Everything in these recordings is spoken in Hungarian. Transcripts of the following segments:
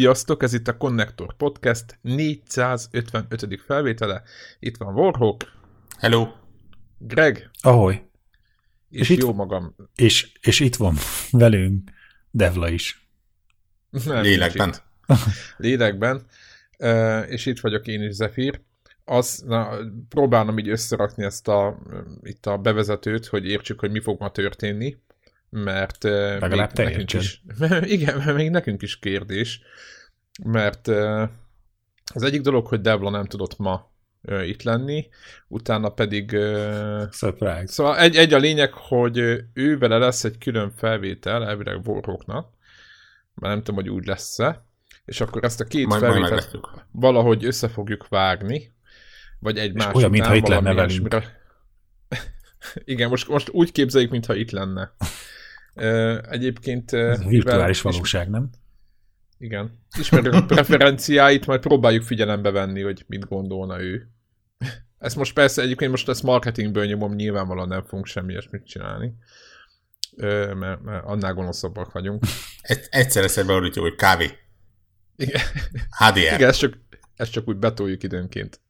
Sziasztok, ez itt a Connector Podcast 455. felvétele. Itt van Warhawk. Hello. Greg. Ahoy. És, és jó itt, magam. És, és itt van velünk Devla is. Nem, Lélekben. Lélekben. Uh, és itt vagyok én is, Zephyr. Az, na, próbálom így összerakni ezt a, itt a bevezetőt, hogy értsük, hogy mi fog ma történni mert Legalább még nekünk is, igen, mert még nekünk is kérdés, mert az egyik dolog, hogy Devla nem tudott ma itt lenni, utána pedig... Surprise. Szóval egy, egy a lényeg, hogy ő vele lesz egy külön felvétel, elvileg Warhawknak, mert nem tudom, hogy úgy lesz-e, és akkor ezt a két majd, felvételt majd valahogy össze fogjuk vágni, vagy egy másik Olyan, mintha itt lenne velünk. Igen, most, most úgy képzeljük, mintha itt lenne. Egyébként... Ez virtuális mivel, valóság, nem? Igen. Ismerjük a preferenciáit, majd próbáljuk figyelembe venni, hogy mit gondolna ő. Ezt most persze egyébként most ezt marketingből nyomom, nyilvánvalóan nem fogunk semmi ilyesmit csinálni. Mert, mert annál gonoszabbak vagyunk. Egyszer eszedbe arra, hogy kávé. Igen. HDR. Igen, ezt csak, ezt csak úgy betoljuk időnként.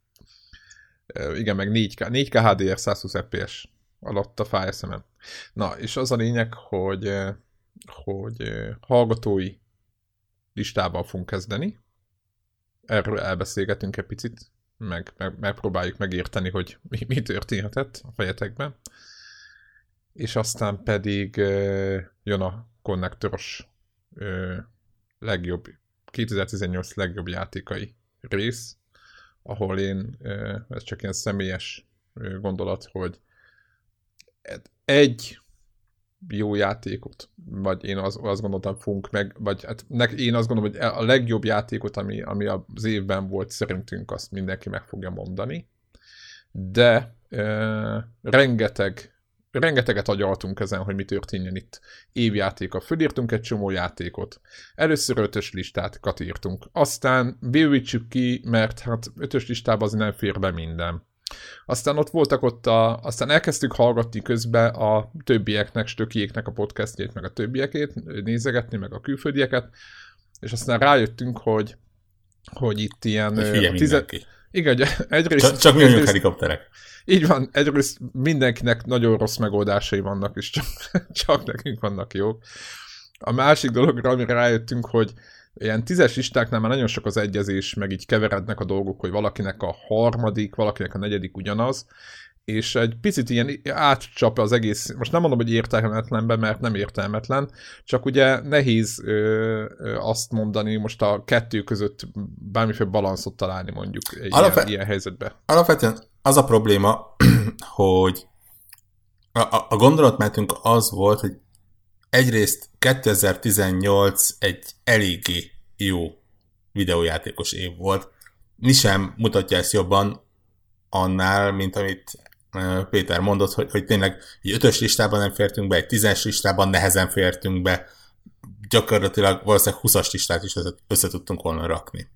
Igen, meg 4K, 4K HDR 120 FPS alatt a fáj a szemem. Na, és az a lényeg, hogy, eh, hogy eh, hallgatói listával fogunk kezdeni. Erről elbeszélgetünk egy picit, meg, meg megpróbáljuk megérteni, hogy mi, mi történhetett a fejetekben. És aztán pedig uh, jön a konnektoros legjobb, 2018 legjobb játékai rész, ahol én, ez csak ilyen személyes gondolat, hogy egy jó játékot, vagy én az, azt gondoltam fogunk meg, vagy hát nek, én azt gondolom, hogy a legjobb játékot, ami, ami az évben volt, szerintünk azt mindenki meg fogja mondani, de e, rengeteg rengeteget agyaltunk ezen, hogy mi történjen itt. Évjátéka. Fölírtunk egy csomó játékot. Először ötös listákat írtunk. Aztán bővítsük ki, mert hát ötös listában az nem fér be minden. Aztán ott voltak ott a, aztán elkezdtük hallgatni közben a többieknek, stökiéknek a podcastjét, meg a többiekét, nézegetni, meg a külföldieket, és aztán rájöttünk, hogy, hogy itt ilyen... Tize... Igen, egyrészt... Csak, csak vagyunk helikopterek. Így van, egyrészt mindenkinek nagyon rossz megoldásai vannak, és csak, csak nekünk vannak jók. A másik dologra, amire rájöttünk, hogy ilyen tízes listáknál már nagyon sok az egyezés, meg így keverednek a dolgok, hogy valakinek a harmadik, valakinek a negyedik ugyanaz, és egy picit ilyen átcsap az egész, most nem mondom, hogy értelmetlenben, mert nem értelmetlen, csak ugye nehéz ö, ö, azt mondani most a kettő között bármiféle balanszot találni mondjuk egy Alapve- ilyen, ilyen helyzetben. Alapvetően az a probléma, hogy a, a, a gondolatmentünk az volt, hogy egyrészt 2018 egy eléggé jó videójátékos év volt. Mi sem mutatja ezt jobban annál, mint amit Péter mondott, hogy, hogy tényleg egy ötös listában nem fértünk be, egy tízes listában nehezen fértünk be, gyakorlatilag valószínűleg 20-as listát is össze, tudtunk volna rakni.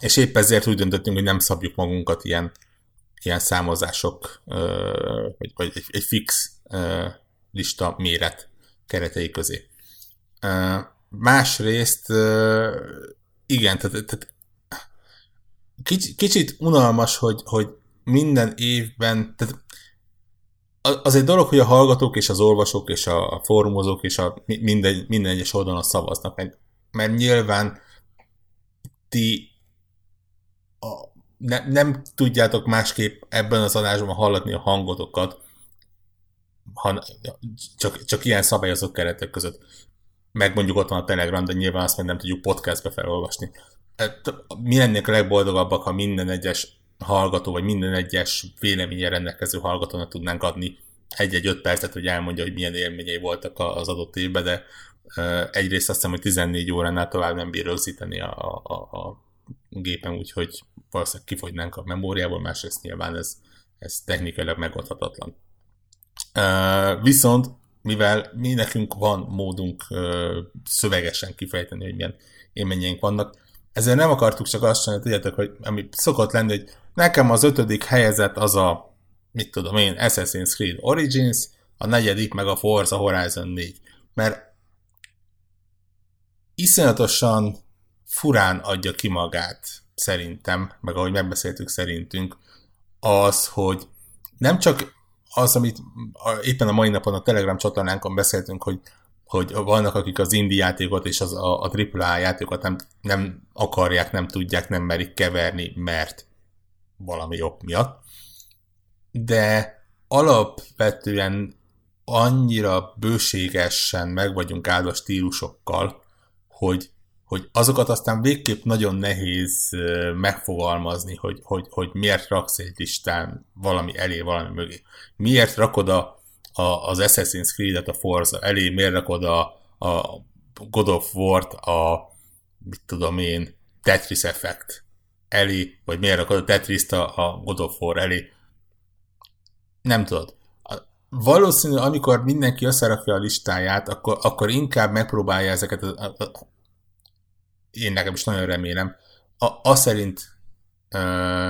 és épp ezért úgy döntöttünk, hogy nem szabjuk magunkat ilyen, ilyen számozások, vagy, vagy egy, egy fix lista méret keretei közé. Másrészt igen, tehát, tehát kicsit, unalmas, hogy, hogy minden évben, tehát az egy dolog, hogy a hallgatók és az olvasók és a fórumozók és a minden, minden egyes oldalon szavaznak meg, mert nyilván ti a, ne, nem tudjátok másképp ebben az adásban hallatni a hangotokat, ha, csak, csak ilyen szabályozott keretek között. Meg mondjuk ott van a Telegram, de nyilván azt meg nem tudjuk podcastbe felolvasni. Hát, mi lennék a legboldogabbak, ha minden egyes hallgató, vagy minden egyes véleménye rendelkező hallgatónak tudnánk adni egy-egy öt percet, hogy elmondja, hogy milyen élményei voltak az adott évben, de egyrészt azt hiszem, hogy 14 óránál tovább nem bír rögzíteni a, a, a gépen, úgyhogy valószínűleg kifogynánk a memóriából, másrészt nyilván ez, ez technikailag megoldhatatlan. Viszont, mivel mi nekünk van módunk szövegesen kifejteni, hogy milyen élményeink vannak, ezzel nem akartuk csak azt csinálni, tudjátok, hogy ami szokott lenni, hogy nekem az ötödik helyezett az a, mit tudom én, Assassin's Creed Origins, a negyedik meg a Forza Horizon 4. Mert iszonyatosan furán adja ki magát, szerintem, meg ahogy megbeszéltük szerintünk, az, hogy nem csak az, amit éppen a mai napon a Telegram csatornánkon beszéltünk, hogy, hogy vannak, akik az indie játékot és az, a, a AAA játékot nem, nem akarják, nem tudják, nem merik keverni, mert valami jobb miatt. De alapvetően annyira bőségesen meg vagyunk áldva stílusokkal, hogy, hogy azokat aztán végképp nagyon nehéz megfogalmazni, hogy, hogy, hogy miért raksz egy listán valami elé, valami mögé. Miért rakod a, a, az Assassin's Creed-et a Forza elé, miért rakod a, a God of War-t a mit tudom én, Tetris Effect elé, vagy miért rakod a Tetris-t a, a God of War elé. Nem tudod valószínű, amikor mindenki összerakja a listáját, akkor, akkor inkább megpróbálja ezeket, a, a, én nekem is nagyon remélem, a, a szerint ö,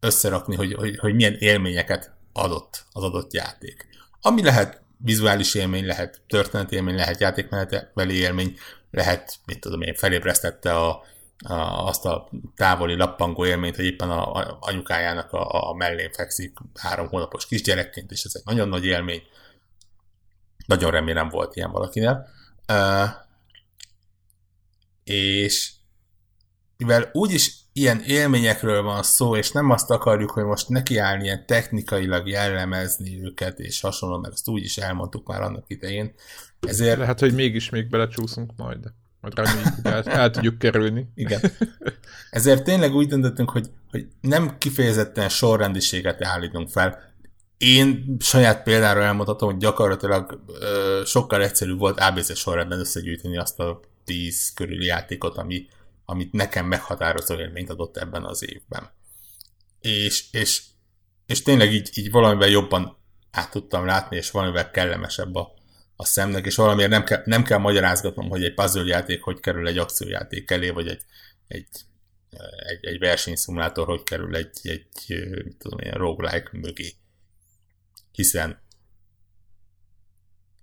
összerakni, hogy, hogy, hogy milyen élményeket adott az adott játék. Ami lehet vizuális élmény, lehet történeti élmény, lehet játékmenetbeli élmény, lehet, mit tudom én, felébresztette a, a, azt a távoli lappangó élményt, hogy éppen a, a anyukájának a, a mellén fekszik három hónapos kisgyerekként, és ez egy nagyon nagy élmény. Nagyon remélem volt ilyen valakinél. És mivel úgyis ilyen élményekről van szó, és nem azt akarjuk, hogy most nekiállni ilyen technikailag jellemezni őket, és hasonló, mert ezt úgy is elmondtuk már annak idején. Ezért... Lehet, hogy mégis még belecsúszunk majd. Majd reméljük, el, el tudjuk kerülni. Igen. Ezért tényleg úgy döntöttünk, hogy, hogy nem kifejezetten sorrendiséget állítunk fel. Én saját példára elmondhatom, hogy gyakorlatilag ö, sokkal egyszerűbb volt ABC sorrendben összegyűjteni azt a 10 körüli játékot, ami, amit nekem meghatározó élményt adott ebben az évben. És, és, és tényleg így, így valamivel jobban át tudtam látni, és valamivel kellemesebb a, a szemnek, és valamiért nem kell, nem kell magyarázgatnom, hogy egy puzzle játék hogy kerül egy akciójáték elé, vagy egy, egy, egy, egy versenyszimulátor hogy kerül egy, egy mit tudom, ilyen roguelike mögé. Hiszen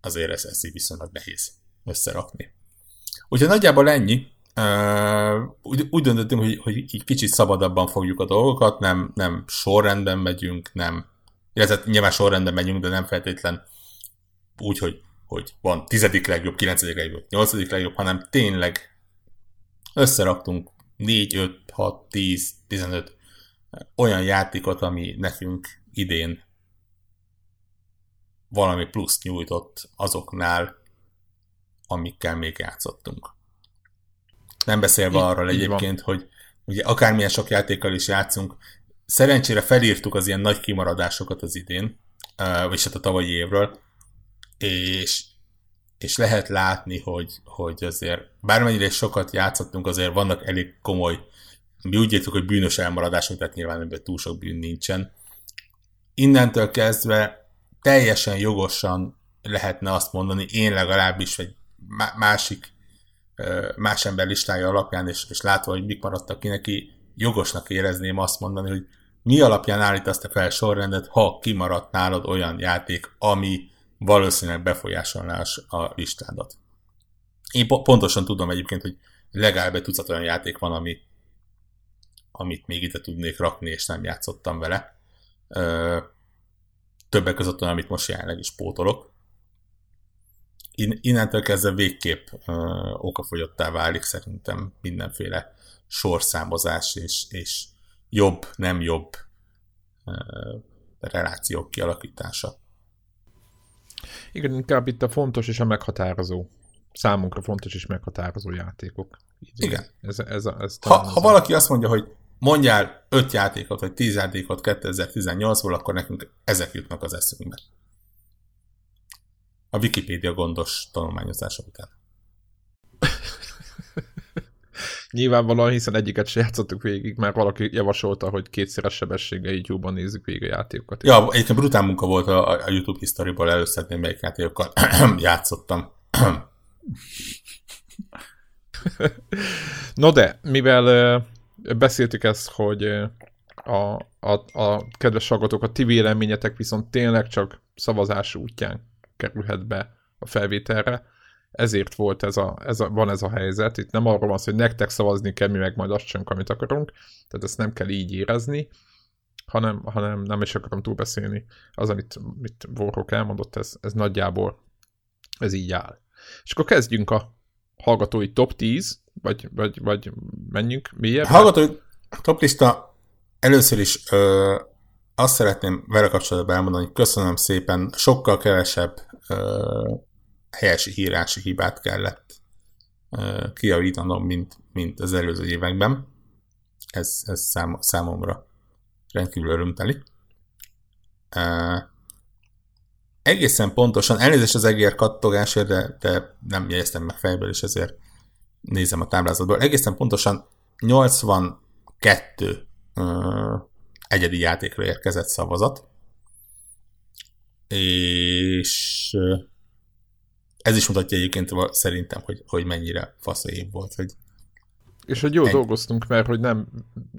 azért ez, ez viszonylag nehéz összerakni. Úgyhogy nagyjából ennyi. Úgy, úgy döntöttünk, hogy, hogy így kicsit szabadabban fogjuk a dolgokat, nem, nem sorrendben megyünk, nem, illetve nyilván sorrendben megyünk, de nem feltétlen úgy, hogy hogy van tizedik legjobb, kilencedik legjobb, nyolcadik legjobb, hanem tényleg összeraktunk 4, 5, 6, 10, 15 olyan játékot, ami nekünk idén valami plusz nyújtott azoknál, amikkel még játszottunk. Nem beszélve arról egyébként, hogy ugye akármilyen sok játékkal is játszunk, szerencsére felírtuk az ilyen nagy kimaradásokat az idén, vagy hát a tavalyi évről, és, és lehet látni, hogy, hogy azért bármennyire sokat játszottunk, azért vannak elég komoly, mi úgy értük, hogy bűnös elmaradásunk, tehát nyilván ebben túl sok bűn nincsen. Innentől kezdve teljesen jogosan lehetne azt mondani, én legalábbis, egy másik más ember listája alapján, és, és látva, hogy mik maradtak ki neki, jogosnak érezném azt mondani, hogy mi alapján állítasz te fel sorrendet, ha kimaradt nálad olyan játék, ami valószínűleg befolyásolná a listádat. Én po- pontosan tudom egyébként, hogy legalább egy tucat olyan játék van, ami, amit még ide tudnék rakni, és nem játszottam vele. Ö, többek között olyan, amit most jelenleg is pótolok. In, innentől kezdve végképp ö, okafogyottá válik szerintem mindenféle sorszámozás és, és jobb, nem jobb ö, relációk kialakítása. Igen, inkább itt a fontos és a meghatározó. Számunkra fontos és meghatározó játékok. Így Igen. Ez, ez, ez, ez ha, ha valaki azt mondja, hogy mondjál 5 játékot, vagy 10 játékot 2018-ból, akkor nekünk ezek jutnak az eszünkbe. A Wikipédia gondos tanulmányozása után. Nyilvánvalóan, hiszen egyiket se játszottuk végig, mert valaki javasolta, hogy kétszeres sebességgel YouTube-ban nézzük végig a játékokat. Ja, egyébként brutál munka volt a, a YouTube historyból előszedni, melyik játékokkal játszottam. no de, mivel beszéltük ezt, hogy a, a, a kedves hallgatók, a ti véleményetek viszont tényleg csak szavazás útján kerülhet be a felvételre, ezért volt ez a, ez a, van ez a helyzet. Itt nem arról van szó, hogy nektek szavazni kell, mi meg majd azt sem, amit akarunk, tehát ezt nem kell így érezni, hanem, hanem nem is akarom túlbeszélni. Az, amit, amit Warhawk elmondott, ez, ez nagyjából ez így áll. És akkor kezdjünk a hallgatói top 10, vagy, vagy, vagy menjünk mélyebbre. Hallgatói top lista először is ö, azt szeretném vele kapcsolatban elmondani, hogy köszönöm szépen, sokkal kevesebb ö, helyes írási hibát kellett ö, kiavítanom, mint, mint az előző években. Ez, ez szám, számomra rendkívül örömteli. Uh, egészen pontosan, elnézést az egér kattogásért, de, de nem jegyeztem meg fejből, és ezért nézem a táblázatból. Egészen pontosan 82 uh, egyedi játékra érkezett szavazat, és ez is mutatja egyébként szerintem, hogy, hogy mennyire fasz év volt, hogy és hogy jó Egy... dolgoztunk, mert hogy nem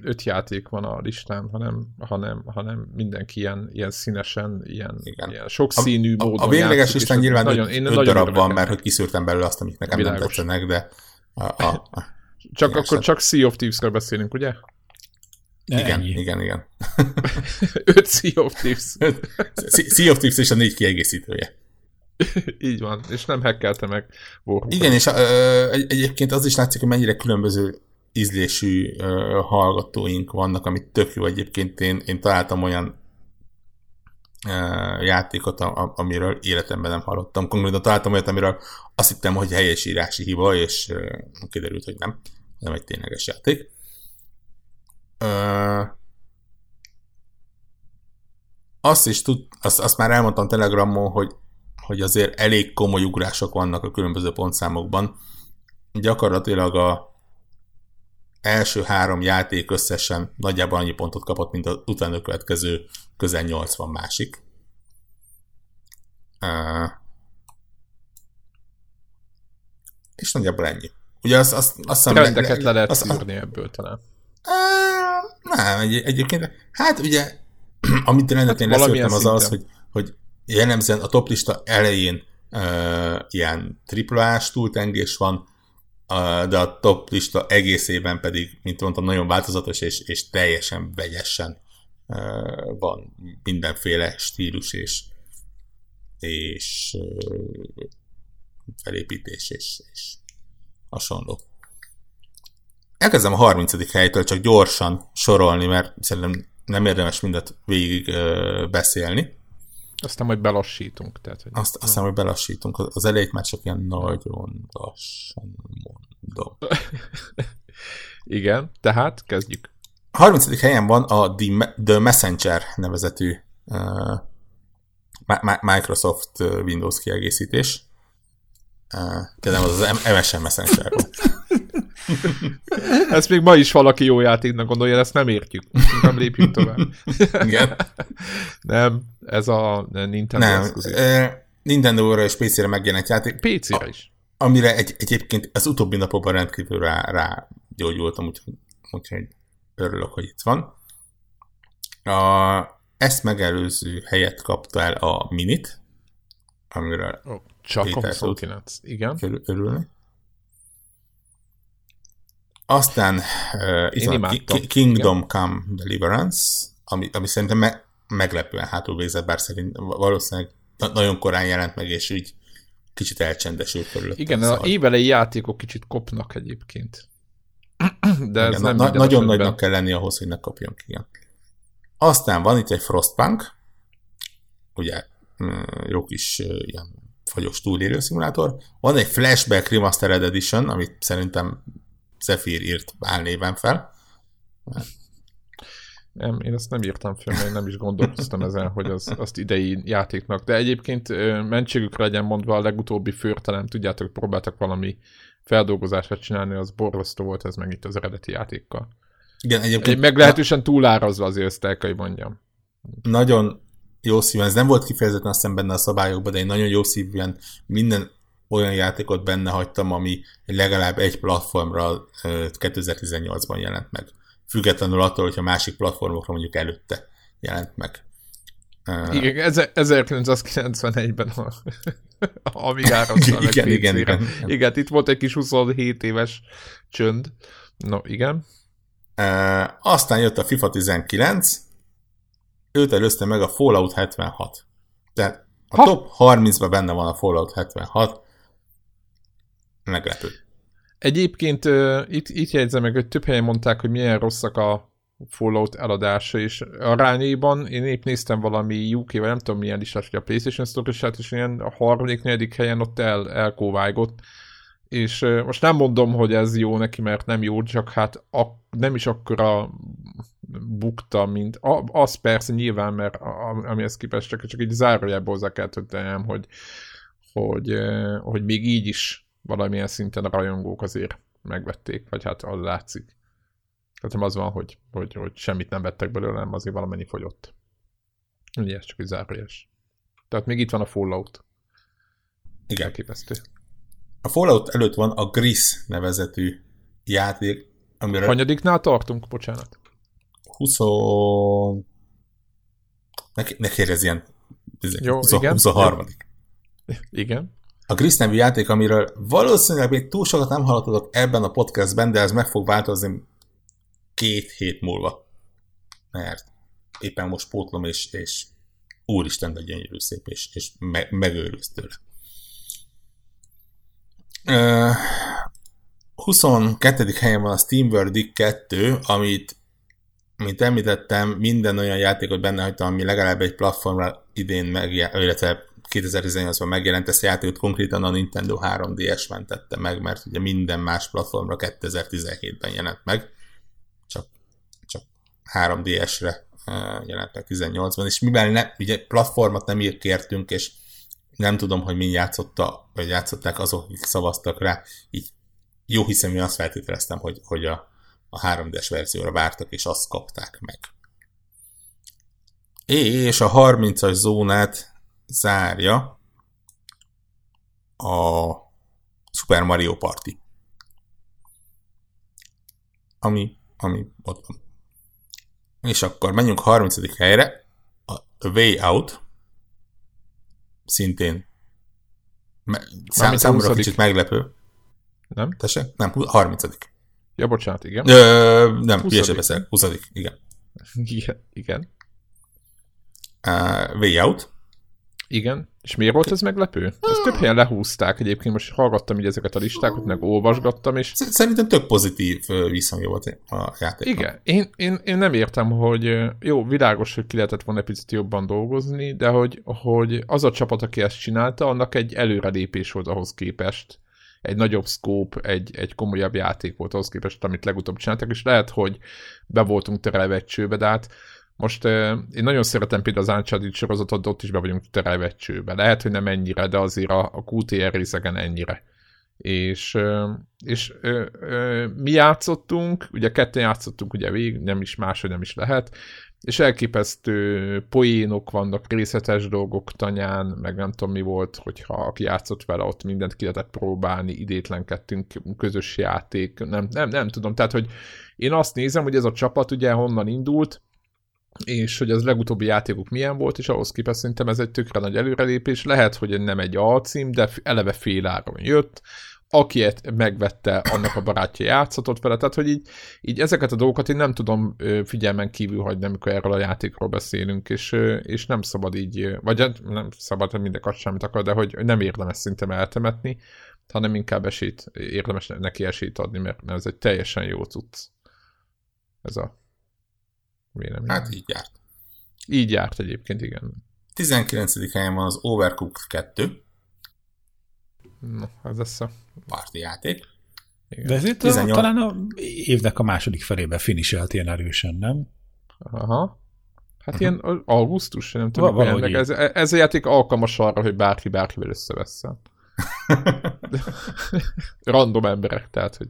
öt játék van a listán, hanem, hanem, hanem mindenki ilyen, ilyen színesen, ilyen, Igen. ilyen sokszínű a, módon A, a végleges listán nyilván nagyon, én öt nagyon darab van, mert hogy kiszűrtem belőle azt, amik nekem Világos. nem tetszenek, de a, a, a, csak akkor csak Sea of Thieves-ről beszélünk, ugye? Igen, Ennyi. igen, igen. Öt Sea of Thieves. sea of Thieves és a négy kiegészítője. Így van, és nem hekkelte meg Warhawk. Igen, és ö, egy, egyébként az is látszik, hogy mennyire különböző ízlésű ö, hallgatóink vannak, amit tök jó egyébként. Én, én találtam olyan ö, játékot, a, amiről életemben nem hallottam. Konkrétan találtam olyat, amiről azt hittem, hogy helyesírási hiba, és ö, kiderült, hogy nem. Nem egy tényleges játék. Ö, azt is tud, azt, azt már elmondtam Telegramon, hogy hogy azért elég komoly ugrások vannak a különböző pontszámokban. Gyakorlatilag a első három játék összesen nagyjából annyi pontot kapott, mint az utána következő közel 80 másik. Uh, és nagyjából ennyi. Ugye azt, azt, azt hiszem... Trendeket le, le lehet azt, szűrni ebből talán. Nem, egy, egyébként, hát ugye, amit rendet hát én leszűrtem az az, hogy, hogy jellemzően a toplista elején uh, ilyen triplás túltengés van, uh, de a toplista egészében pedig, mint mondtam, nagyon változatos és, és teljesen vegyesen uh, van mindenféle stílus és, és uh, felépítés és, és hasonló. Elkezdem a 30. helytől csak gyorsan sorolni, mert szerintem nem érdemes mindet végig uh, beszélni. Aztán majd belassítunk. Tehát, hogy Azt, aztán majd belassítunk. Az elejét már csak ilyen nagyon lassan mondom. Igen, tehát kezdjük. A 30. helyen van a The Messenger nevezetű uh, Microsoft Windows kiegészítés. Uh, de nem az az MSN Messenger. ezt még ma is valaki jó játéknak gondolja, ezt nem értjük. Nem lépjünk tovább. Igen. nem, ez a Nintendo nem, eszközés. Nintendo-ra és PC-re megjelent játék. PC-re is. Amire egy, egyébként az utóbbi napokban rendkívül rá, rá gyógyultam, úgyhogy, úgyhogy örülök, hogy itt van. A, ezt megelőző helyet kapta el a Minit, amiről oh, csak a 29, igen. Örülni. Aztán uh, itt van Kingdom Igen. Come Deliverance, ami, ami szerintem me- meglepően hátul végzett, bár szerint valószínűleg na- nagyon korán jelent meg, és így kicsit elcsendesült körülött. Igen, a évelei játékok kicsit kopnak egyébként. De ez Igen, nem na- nagyon nagynak kell lenni ahhoz, hogy ne kapjon ki. Aztán van itt egy Frostpunk, ugye mm, jó kis ilyen fagyos túlélő szimulátor. Van egy Flashback Remastered Edition, amit szerintem Zephyr írt álnéven fel. Nem, én ezt nem írtam fel, mert nem is gondolkoztam ezen, hogy az, azt idei játéknak. De egyébként mentségükre legyen mondva a legutóbbi főrtelem, tudjátok, próbáltak valami feldolgozását csinálni, az borzasztó volt ez meg itt az eredeti játékkal. Igen, egyébként... Egy meglehetősen túlárazva azért ezt el kell, mondjam. Nagyon jó szívűen, ez nem volt kifejezetten aztán benne a szabályokban, de én nagyon jó szívűen minden olyan játékot benne hagytam, ami legalább egy platformra 2018-ban jelent meg. Függetlenül attól, hogyha másik platformokra mondjuk előtte jelent meg. Igen, 1991-ben a Amigára igen, igen, igen, igen. Igen, itt volt egy kis 27 éves csönd. No, igen. E, aztán jött a FIFA 19, őt előzte meg a Fallout 76. Tehát a ha? top 30-ban benne van a Fallout 76. Meglepő. Egyébként uh, itt, itt jegyzem meg, hogy több helyen mondták, hogy milyen rosszak a Fallout eladása, és arányaiban én épp néztem valami uk vagy nem tudom milyen listát, hogy a PlayStation store és ilyen a harmadik, negyedik helyen ott el, elkóvágott, és uh, most nem mondom, hogy ez jó neki, mert nem jó, csak hát a, nem is akkora bukta, mint a, az persze nyilván, mert a, amihez képest csak, csak így zárójelben hozzá kell tennem, hogy, hogy, hogy még így is valamilyen szinten a rajongók azért megvették, vagy hát az látszik. Tehát nem az van, hogy, hogy, hogy semmit nem vettek belőle, hanem azért valamennyi fogyott. Ugye ez csak egy zárójes. Tehát még itt van a Fallout. Igen. Elképesztő. A Fallout előtt van a Gris nevezetű játék, amire... Hanyadiknál tartunk, bocsánat? 20... Ne, ne kérdezz ilyen... Jó, 20, igen. 23. Igen a Gris nevű játék, amiről valószínűleg még túl sokat nem hallottatok ebben a podcastben, de ez meg fog változni két hét múlva. Mert éppen most pótlom, és, és úristen, de gyönyörű szép, és, és me, megőrülsz tőle. Uh, 22. helyen van a Steam Verdict 2, amit, mint említettem, minden olyan játékot benne hagytam, ami legalább egy platformra idén meg, illetve 2018-ban megjelent ezt a játékot, konkrétan a Nintendo 3DS mentette meg, mert ugye minden más platformra 2017-ben jelent meg, csak, csak 3DS-re jelent meg 18-ban, és mivel ne, ugye platformot nem írt kértünk, és nem tudom, hogy mi játszotta, vagy játszották azok, akik szavaztak rá, így jó hiszem, hogy azt feltételeztem, hogy, hogy a, a 3D-es verzióra vártak, és azt kapták meg. És a 30-as zónát zárja a Super Mario Party. Ami, ami ott van. És akkor menjünk a 30. helyre, a Way Out, szintén szám, számomra kicsit meglepő. Nem? Tessék? Nem, 30. Ja, bocsánat, igen. Ö, nem, hülyeség beszél. 20. Igen. Igen. igen. Uh, way Out. Igen. És miért volt ez meglepő? Ezt több helyen lehúzták egyébként, most hallgattam így ezeket a listákat, meg olvasgattam, és... Szerintem tök pozitív visszhangja volt a játék. Igen, én, én, én, nem értem, hogy jó, világos, hogy ki lehetett volna egy picit jobban dolgozni, de hogy, hogy az a csapat, aki ezt csinálta, annak egy előrelépés volt ahhoz képest. Egy nagyobb scope, egy, egy komolyabb játék volt ahhoz képest, amit legutóbb csináltak, és lehet, hogy be voltunk terelve egy csőbe, de hát most uh, én nagyon szeretem például az Uncharted sorozatot, ott is be vagyunk terelve csőbe. Lehet, hogy nem ennyire, de azért a, a QTR részegen ennyire. És, uh, és uh, mi játszottunk, ugye ketten játszottunk ugye végig, nem is máshogy nem is lehet, és elképesztő poénok vannak, részletes dolgok tanyán, meg nem tudom mi volt, hogyha aki játszott vele, ott mindent ki lehetett próbálni, idétlenkedtünk, közös játék, nem, nem, nem tudom, tehát, hogy én azt nézem, hogy ez a csapat ugye honnan indult, és hogy az legutóbbi játékok milyen volt, és ahhoz képest szerintem ez egy tökre nagy előrelépés. Lehet, hogy nem egy alcím, de eleve féláron jött, aki megvette, annak a barátja játszatott vele, tehát hogy így, így ezeket a dolgokat én nem tudom figyelmen kívül hagyni, amikor erről a játékról beszélünk, és, és nem szabad így, vagy hát nem szabad, hogy mindekat semmit akar, de hogy nem érdemes szinte eltemetni, hanem inkább esélyt, érdemes neki esélyt adni, mert ez egy teljesen jó cucc. Ez a vélemény. Hát így járt. Így járt egyébként, igen. 19. helyen van az Overcooked 2. Na, ez lesz a... Parti játék. Igen. De ez itt 18... talán a évnek a második felébe finiselt ilyen erősen, nem? Aha. Hát uh-huh. ilyen augusztus, nem tudom, Val- ez, ez a játék alkalmas arra, hogy bárki bárkivel összevesszen. Random emberek, tehát, hogy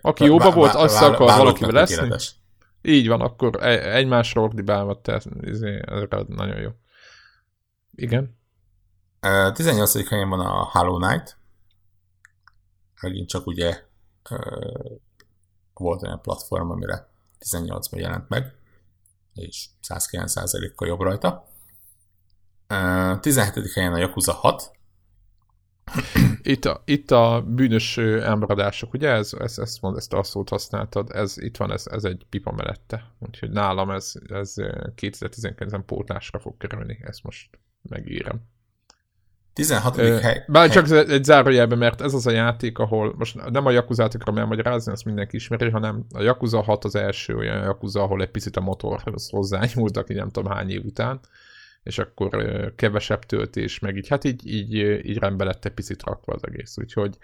aki jóba volt, azt akar valakivel leszni. Így van, akkor e- egymásra ordibálva, tehát izé, ez nagyon jó. Igen. 18. helyen van a Hollow Knight. Megint csak ugye volt olyan platform, amire 18-ban jelent meg, és 109%-kal jobb rajta. 17. helyen a Yakuza 6, Itt a, itt a bűnös elmaradások, ugye ez, ez, ezt, mond, ezt a szót használtad, ez itt van, ez, ez egy pipa mellette. Úgyhogy nálam ez, ez 2019-ben pótlásra fog kerülni, ezt most megírem. 16. Ö, hely. Bár csak egy zárójelben, mert ez az a játék, ahol most nem a Yakuza-t akarom elmagyarázni, azt mindenki ismeri, hanem a Yakuza 6 az első olyan Yakuza, ahol egy picit a motorhoz hozzányúltak, így nem tudom hány év után, és akkor kevesebb töltés, meg így, hát így, így, így rendbe lett egy picit rakva az egész, úgyhogy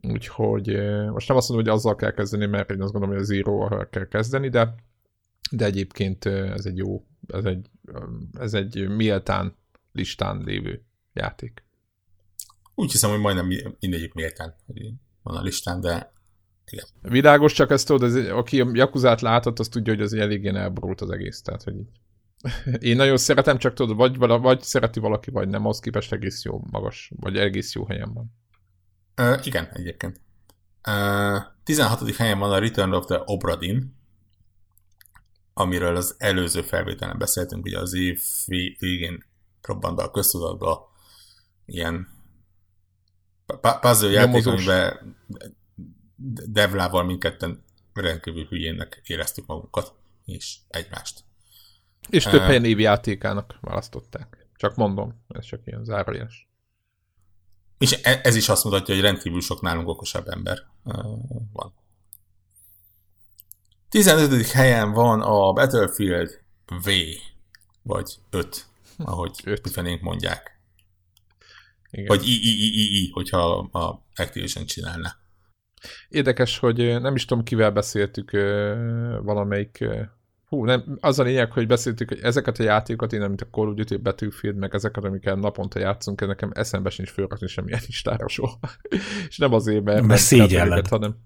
úgyhogy most nem azt mondom, hogy azzal kell kezdeni, mert én azt gondolom, hogy a zero kell kezdeni, de, de egyébként ez egy jó, ez egy, ez egy méltán listán lévő játék. Úgy hiszem, hogy majdnem mindegyik méltán van a listán, de igen. Világos, csak ezt tudod, ez, aki a Jakuzát látott, az tudja, hogy az eléggé elborult az egész, tehát hogy így. Én nagyon szeretem, csak tudod, vagy, vagy szereti valaki, vagy nem, az képest egész jó magas, vagy egész jó helyen van. Uh, igen, egyébként. Uh, 16. helyen van a Return of the Obradin, amiről az előző felvételen beszéltünk, ugye az év végén robbant a köztudatba ilyen puzzle játék, amiben Devlával mindketten rendkívül hülyének éreztük magunkat, és egymást. És több helyen évjátékának választották. Csak mondom, ez csak ilyen zárójeles. És e- ez is azt mutatja, hogy rendkívül sok nálunk okosabb ember van. 15. helyen van a Battlefield V, vagy 5, ahogy öt. mondják. Igen. Vagy i, i, i, i, i, hogyha a Activision csinálna. Érdekes, hogy nem is tudom, kivel beszéltük valamelyik Hú, nem, az a lényeg, hogy beszéltük, hogy ezeket a játékokat, én mint a Call of Duty Battlefield, meg ezeket, amiket naponta játszunk, nekem eszembe sincs fölrakni semmilyen listára soha. és nem azért, mert, mert szégyelled. hanem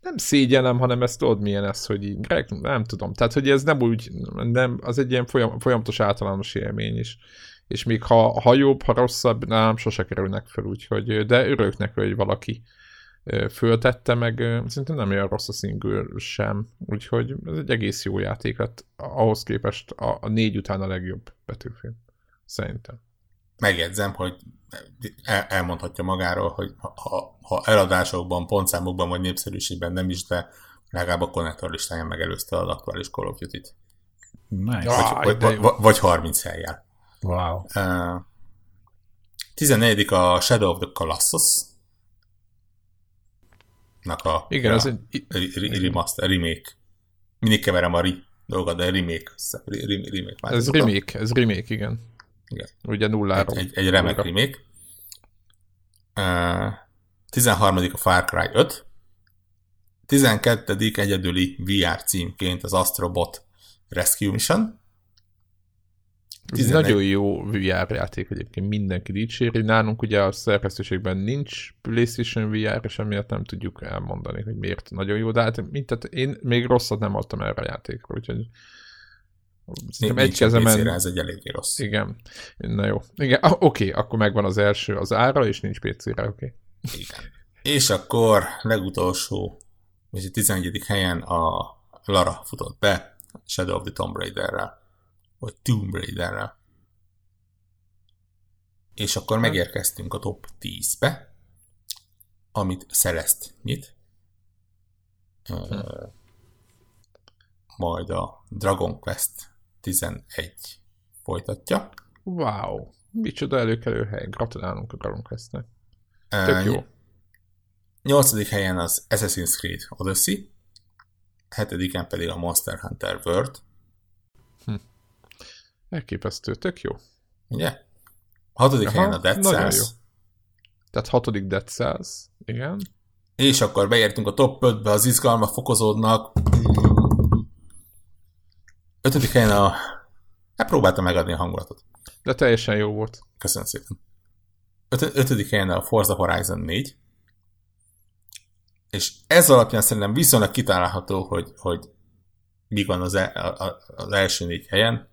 nem szégyenem, hanem ezt tudod milyen ez, hogy így, nem tudom. Tehát, hogy ez nem úgy, nem, az egy ilyen folyam, folyamatos általános élmény is és még ha, ha jobb, ha rosszabb, nem, sose kerülnek fel, úgyhogy, de örülök neki, hogy valaki föltette, meg szerintem nem olyan rossz a single sem, úgyhogy ez egy egész jó játék, hát ahhoz képest a, a négy után a legjobb betűfilm, szerintem. Megjegyzem, hogy el, elmondhatja magáról, hogy ha, ha eladásokban, pontszámokban vagy népszerűségben nem is, de legalább a konnektor listáján megelőzte az aktuális Call of Duty-t. Nice. Vagy, vagy, vagy, vagy 30 helyjel. Wow. Uh, 14. a Shadow of the Colossus. Nak a, Igen, a, az egy... Remaster, remake. Mindig keverem a ri dolgot, de remake. remake ez remake, ez remake, igen. igen. Ugye nullára. Egy, egy, egy remek remake. Uh, 13. a Far Cry 5. 12. egyedüli VR címként az Astrobot Rescue Mission. Ez 11. nagyon jó VR játék egyébként, mindenki dicséri. Nálunk ugye a szerkesztőségben nincs PlayStation VR, és emiatt nem tudjuk elmondani, hogy miért nagyon jó, de hát mint, tehát én még rosszat nem adtam erre a játékra, úgyhogy Szerintem egy kezemen... ez egy elég rossz. Igen. Na jó. Igen, ah, oké, akkor megvan az első az ára, és nincs PC-re, oké. Okay. Igen. És akkor legutolsó, és a 11. helyen a Lara futott be Shadow of the Tomb Raider-rel vagy Tomb Raider-rel. És akkor megérkeztünk a top 10-be, amit Celeste nyit. Majd a Dragon Quest 11 folytatja. Wow, micsoda előkelő hely. Gratulálunk a Dragon Questnek. Tök jó. Nyolcadik helyen az Assassin's Creed Odyssey, hetediken pedig a Monster Hunter World, Elképesztő, tök jó. Ugye? Hatodik helyen a Dead Cells. Jó. Tehát hatodik Dead Cells, igen. És akkor beértünk a top 5-be, az izgalmak fokozódnak. Ötödik helyen a... Hát próbáltam megadni a hangulatot. De teljesen jó volt. Köszönöm szépen. Öt, ötödik helyen a Forza Horizon 4. És ez alapján szerintem viszonylag kitálható, hogy, hogy mi van az, el, az első négy helyen.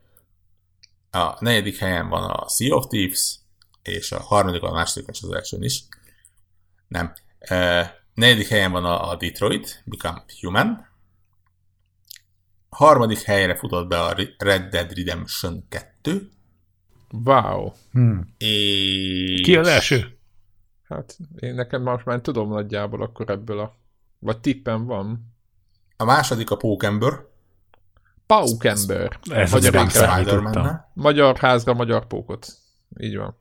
A negyedik helyen van a Sea of Thieves, és a harmadik a második, és az első is. Nem. E, negyedik helyen van a, a Detroit, Become Human. A harmadik helyre futott be a Red Dead Redemption 2. Wow. Hmm. És... Ki az első? Hát én nekem most már tudom nagyjából akkor ebből a... Vagy tippem van. A második a Pókember. Paukember. Ez az Magyar, Spider-Man. magyar házra, magyar pókot. Így van.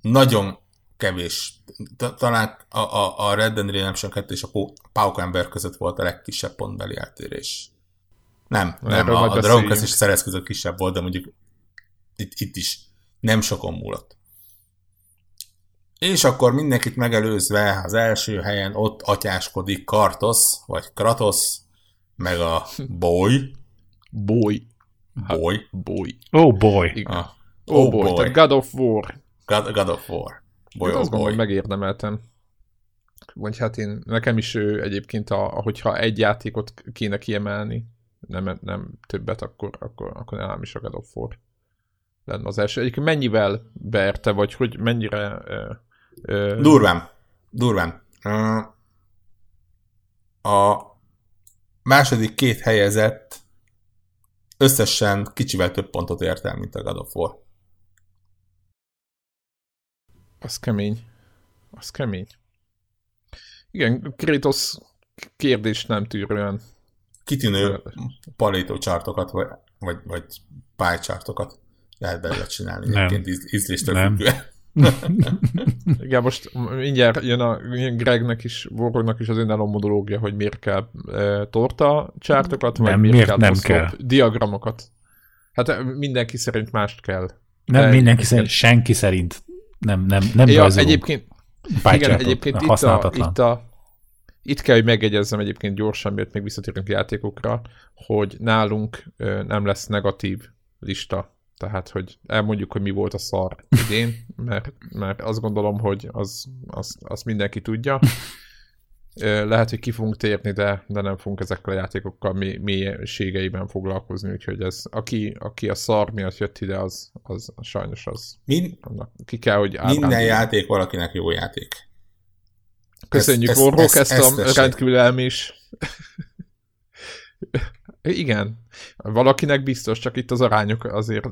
Nagyon kevés. Talán a, a, a Red Dead Redemption 2 és a Paukember között volt a legkisebb pontbeli eltérés. Nem, nem, a, a Dragon Quest és a Szerez között kisebb volt, de mondjuk itt, itt is nem sokon múlott. És akkor mindenkit megelőzve az első helyen ott atyáskodik Kartos, vagy Kratos, meg a Boy. Boy. Boy. Boy. Oh boy. Igen. Ah. Oh, oh boy. boy. God of War. God, God of War. Boy, hát oh azt gondolom, hogy megérdemeltem. Vagy hát én, nekem is ő egyébként, a, hogyha egy játékot kéne kiemelni, nem, nem többet, akkor, akkor, akkor nálam is a God of War lenne az első. Egyébként mennyivel berte, vagy hogy mennyire... Ö, ö... Durván. Durván. A második két helyezett összesen kicsivel több pontot ért el, mint a God of War. Az kemény. Az kemény. Igen, Kratos kérdés nem tűrően. Kitűnő palétócsartokat, vagy, vagy, vagy pálycsartokat lehet belőle csinálni. Nem. Ízléstől nem. függően. Igen, most mindjárt jön a Gregnek is, Vorognak is az önálló monológia, hogy miért kell e, torta csártokat, vagy nem, miért, miért kell, nem kell? diagramokat. Hát mindenki szerint mást kell. Nem De mindenki szerint, senki szerint nem, nem, nem ja, egyébként, igen, egyébként itt a, itt a, itt kell, hogy megegyezzem egyébként gyorsan, miért még visszatérünk játékokra, hogy nálunk nem lesz negatív lista tehát, hogy elmondjuk, hogy mi volt a szar idén, mert, mert azt gondolom, hogy az, az, az mindenki tudja. Lehet, hogy ki fogunk térni, de, de nem fogunk ezekkel a játékokkal mi, mélységeiben foglalkozni, úgyhogy ez, aki, aki a szar miatt jött ide, az, az, sajnos az. Min, annak, ki kell, hogy Minden játék valakinek jó játék. Köszönjük, Orvok, ezt, ezt, ezt a rendkívül elmés. Igen. Valakinek biztos, csak itt az arányok azért...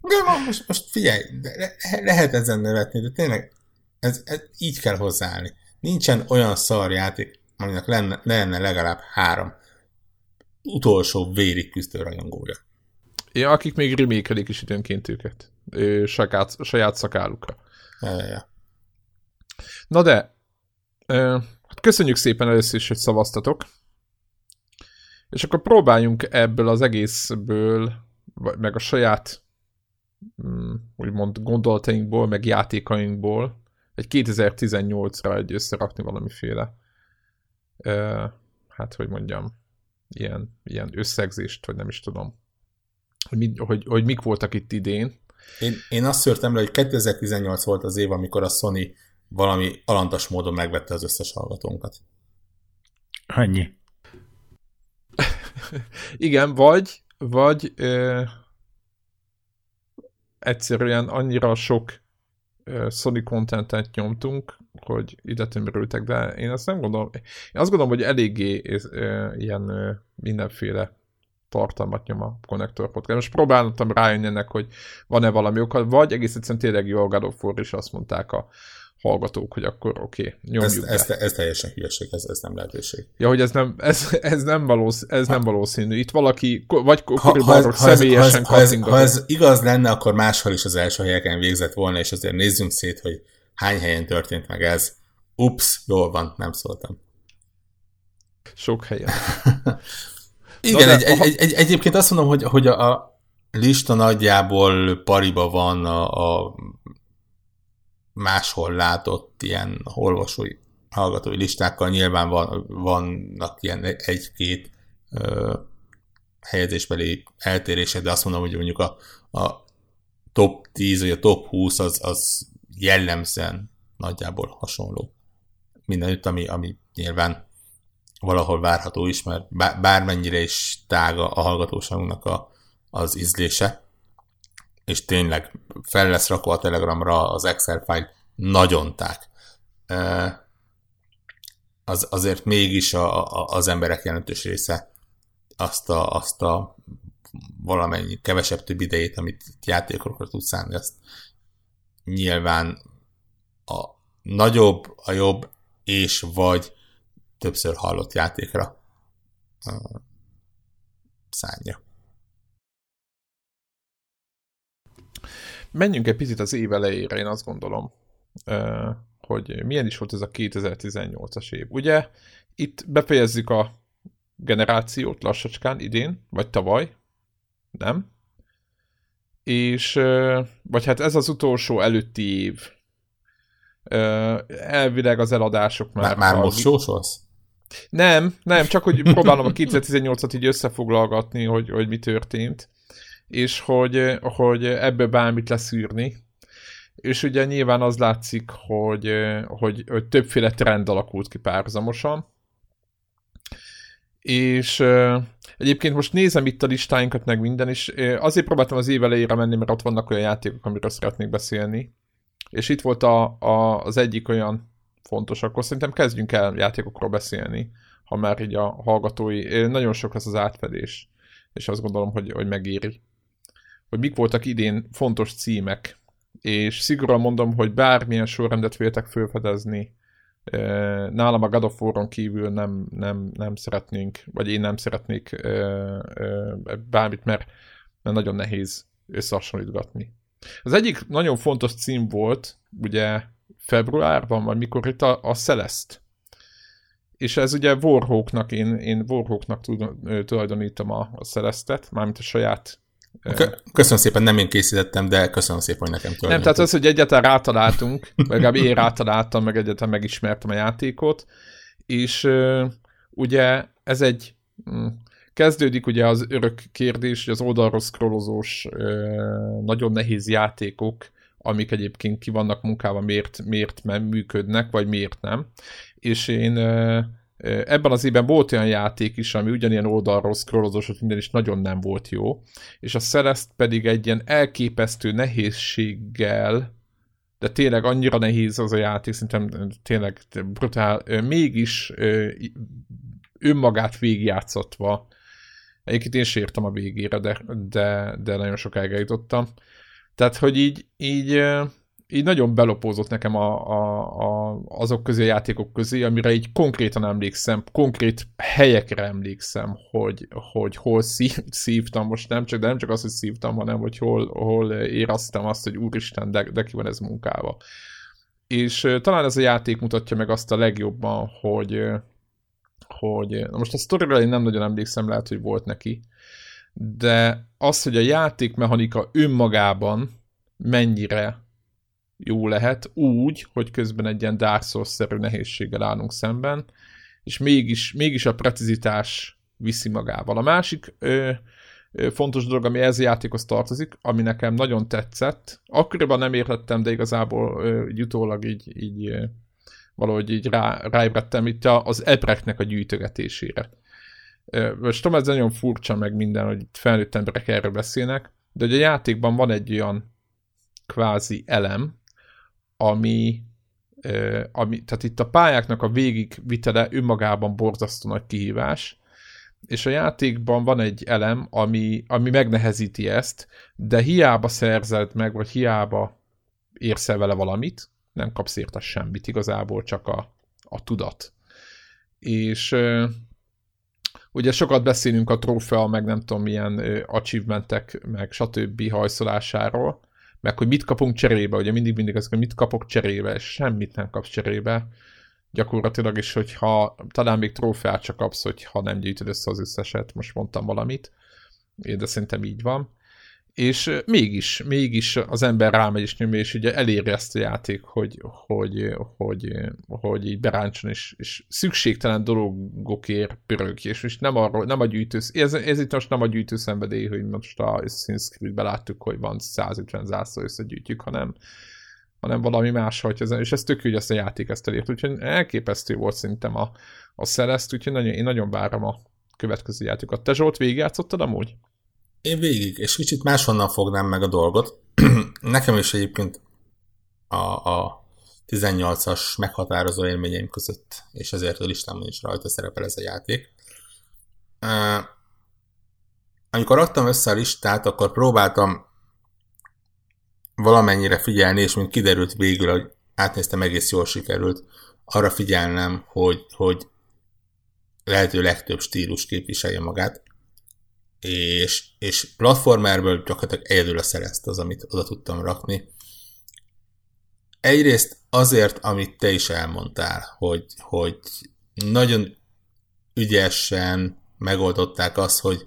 De most, most figyelj, le, lehet ezen nevetni, de tényleg ez, ez, így kell hozzáállni. Nincsen olyan szar játék, aminek lenne, lenne legalább három utolsó vérig küzdő rajongója. Ja, akik még remékelik is időnként őket. Ő, saját, saját szakálukra. Ja, ja. Na de, ö, hát köszönjük szépen először is, hogy szavaztatok. És akkor próbáljunk ebből az egészből, meg a saját mm, úgymond gondolatainkból, meg játékainkból egy 2018-ra egy összerakni valamiféle hát hogy mondjam, ilyen, ilyen összegzést, vagy nem is tudom, hogy, mi, hogy, hogy mik voltak itt idén. Én, én azt szörtem le, hogy 2018 volt az év, amikor a Sony valami alantas módon megvette az összes hallgatónkat. Annyi. Igen, vagy, vagy ö, egyszerűen annyira sok ö, Sony contentet nyomtunk, hogy ide tömörültek, de én azt nem gondolom, én azt gondolom, hogy eléggé ö, ilyen ö, mindenféle tartalmat nyom a Connector Podcast. Most próbáltam rájönni ennek, hogy van-e valami oka, vagy egész egyszerűen tényleg jó a God és azt mondták a hallgatók, hogy akkor oké, okay, nyomjuk ez, ez, ez, teljesen hülyeség, ez, ez nem lehetőség. Ja, hogy ez nem, ez, ez nem, valósz, ez ha, nem valószínű. Itt valaki, vagy ez, személyesen ha ez, ha, ez, ha ez igaz lenne, akkor máshol is az első helyeken végzett volna, és azért nézzünk szét, hogy hány helyen történt meg ez. Ups, jól van, nem szóltam. Sok helyen. Igen, egy, egy, egy, egy, egyébként azt mondom, hogy, hogy a, a lista nagyjából pariba van a, a máshol látott ilyen olvasói, hallgatói listákkal nyilván van, vannak ilyen egy-két helyezésbeli eltérések, de azt mondom, hogy mondjuk a, a top 10 vagy a top 20 az, az jellemzően nagyjából hasonló. Mindenütt, ami, ami nyilván valahol várható is, mert bármennyire is tága a hallgatóságunknak a, az ízlése, és tényleg fel lesz rakva a Telegramra az Excel file, nagyon ták. Az, azért mégis a, a, az emberek jelentős része azt a, azt a valamennyi kevesebb több idejét, amit játékokra tud szállni, azt nyilván a nagyobb, a jobb és vagy többször hallott játékra szánja. Menjünk egy picit az év elejére, én azt gondolom, hogy milyen is volt ez a 2018-as év. Ugye itt befejezzük a generációt lassacskán idén, vagy tavaly, nem? És, vagy hát ez az utolsó előtti év. Elvileg az eladások már... Már, már most jósolsz? Nem, nem, csak hogy próbálom a 2018-at így összefoglalgatni, hogy, hogy mi történt, és hogy, hogy ebből bármit leszűrni. És ugye nyilván az látszik, hogy, hogy, hogy többféle trend alakult ki párhuzamosan. És egyébként most nézem itt a listáinkat meg minden, és azért próbáltam az év elejére menni, mert ott vannak olyan játékok, amiről szeretnék beszélni. És itt volt a, a, az egyik olyan fontos, akkor szerintem kezdjünk el játékokról beszélni, ha már így a hallgatói, nagyon sok lesz az átfedés, és azt gondolom, hogy, hogy megéri. Hogy mik voltak idén fontos címek, és szigorúan mondom, hogy bármilyen sorrendet féltek felfedezni, nálam a God of War-on kívül nem, nem, nem szeretnénk, vagy én nem szeretnék bármit, mert, nagyon nehéz összehasonlítgatni. Az egyik nagyon fontos cím volt, ugye februárban, vagy mikor itt a, a Celeste. És ez ugye Warhawknak, én, én Warhawknak tulajdonítom a, a Celeste-et, mármint a saját Köszönöm szépen, nem én készítettem, de köszönöm szépen, hogy nekem Nem, tehát az, hogy egyáltalán rátaláltunk, legalább én rátaláltam, meg egyáltalán megismertem a játékot, és ugye ez egy mm, kezdődik ugye az örök kérdés, hogy az oldalról scrollozós nagyon nehéz játékok, amik egyébként ki vannak munkával, miért, miért nem működnek, vagy miért nem. És én ebben az évben volt olyan játék is, ami ugyanilyen oldalról scrollozós, minden is nagyon nem volt jó, és a Celeste pedig egy ilyen elképesztő nehézséggel, de tényleg annyira nehéz az a játék, szerintem tényleg brutál, mégis önmagát végigjátszatva, egyébként én sértem a végére, de, de, de nagyon sokáig eljutottam, tehát, hogy így, így, így nagyon belopózott nekem a, a, a, azok közé a játékok közé, amire így konkrétan emlékszem, konkrét helyekre emlékszem, hogy, hogy hol szív, szívtam most nem csak, de nem csak az, hogy szívtam, hanem hogy hol, hol éreztem azt, hogy úristen, de, de ki van ez munkával. És talán ez a játék mutatja meg azt a legjobban, hogy, hogy most a sztorira én nem nagyon emlékszem, lehet, hogy volt neki, de az, hogy a játékmechanika önmagában mennyire jó lehet, úgy, hogy közben egy ilyen Dark Souls-szerű nehézséggel állunk szemben, és mégis, mégis a precizitás viszi magával. A másik ö, ö, fontos dolog, ami ez a játékhoz tartozik, ami nekem nagyon tetszett, akkoriban nem értettem, de igazából ö, utólag így, így ö, valahogy így rá, ráébredtem itt az ebreknek a gyűjtögetésére most tudom, ez nagyon furcsa meg minden, hogy felnőtt emberek erről beszélnek, de hogy a játékban van egy olyan kvázi elem, ami, ami tehát itt a pályáknak a végigvitele önmagában borzasztó nagy kihívás, és a játékban van egy elem, ami, ami megnehezíti ezt, de hiába szerzed meg, vagy hiába érsz el vele valamit, nem kapsz érte semmit, igazából csak a, a tudat. És Ugye sokat beszélünk a trófea, meg nem tudom milyen achievementek, meg stb. hajszolásáról, meg hogy mit kapunk cserébe, ugye mindig mindig az, hogy mit kapok cserébe, semmit nem kapsz cserébe. Gyakorlatilag is, hogyha talán még trófeát csak kapsz, hogyha nem gyűjtöd össze az összeset, most mondtam valamit, de szerintem így van és mégis, mégis az ember rámegy és nyomja, és ugye eléri ezt a játék, hogy, hogy, hogy, hogy így beráncson, és, és szükségtelen dolgokért pörög, és most nem, arról, nem a gyűjtő, ez, ez itt most nem a gyűjtő szenvedély, hogy most a Assassin's Creed-ben láttuk, hogy van 150 zászló összegyűjtjük, hanem, hanem valami más, hogy ez, és ez tök hogy ezt a játék ezt elért, úgyhogy elképesztő volt szerintem a, a Celeste, úgyhogy nagyon, én nagyon várom a következő játékokat. Te Zsolt, végigjátszottad amúgy? Én végig, és kicsit máshonnan fognám meg a dolgot. Nekem is egyébként a, a 18-as meghatározó élményeim között, és ezért a listámon is rajta szerepel ez a játék. Uh, amikor raktam össze a listát, akkor próbáltam valamennyire figyelni, és mint kiderült végül, hogy átnéztem, egész jól sikerült. Arra figyelnem, hogy, hogy lehető legtöbb stílus képviselje magát, és, és platformerből gyakorlatilag egyedül a szerezt az, amit oda tudtam rakni. Egyrészt azért, amit te is elmondtál, hogy, hogy nagyon ügyesen megoldották azt, hogy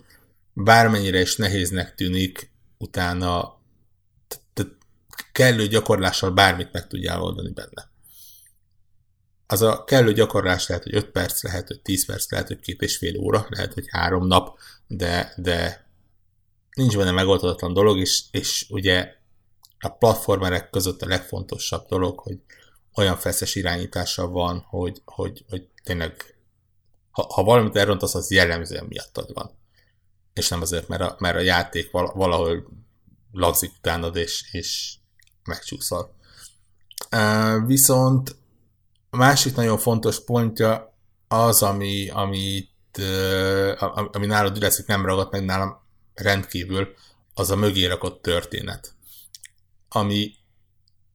bármennyire is nehéznek tűnik, utána kellő gyakorlással bármit meg tudjál oldani benne. Az a kellő gyakorlás lehet, hogy 5 perc, lehet, hogy 10 perc, lehet, hogy két és fél óra, lehet, hogy három nap, de, de nincs benne megoldatlan dolog, és, és ugye a platformerek között a legfontosabb dolog, hogy olyan feszes irányítása van, hogy, hogy, hogy tényleg ha, ha valamit elrontasz, az jellemzően miattad van. És nem azért, mert a, mert a játék valahol lagzik utánad, és, és megcsúszol. Viszont a másik nagyon fontos pontja az, ami, amit, uh, ami nálad üreszik nem ragadt meg nálam rendkívül, az a mögé rakott történet. Ami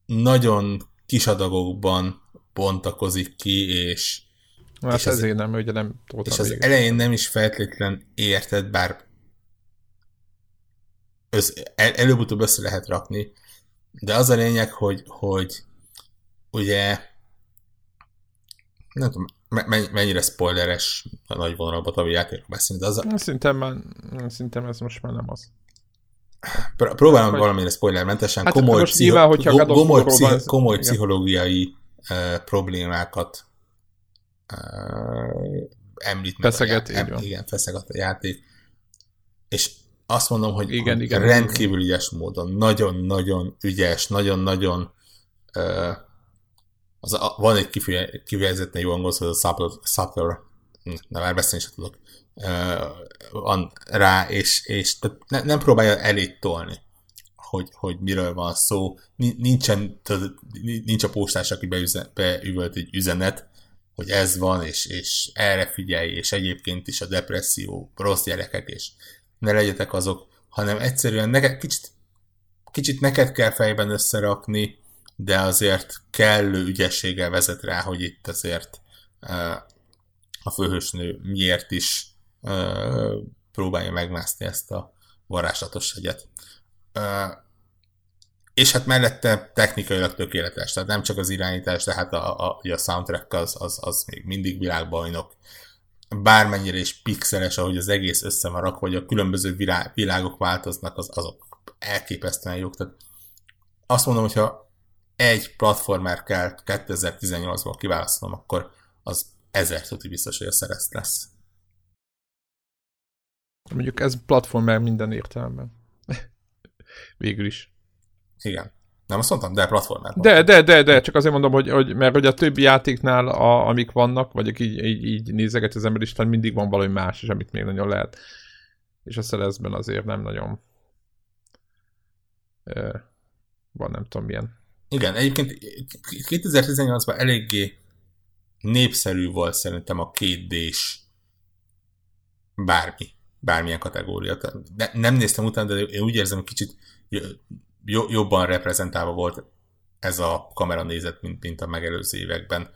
nagyon kis adagokban bontakozik ki, és Hát és ezért nem, ugye nem És az végül. elején nem is feltétlen érted, bár össz, el, előbb-utóbb össze lehet rakni, de az a lényeg, hogy, hogy ugye nem tudom, mennyire spoileres a nagy vonalban a játékról beszélni, de az a... Szerintem, már, szerintem ez most már nem az. Próbálom hogy... valamire spoilermentesen hát komoly, pszicho... nyilván, hogyha komoly, pszicho... komoly pszichológiai uh, problémákat uh, említ feszeget, meg a játék. Igen, feszeget a játék. És azt mondom, hogy igen, igen, rendkívül ügyes módon, nagyon-nagyon ügyes, nagyon-nagyon uh, az a, van egy kifejezetten jó angol, hogy a subtle, hm, na már beszélni sem tudok, van rá, és, és tehát ne, nem próbálja elét tolni, hogy, hogy miről van szó. Nincsen, tehát, nincs a postás, aki beüvölt egy üzenet, hogy ez van, és, és erre figyelj, és egyébként is a depresszió, rossz gyerekek, és ne legyetek azok, hanem egyszerűen neked, kicsit, kicsit neked kell fejben összerakni, de azért kellő ügyességgel vezet rá, hogy itt azért a főhősnő miért is próbálja megmászni ezt a varázslatos hegyet. És hát mellette technikailag tökéletes, tehát nem csak az irányítás, de hát a, a, a soundtrack az, az, az még mindig világbajnok. Bármennyire is pixeles, ahogy az egész össze van rakva, hogy a különböző világ, világok változnak, az, azok elképesztően jók. Tehát azt mondom, hogyha egy platformer kell 2018-ból kiválasztanom, akkor az ezer tuti biztos, hogy a szerezt lesz. Mondjuk ez platformer minden értelemben. Végül is. Igen. Nem azt mondtam, de platformer. De, de, de, de, csak azért mondom, hogy, hogy mert hogy a többi játéknál, a, amik vannak, vagy így, így, így nézeget az ember Isten, mindig van valami más is, amit még nagyon lehet. És a Celeste-ben azért nem nagyon van nem tudom milyen. Igen, egyébként 2018-ban eléggé népszerű volt szerintem a 2 d bármi, bármilyen kategória. De nem néztem utána, de én úgy érzem, hogy kicsit jobban reprezentálva volt ez a kamera nézet, mint, mint a megelőző években.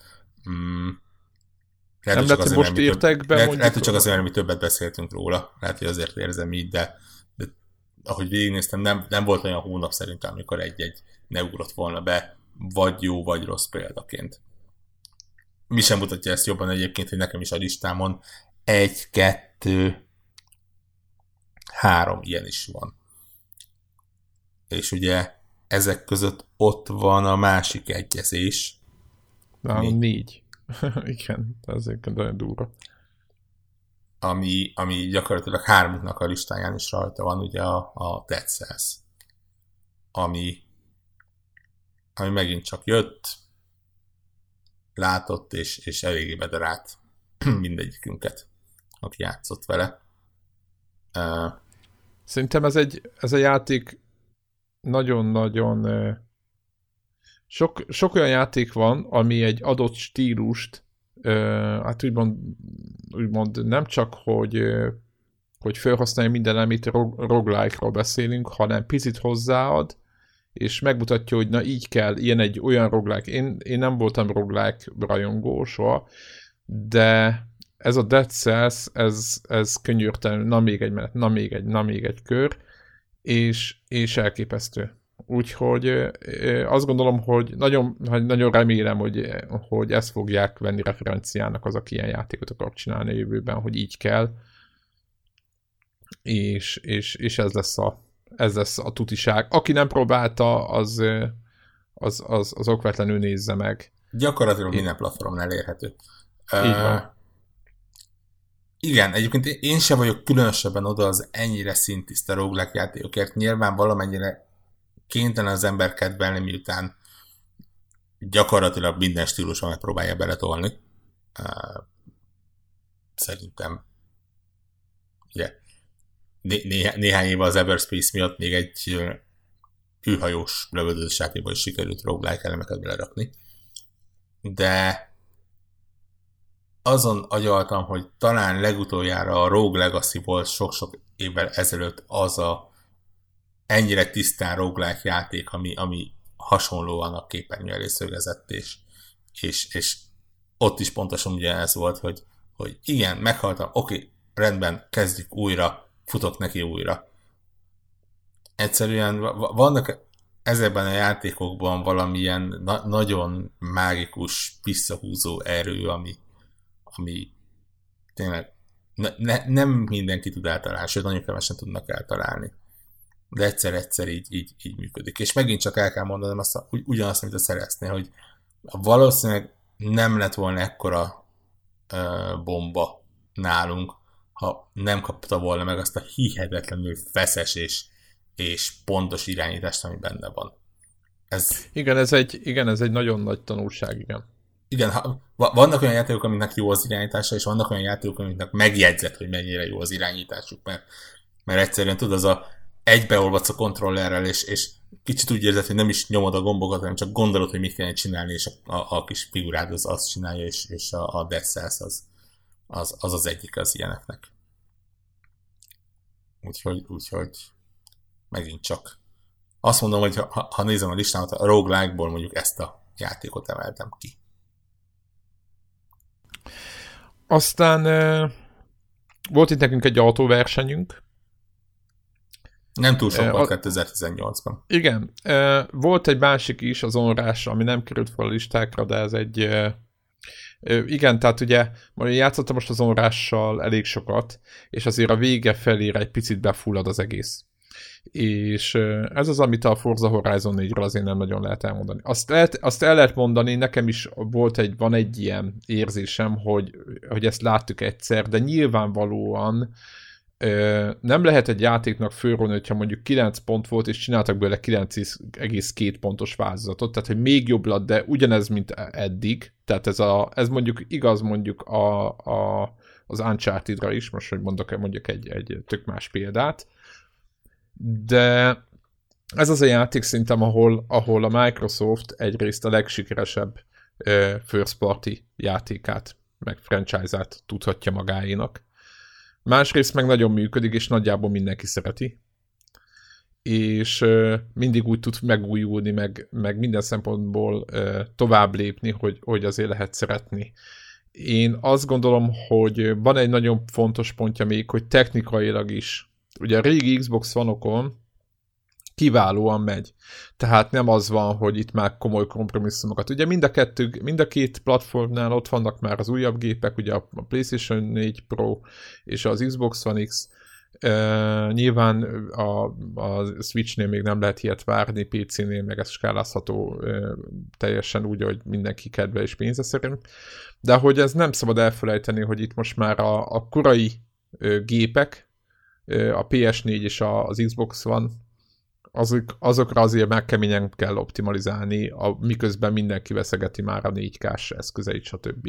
Mm. Lehet, nem lehet, most értek be, lehet, lehet, hogy csak azért, mert mi többet beszéltünk róla. Lehet, hogy azért érzem így, de, de ahogy végignéztem, nem, nem volt olyan hónap szerintem, amikor egy-egy ne ugrott volna be, vagy jó, vagy rossz példaként. Mi sem mutatja ezt jobban egyébként, hogy nekem is a listámon egy, kettő, három ilyen is van és ugye ezek között ott van a másik egyezés. Na, mi, négy. Igen, azért nagyon durva. Ami, ami gyakorlatilag hármunknak a listáján is rajta van, ugye a, a Dead Cells. Ami, ami megint csak jött, látott, és, és eléggé bedarált mindegyikünket, aki játszott vele. Uh, Szerintem ez, egy, ez a játék nagyon-nagyon sok, sok olyan játék van, ami egy adott stílust, hát úgymond, úgymond nem csak, hogy, hogy felhasználja minden, amit rog, roguelike-ról beszélünk, hanem picit hozzáad, és megmutatja, hogy na így kell, ilyen egy olyan roglák. Én, én nem voltam roglák rajongó soha, de ez a Dead Cells, ez, ez könyörtelen, na még egy menet, na még egy, na még egy kör, és, és elképesztő. Úgyhogy azt gondolom, hogy nagyon, nagyon remélem, hogy, hogy ezt fogják venni referenciának az, aki ilyen játékot akar csinálni a jövőben, hogy így kell, és, és, és ez lesz a, ez lesz a tutiság. Aki nem próbálta, az, az, az, az okvetlenül nézze meg. Gyakorlatilag minden platformon elérhető. Így van. Uh, igen, egyébként én sem vagyok különösebben oda az ennyire szintiszta roguelike játékokért. Nyilván valamennyire kénytelen az ember kedvelni, miután gyakorlatilag minden stíluson megpróbálja beletolni. Uh, szerintem ugye né- né- néhány éve az Everspace miatt még egy űrhajós lövöldözős játékban is sikerült roguelike elemeket belerakni. De azon agyaltam, hogy talán legutoljára a Rogue Legacy volt sok-sok évvel ezelőtt az a ennyire tisztán roguelike játék, ami, ami hasonlóan a képernyő elé szögezett, és, és, és ott is pontosan ugye ez volt, hogy, hogy igen, meghaltam, oké, rendben, kezdjük újra, futok neki újra. Egyszerűen vannak ezekben a játékokban valamilyen na- nagyon mágikus, visszahúzó erő, ami, ami tényleg ne, ne, nem mindenki tud eltalálni, sőt, nagyon kevesen tudnak eltalálni. De egyszer-egyszer így, így, így működik. És megint csak el kell mondanom azt, ugy, ugyanazt, amit a szerezné, hogy valószínűleg nem lett volna ekkora ö, bomba nálunk, ha nem kapta volna meg azt a hihetetlenül feszes és, és pontos irányítást, ami benne van. Ez... Igen, ez egy, igen, ez egy nagyon nagy tanulság, igen igen, ha, vannak olyan játékok, amiknek jó az irányítása, és vannak olyan játékok, amiknek megjegyzett, hogy mennyire jó az irányításuk, mert, mert egyszerűen tudod, az a egybeolvadsz a kontrollerrel, és, és kicsit úgy érzed, hogy nem is nyomod a gombokat, hanem csak gondolod, hogy mit kell csinálni, és a, a, a kis figurád az azt csinálja, és, és a, a Dead Cells az, az, az az egyik az ilyeneknek. Úgyhogy, úgyhogy megint csak azt mondom, hogy ha, ha nézem a listámat, a roguelike-ból mondjuk ezt a játékot emeltem ki. Aztán volt itt nekünk egy autóversenyünk. Nem túl sok volt 2018-ban. Igen. Volt egy másik is, az onrás, ami nem került fel a listákra, de ez egy... Igen, tehát ugye majd játszottam most az onrással elég sokat, és azért a vége felére egy picit befullad az egész és ez az, amit a Forza Horizon 4-ről azért nem nagyon lehet elmondani. Azt, lehet, azt el lehet mondani, nekem is volt egy, van egy ilyen érzésem, hogy, hogy ezt láttuk egyszer, de nyilvánvalóan nem lehet egy játéknak fölrólni, hogyha mondjuk 9 pont volt, és csináltak belőle 9,2 pontos változatot, tehát hogy még jobb lett, de ugyanez, mint eddig, tehát ez, a, ez mondjuk igaz mondjuk a, a, az Uncharted-ra is, most hogy mondok mondjuk egy, egy tök más példát, de ez az a játék szintem, ahol, ahol a Microsoft egyrészt a legsikeresebb first party játékát, meg franchise-át tudhatja magáénak. Másrészt meg nagyon működik, és nagyjából mindenki szereti. És mindig úgy tud megújulni, meg, meg minden szempontból tovább lépni, hogy, hogy azért lehet szeretni. Én azt gondolom, hogy van egy nagyon fontos pontja még, hogy technikailag is ugye a régi Xbox One-okon kiválóan megy. Tehát nem az van, hogy itt már komoly kompromisszumokat. Ugye mind a, kettő, mind a két platformnál ott vannak már az újabb gépek, ugye a PlayStation 4 Pro és az Xbox One X. Uh, nyilván a, a Switchnél még nem lehet ilyet várni, PC-nél meg ez skálázható uh, teljesen úgy, hogy mindenki kedve és pénze szerint. De hogy ez nem szabad elfelejteni, hogy itt most már a, a korai uh, gépek, a PS4 és az Xbox van, azok, azokra azért meg keményen kell optimalizálni, a, miközben mindenki veszegeti már a 4K-s eszközeit, stb.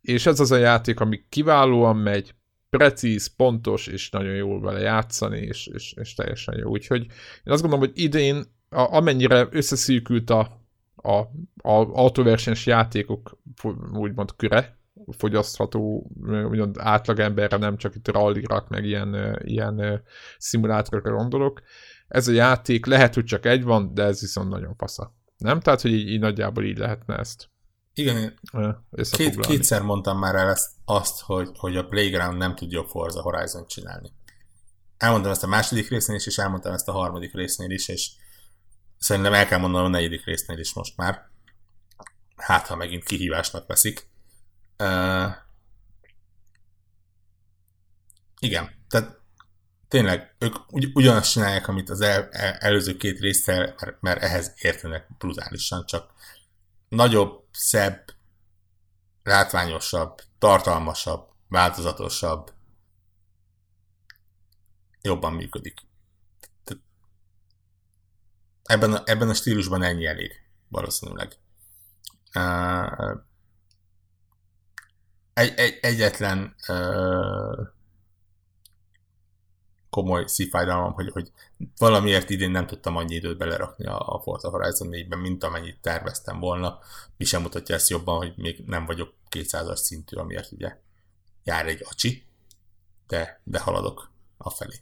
És ez az a játék, ami kiválóan megy, precíz, pontos, és nagyon jól vele játszani, és, és, és teljesen jó. Úgyhogy én azt gondolom, hogy idén, a, amennyire összeszűkült a, a, a autóversenyes játékok úgymond köre, fogyasztható úgymond átlagemberre, nem csak itt rallirak, meg ilyen, ilyen szimulátorokra gondolok. Ez a játék lehet, hogy csak egy van, de ez viszont nagyon fasza. Nem? Tehát, hogy így, így nagyjából így lehetne ezt igen, két, kétszer mondtam már el ezt, azt, hogy, hogy a Playground nem tudja a Forza Horizon csinálni. Elmondtam ezt a második résznél is, és elmondtam ezt a harmadik résznél is, és szerintem el kell mondanom a negyedik résznél is most már. Hát, ha megint kihívásnak veszik. Uh, igen, tehát tényleg ők ugy, ugyanazt csinálják, amit az el, el, előző két résszel, mert, mert ehhez értenek brutálisan, csak nagyobb, szebb, látványosabb, tartalmasabb, változatosabb, jobban működik. Ebben a, ebben a stílusban ennyi elég, valószínűleg. egy, egy, egyetlen uh, komoly szívfájdalmam, hogy, hogy valamiért idén nem tudtam annyi időt belerakni a, a Forza Horizon 4-ben, mint amennyit terveztem volna. Mi sem mutatja ezt jobban, hogy még nem vagyok 200-as szintű, amiért ugye jár egy acsi, de, de haladok afelé.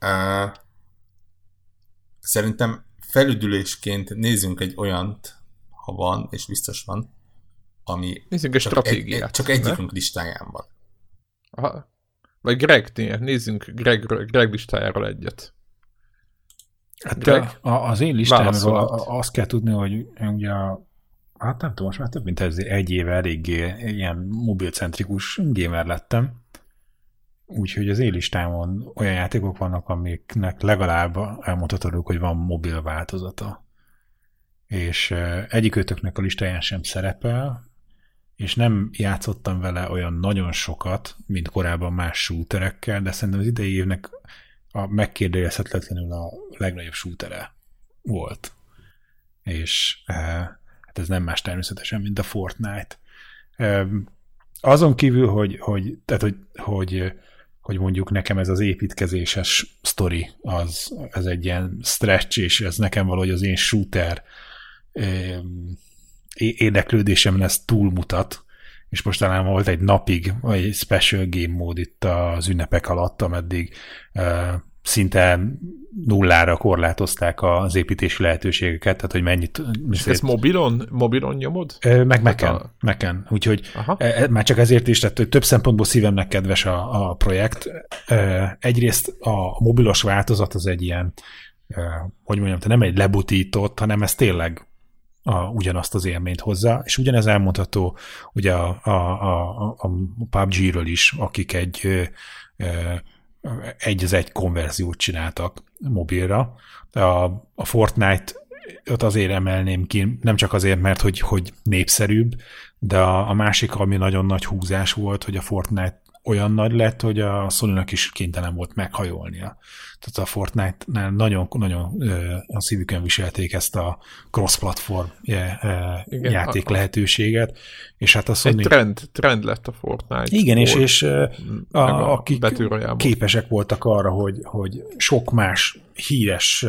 Uh, szerintem felüdülésként nézzünk egy olyant, ha van, és biztos van, ami Nézzünk csak, egy, csak egyikünk listáján van. Aha. Vagy Greg, nézzünk Greg, Greg listájáról egyet. Hát Greg, a, az én listámról azt kell tudni, hogy ugye a, hát nem tudom, most már több mint ez egy éve eléggé ilyen mobilcentrikus gamer lettem. Úgyhogy az én listámon olyan játékok vannak, amiknek legalább elmondhatod, hogy van mobil változata. És egyik ötöknek a listáján sem szerepel, és nem játszottam vele olyan nagyon sokat, mint korábban más shooterekkel, de szerintem az idei évnek a megkérdőjelezhetetlenül a legnagyobb shootere volt. És e, hát ez nem más természetesen, mint a Fortnite. E, azon kívül, hogy, hogy, tehát, hogy, hogy, hogy mondjuk nekem ez az építkezéses sztori, az, ez egy ilyen stretch, és ez nekem valahogy az én shooter e, érdeklődésem ez túlmutat, és most talán volt egy napig, vagy egy special game mód itt az ünnepek alatt, ameddig szinte nullára korlátozták az építési lehetőségeket, tehát hogy mennyit... És ezt mobilon, mobilon nyomod? Meg meken, a... meken. Úgyhogy Aha. E, e, már csak ezért is, tehát hogy több szempontból szívemnek kedves a, a projekt. Egyrészt a mobilos változat az egy ilyen, hogy mondjam, nem egy lebutított, hanem ez tényleg a, ugyanazt az élményt hozza, és ugyanez elmondható ugye a, a, a, a PUBG-ről is, akik egy egy az egy konverziót csináltak mobilra. A, a Fortnite ott azért emelném ki, nem csak azért, mert hogy, hogy népszerűbb, de a, a másik, ami nagyon nagy húzás volt, hogy a Fortnite olyan nagy lett, hogy a sony is kénytelen volt meghajolnia. Tehát a Fortnite-nál nagyon, nagyon a szívükön viselték ezt a cross-platform játék lehetőséget, és hát a Sony... Egy trend, trend lett a Fortnite. Igen, és, és a, akik képesek voltak arra, hogy, hogy sok más híres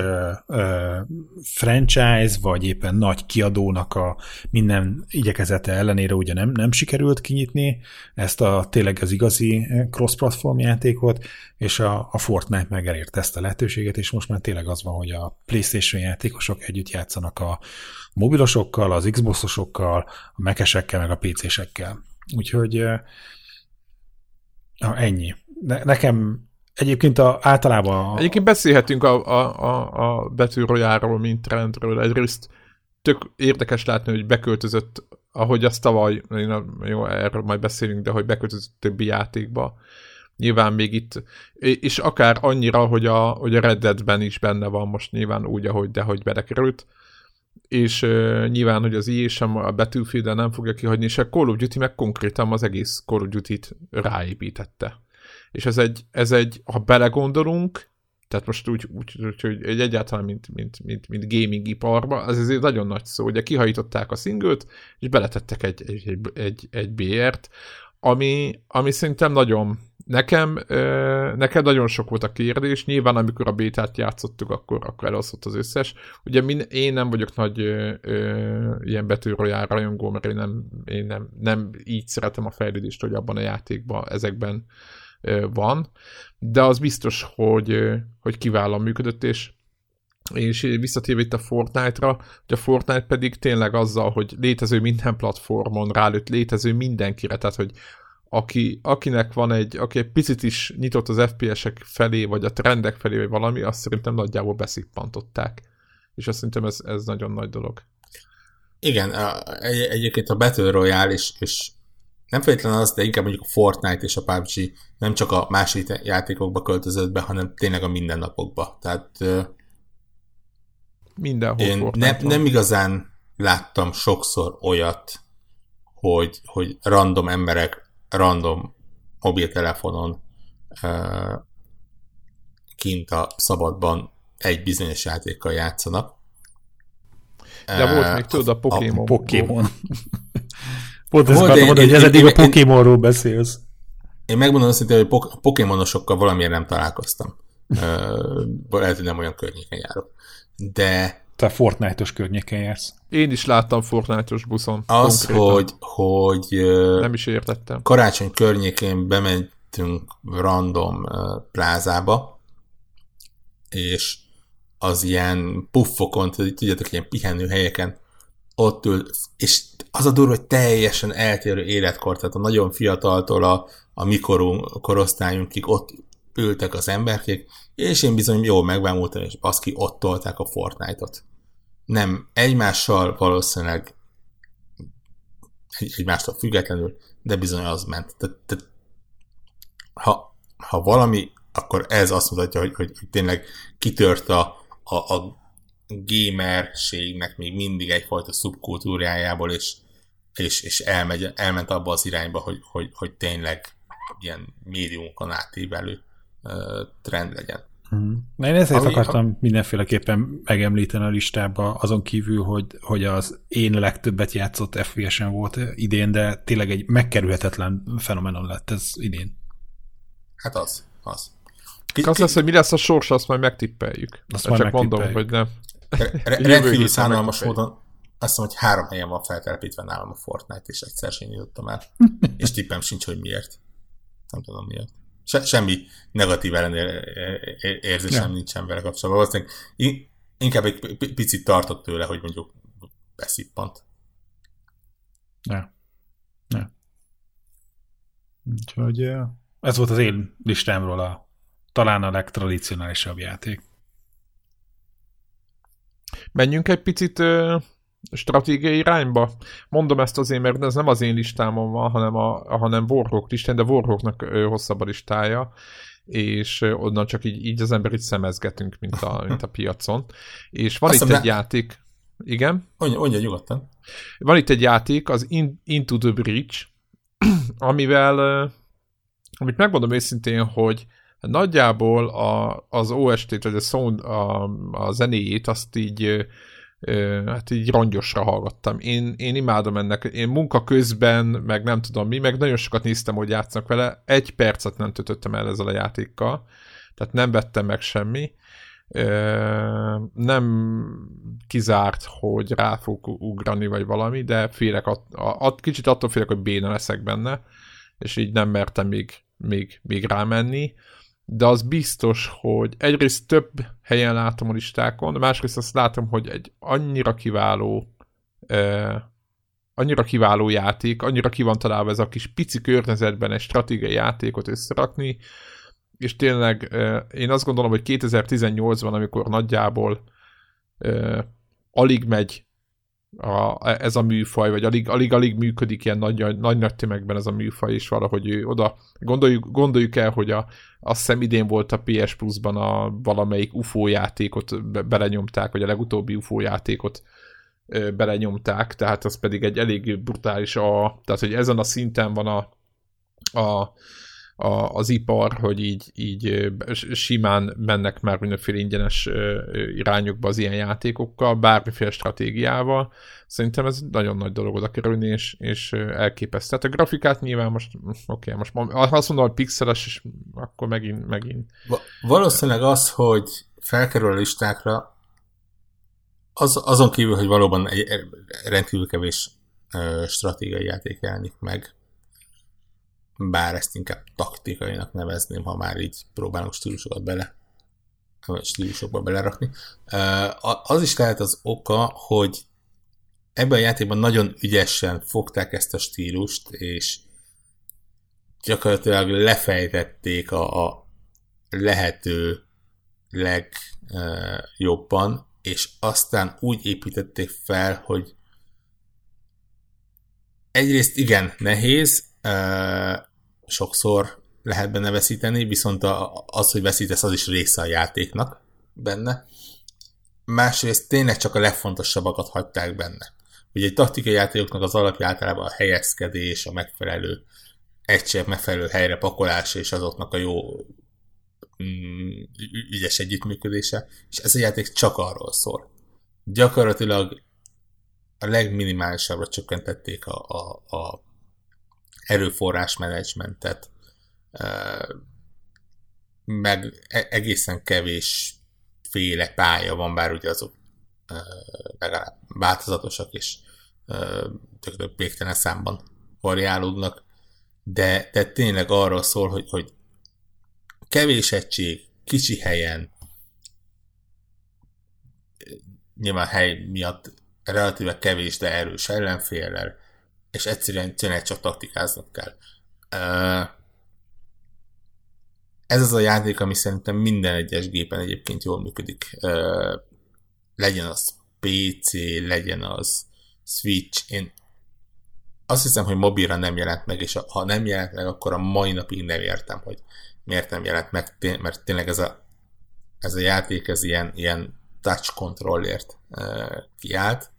franchise, vagy éppen nagy kiadónak a minden igyekezete ellenére ugye nem, nem sikerült kinyitni ezt a tényleg az igazi cross-platform játékot, és a, a Fortnite meg elérte ezt a lehetőséget, és most már tényleg az van, hogy a PlayStation játékosok együtt játszanak a mobilosokkal, az Xboxosokkal, a Mac-esekkel, meg a PC-sekkel. Úgyhogy uh, ennyi. Ne, nekem Egyébként a, általában... Egyébként beszélhetünk a, a, a, a betűrojáról, mint trendről. Egyrészt tök érdekes látni, hogy beköltözött, ahogy azt tavaly, jó, erről majd beszélünk, de hogy beköltözött többi játékba. Nyilván még itt, és akár annyira, hogy a, hogy a Red Dead-ben is benne van most nyilván úgy, ahogy, de hogy belekerült. És uh, nyilván, hogy az EA sem a battlefield nem fogja kihagyni, és a Call of Duty meg konkrétan az egész Call of Duty-t ráépítette és ez egy, ez egy ha belegondolunk, tehát most úgy, úgy, úgy hogy egy egyáltalán, mint, mint, mint, mint gaming iparba, az azért nagyon nagy szó. Ugye kihajították a szingőt, és beletettek egy, egy, egy, egy, egy BR-t, ami, ami szerintem nagyon, nekem, nekem nagyon sok volt a kérdés, nyilván amikor a bétát játszottuk, akkor, akkor elosztott az összes. Ugye min, én nem vagyok nagy ö, ö, ilyen betűrolyár rajongó, mert én nem, én nem, nem így szeretem a fejlődést, hogy abban a játékban, ezekben van, de az biztos, hogy, hogy kiválóan működött, és és visszatérve itt a Fortnite-ra, hogy a Fortnite pedig tényleg azzal, hogy létező minden platformon rálőtt, létező mindenkire, tehát hogy aki, akinek van egy, aki egy picit is nyitott az FPS-ek felé, vagy a trendek felé, vagy valami, azt szerintem nagyjából beszippantották. És azt szerintem ez, ez nagyon nagy dolog. Igen, egy, egyébként a Battle Royale is, és nem feltétlenül az, de inkább mondjuk a Fortnite és a PUBG nem csak a másik játékokba költözött be, hanem tényleg a mindennapokba. Tehát Mindenhol én ne, nem igazán láttam sokszor olyat, hogy, hogy random emberek random mobiltelefonon uh, kint a szabadban egy bizonyos játékkal játszanak. De volt még tudod a Pokémon. A Pokémon. Pont ezt akartam mondani, hogy ez eddig a Pokémonról beszélsz. Én megmondom azt, hogy a Pokémonosokkal valamiért nem találkoztam. Lehet, hogy nem olyan környéken járok. De... Te Fortnite-os környéken jársz. Én is láttam Fortnite-os buszon. Az, hogy, hogy nem is értettem. Karácsony környékén bementünk random plázába, és az ilyen puffokon, tudjátok, ilyen pihenő helyeken ott ül, és az a durva, hogy teljesen eltérő életkor, tehát a nagyon fiataltól a, a mikorunk, korosztályunkig ott ültek az emberkék, és én bizony jól megbámultam, és baszki, ott tolták a Fortnite-ot. Nem egymással valószínűleg egymástól függetlenül, de bizony az ment. Tehát, tehát ha, ha valami, akkor ez azt mutatja, hogy, hogy, hogy tényleg kitört a, a, a gamerségnek még mindig egyfajta szubkultúrájából, és, és, és elmegy, elment abba az irányba, hogy, hogy, hogy tényleg ilyen médiumokon átívelő trend legyen. Mm. Na én ezért Ami, akartam a... mindenféleképpen megemlíteni a listába, azon kívül, hogy, hogy az én legtöbbet játszott FPS-en volt idén, de tényleg egy megkerülhetetlen fenomenon lett ez idén. Hát az, az. Azt lesz, hogy mi lesz a sors, azt majd megtippeljük. Azt majd csak mondom, hogy nem. Rendkívül szánalmas módon azt mondom, hogy három helyen van feltelepítve nálam a Fortnite, és egyszer sem nyitottam el. és tippem sincs, hogy miért. Nem tudom miért. Se, semmi negatív ellenérzésem ja. nincsen vele kapcsolatban. Valószínűleg inkább egy picit tartott tőle, hogy mondjuk beszippant. Ja. Ja. Úgyhogy ez volt az én listámról a talán a legtradicionálisabb játék. Menjünk egy picit stratégiai irányba. Mondom ezt azért, mert ez nem az én listámon van, hanem, a, hanem Warhawk listán, de Warhawknak hosszabb a listája és onnan csak így, így az ember így szemezgetünk, mint a, mint a piacon. És van Azt itt egy ne... játék, igen? Mondja, mondja nyugodtan. Van itt egy játék, az In, Into the Bridge, amivel, amit megmondom őszintén, hogy nagyjából a, az OST-t, vagy a, sound, a, a zenéjét azt így hát így rongyosra hallgattam. Én, én imádom ennek, én munka közben, meg nem tudom mi, meg nagyon sokat néztem, hogy játszanak vele, egy percet nem töltöttem el ezzel a játékkal, tehát nem vettem meg semmi, nem kizárt, hogy rá fog ugrani, vagy valami, de félek, att, att, kicsit attól félek, hogy béna leszek benne, és így nem mertem még, még, még rámenni de az biztos, hogy egyrészt több helyen látom a listákon, másrészt azt látom, hogy egy annyira kiváló uh, annyira kiváló játék, annyira ki van találva ez a kis pici környezetben egy stratégiai játékot összerakni, és tényleg uh, én azt gondolom, hogy 2018-ban, amikor nagyjából uh, alig megy a, ez a műfaj, vagy alig, alig, alig működik ilyen nagy, nagy, nagy tömegben ez a műfaj, és valahogy ő oda, gondoljuk, gondoljuk el, hogy a, azt hiszem idén volt a PS Plus-ban a valamelyik UFO játékot be, belenyomták, vagy a legutóbbi UFO játékot ö, belenyomták, tehát az pedig egy elég brutális, a, tehát hogy ezen a szinten van a, a a, az ipar, hogy így, így simán mennek már mindenféle ingyenes irányokba az ilyen játékokkal, bármiféle stratégiával. Szerintem ez nagyon nagy dolog oda kerülni, és, és elképesztő. Tehát a grafikát nyilván most, oké, okay, most azt mondom, hogy pixeles, és akkor megint, megint. Valószínűleg az, hogy felkerül a listákra, az, azon kívül, hogy valóban egy rendkívül kevés stratégiai játék jelenik meg, bár ezt inkább taktikainak nevezném, ha már így próbálunk stílusokat bele stílusokba belerakni. Az is lehet az oka, hogy ebben a játékban nagyon ügyesen fogták ezt a stílust, és gyakorlatilag lefejtették a, a lehető legjobban, és aztán úgy építették fel, hogy egyrészt igen, nehéz, sokszor lehet benne veszíteni, viszont az, hogy veszítesz, az is része a játéknak benne. Másrészt tényleg csak a legfontosabbakat hagyták benne. Ugye egy taktikai játékoknak az alapja általában a helyezkedés, a megfelelő egység megfelelő helyre pakolása és azoknak a jó mm, ügyes együttműködése, és ez a játék csak arról szól. Gyakorlatilag a legminimálisabbra csökkentették a, a, a erőforrás menedzsmentet, meg e-, egészen kevés féle pálya van, bár ugye azok legalább változatosak és tök végtelen számban variálódnak, de, de tényleg arról szól, hogy, hogy kevés egység, kicsi helyen, nyilván hely miatt relatíve kevés, de erős ellenféllel, és egyszerűen tényleg csak taktikáznak kell. Ez az a játék, ami szerintem minden egyes gépen egyébként jól működik. Legyen az PC, legyen az Switch. Én azt hiszem, hogy mobilra nem jelent meg, és ha nem jelent meg, akkor a mai napig nem értem, hogy miért nem jelent meg, mert tényleg ez a, ez a játék, ez ilyen, ilyen touch controllért kiállt.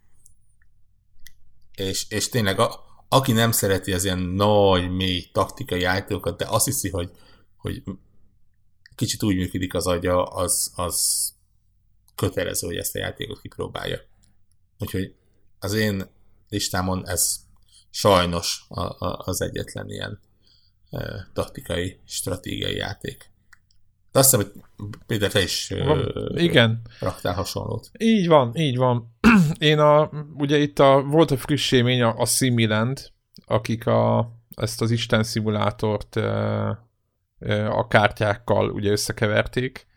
És, és tényleg a, aki nem szereti az ilyen nagy, mély taktikai játékokat, de azt hiszi, hogy, hogy kicsit úgy működik az agya, az, az kötelező, hogy ezt a játékot kipróbálja. Úgyhogy az én listámon ez sajnos a, a, az egyetlen ilyen e, taktikai, stratégiai játék. De azt hiszem, hogy Péter, te is van, igen. raktál hasonlót. Így van, így van. Én a, ugye itt a, volt a friss élmény a, a Similand, akik a, ezt az Isten szimulátort e, a kártyákkal ugye összekeverték,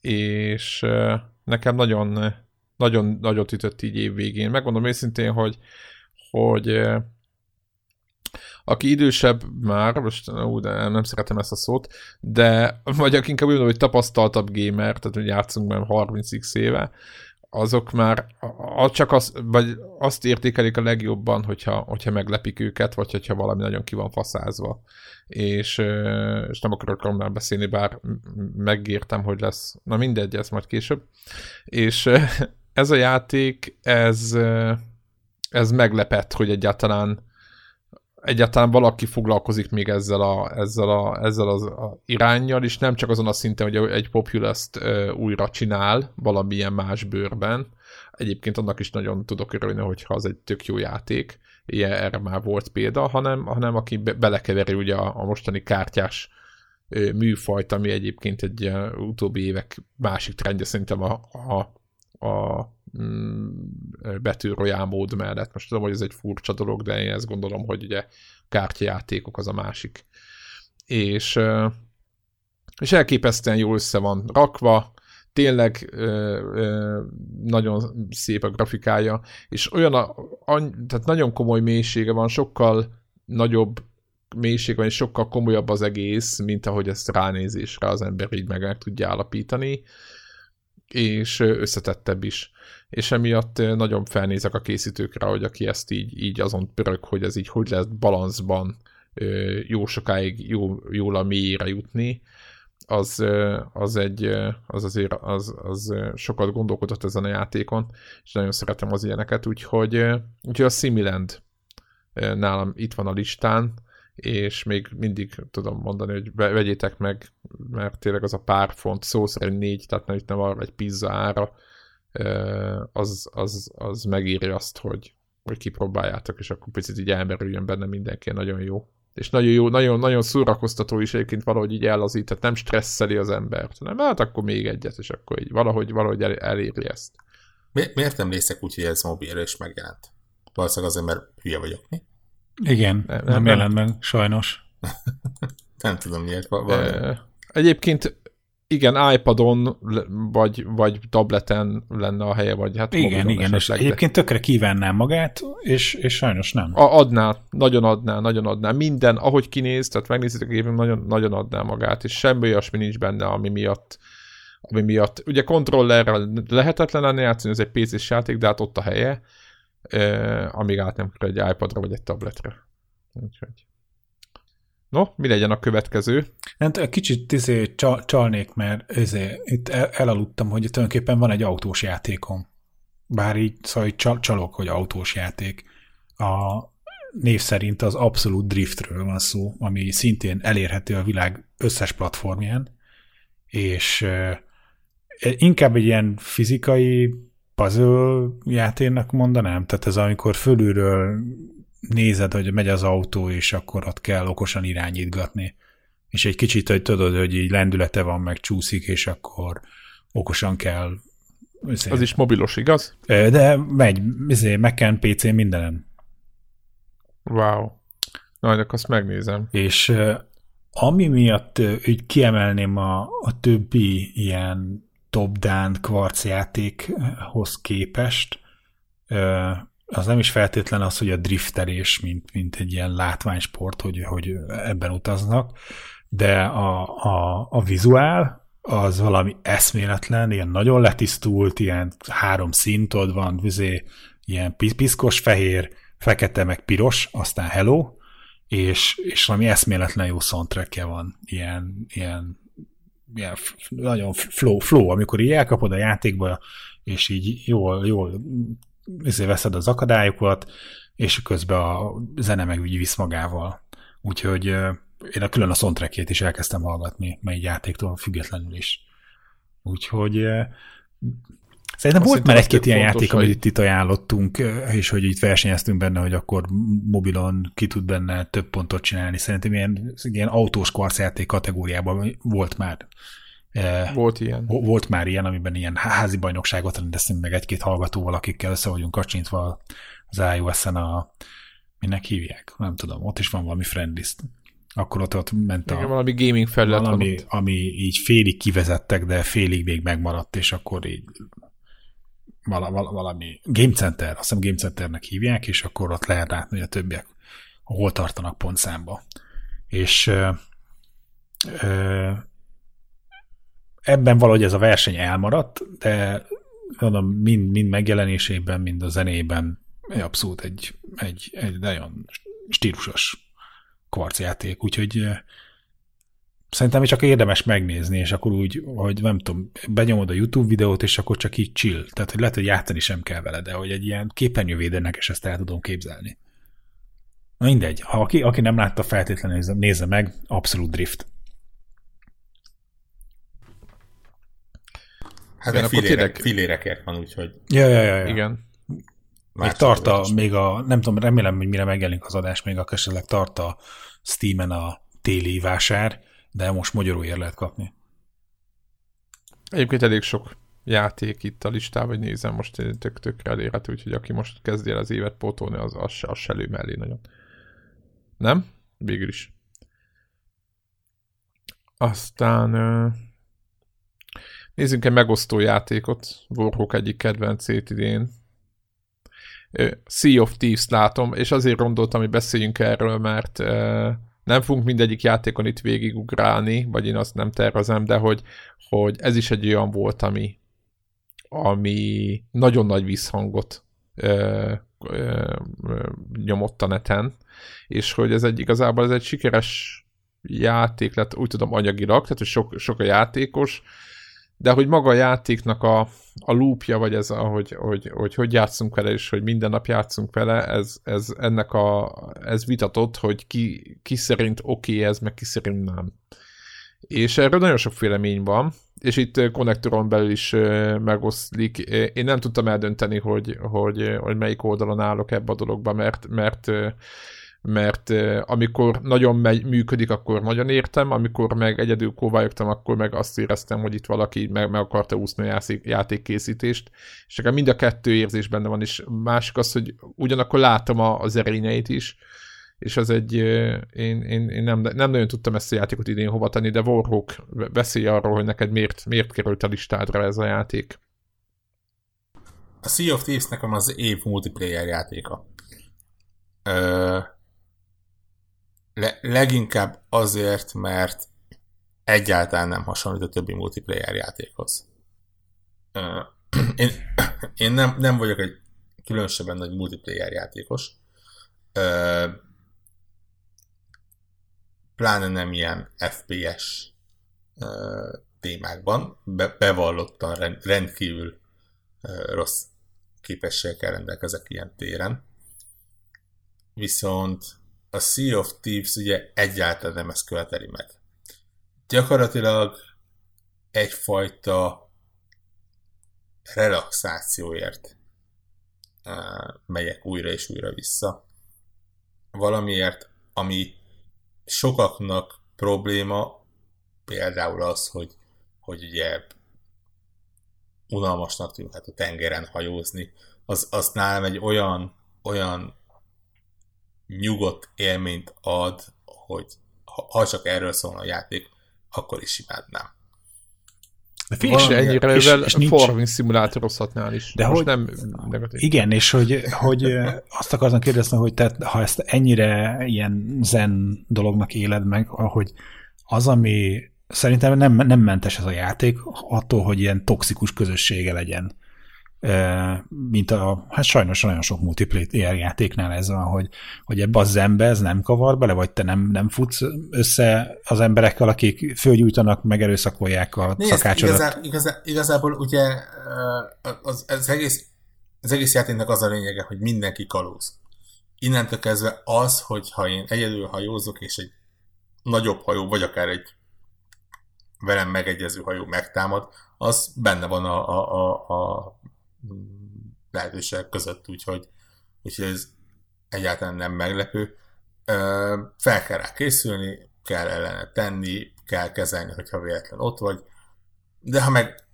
és nekem nagyon, nagyon nagyot ütött így év végén. Megmondom őszintén, hogy, hogy aki idősebb már, most ú, de nem szeretem ezt a szót, de vagy aki inkább úgy hogy tapasztaltabb gamer, tehát hogy játszunk már 30x éve, azok már csak az, vagy azt értékelik a legjobban, hogyha, hogyha meglepik őket, vagy hogyha valami nagyon ki van faszázva. És, és nem akarok róla beszélni, bár megírtam, hogy lesz, na mindegy, ez majd később. És ez a játék, ez, ez meglepett, hogy egyáltalán egyáltalán valaki foglalkozik még ezzel, a, ezzel, a, ezzel az a irányjal, és nem csak azon a szinten, hogy egy Populous-t újra csinál valamilyen más bőrben. Egyébként annak is nagyon tudok örülni, hogyha az egy tök jó játék, ilyen erre már volt példa, hanem, hanem aki be, belekeveri ugye a, a mostani kártyás műfajt, ami egyébként egy utóbbi évek másik trendje szerintem a, a, a Mm, betűrojál mód mellett. Most tudom, hogy ez egy furcsa dolog, de én ezt gondolom, hogy ugye kártyajátékok az a másik. És, és elképesztően jól össze van rakva, tényleg nagyon szép a grafikája, és olyan, a, tehát nagyon komoly mélysége van, sokkal nagyobb mélység van, és sokkal komolyabb az egész, mint ahogy ezt ránézésre az ember így meg, meg tudja állapítani, és összetettebb is és emiatt nagyon felnézek a készítőkre, hogy aki ezt így, így azon pörög, hogy ez így hogy lesz balanszban jó sokáig jó, jól a mélyére jutni, az, az egy, az azért az, az sokat gondolkodott ezen a játékon, és nagyon szeretem az ilyeneket, úgyhogy, úgyhogy a Similand nálam itt van a listán, és még mindig tudom mondani, hogy vegyétek meg, mert tényleg az a pár font, szó szerint négy, tehát nem, itt nem arra egy pizza ára, az, az, az megírja azt, hogy, hogy kipróbáljátok, és akkor picit így elmerüljön benne mindenki, nagyon jó. És nagyon jó, nagyon, nagyon szórakoztató is egyébként valahogy így ellazít, tehát nem stresszeli az embert, hanem hát akkor még egyet, és akkor így valahogy, valahogy el, eléri ezt. Mi, miért nem részek úgy, hogy ez mobilra is megjelent? Valószínűleg azért, mert hülye vagyok, mi? Igen, nem, nem, nem jelent meg, sajnos. nem tudom miért. Van. Egyébként igen, iPadon vagy, vagy tableten lenne a helye, vagy hát Igen, igen, és egyébként tökre kívánnám magát, és, és sajnos nem. A, adná, nagyon adná, nagyon adná. Minden, ahogy kinéz, tehát megnézitek a gépem, nagyon, nagyon adná magát, és semmi olyasmi nincs benne, ami miatt ami miatt, ugye kontrollerrel lehetetlen lenne játszani, ez egy PC-s játék, de hát ott a helye, eh, amíg át nem kell egy iPadra vagy egy tabletre. Úgyhogy. No, mi legyen a következő? Hát kicsit izé, csal, csalnék, mert izé, itt el, elaludtam, hogy tulajdonképpen van egy autós játékom. Bár így, szóval így csal, csalok, hogy autós játék. A név szerint az Absolute Driftről van szó, ami szintén elérhető a világ összes platformján, és e, inkább egy ilyen fizikai puzzle játéknak mondanám, tehát ez amikor fölülről nézed, hogy megy az autó, és akkor ott kell okosan irányítgatni. És egy kicsit, hogy tudod, hogy így lendülete van, meg csúszik, és akkor okosan kell. Azért. Az is mobilos, igaz? De megy, ezért Mac-en, PC-n, mindenen. Wow. Majd azt megnézem. És ami miatt úgy kiemelném a, a többi ilyen top-down kvarcjátékhoz képest, az nem is feltétlen az, hogy a driftelés, mint, mint egy ilyen látványsport, hogy, hogy ebben utaznak, de a, a, a vizuál az valami eszméletlen, ilyen nagyon letisztult, ilyen három szintod van, vizé, ilyen piszkos fehér, fekete meg piros, aztán hello, és, és valami eszméletlen jó soundtrackje van, ilyen, ilyen, ilyen nagyon flow, flow, amikor így elkapod a játékba, és így jól, jól veszed az akadályokat, és közben a zene meg úgy visz magával. Úgyhogy én a külön a soundtrackjét is elkezdtem hallgatni, mely játéktól függetlenül is. Úgyhogy Szerintem volt már egy-két ilyen játék, hogy... amit itt ajánlottunk, és hogy itt versenyeztünk benne, hogy akkor mobilon ki tud benne több pontot csinálni. Szerintem ilyen, ilyen autós kvarcjáték kategóriában volt már volt ilyen. Volt már ilyen, amiben ilyen házi bajnokságot rendeztünk meg egy-két hallgatóval, akikkel össze vagyunk kacsintva az iOS-en a minek hívják? Nem tudom, ott is van valami friendlist. Akkor ott, ott ment a... Igen, valami gaming felület valami, ami így félig kivezettek, de félig még megmaradt, és akkor így vala, vala, valami Game Center, azt hiszem Game Centernek hívják, és akkor ott lehet látni, hogy a többiek hol tartanak pontszámba. És ö, ö, ebben valahogy ez a verseny elmaradt, de mondom, mind, mind megjelenésében, mind a zenében abszolút egy, egy, egy nagyon stílusos kvarcjáték, úgyhogy szerintem csak érdemes megnézni, és akkor úgy, hogy nem tudom, benyomod a YouTube videót, és akkor csak így chill. Tehát, hogy lehet, hogy játszani sem kell vele, de hogy egy ilyen képernyővédőnek is ezt el tudom képzelni. Na mindegy, ha aki, aki nem látta feltétlenül nézze meg, abszolút drift. Hát meg filérek, tényleg... filérekért van, úgyhogy... Ja, ja, ja. ja. Igen. Még tart a, még a, nem tudom, remélem, hogy mire megjelenik az adás, még a esetleg tart a Steam-en a téli vásár, de most magyarul lehet kapni. Egyébként elég sok játék itt a listában, hogy nézem, most tök, tök elérhető, úgyhogy aki most kezdi el az évet pótolni, az, az, az se lő mellé nagyon. Nem? Végül is. Aztán Nézzünk egy megosztó játékot, Warhawk egyik kedvencét idén. Sea of Thieves látom, és azért gondoltam, hogy beszéljünk erről, mert nem fogunk mindegyik játékon itt végigugrálni, vagy én azt nem tervezem, de hogy, hogy ez is egy olyan volt, ami, ami nagyon nagy visszhangot ö, ö, nyomott a neten, és hogy ez egy igazából ez egy sikeres játék lett, úgy tudom anyagilag, tehát hogy sok, sok a játékos, de hogy maga a játéknak a, a loopja, vagy ez, ahogy, hogy, hogy, hogy játszunk vele, és hogy minden nap játszunk vele, ez, ez ennek a, ez vitatott, hogy ki, ki szerint oké ez, meg ki szerint nem. És erről nagyon sok vélemény van, és itt konnektoron belül is megoszlik. Én nem tudtam eldönteni, hogy, hogy, hogy melyik oldalon állok ebbe a dologba, mert, mert mert amikor nagyon megy, működik, akkor nagyon értem, amikor meg egyedül kóvályogtam, akkor meg azt éreztem, hogy itt valaki meg, meg akarta úszni a játékkészítést, és nekem mind a kettő érzés benne van, és másik az, hogy ugyanakkor látom a, az erényeit is, és az egy, én, én, én nem, nem nagyon tudtam ezt a játékot idén hova tenni, de Warhawk beszélj arról, hogy neked miért, miért került a listádra ez a játék. A Sea of Thieves nekem az év multiplayer játéka. Le, leginkább azért, mert egyáltalán nem hasonlít a többi multiplayer játékhoz. Én, én nem, nem vagyok egy különösebben nagy multiplayer játékos. Pláne nem ilyen FPS témákban. Be, bevallottan rendkívül rossz képességekkel rendelkezek ilyen téren. Viszont a Sea of Thieves ugye egyáltalán nem ezt követeli meg. Gyakorlatilag egyfajta relaxációért megyek újra és újra vissza. Valamiért, ami sokaknak probléma, például az, hogy, hogy ugye unalmasnak tűnhet a tengeren hajózni, az, az nálam egy olyan, olyan nyugodt élményt ad, hogy ha, csak erről szól a játék, akkor is imádnám. De fél se ennyire, és, és nincs... farming szimulátorozhatnál is. De Most hogy, nem negatív. Igen, és hogy, hogy azt akartam kérdezni, hogy te, ha ezt ennyire ilyen zen dolognak éled meg, hogy az, ami szerintem nem, nem mentes ez a játék attól, hogy ilyen toxikus közössége legyen mint a, hát sajnos nagyon sok multiplayer játéknál ez van, hogy, hogy ebbe a zenbe ez nem kavar bele, vagy te nem, nem futsz össze az emberekkel, akik fölgyújtanak, megerőszakolják a Nézd, szakácsodat. Igazá, igazá, igazából ugye az, az, egész, az egész játéknak az a lényege, hogy mindenki kalóz. Innentől kezdve az, hogy ha én egyedül hajózok, és egy nagyobb hajó, vagy akár egy velem megegyező hajó megtámad, az benne van a, a, a, a lehetőségek között, úgyhogy, úgyhogy ez egyáltalán nem meglepő. Fel kell rá készülni, kell ellene tenni, kell kezelni, hogyha véletlen ott vagy, de ha meg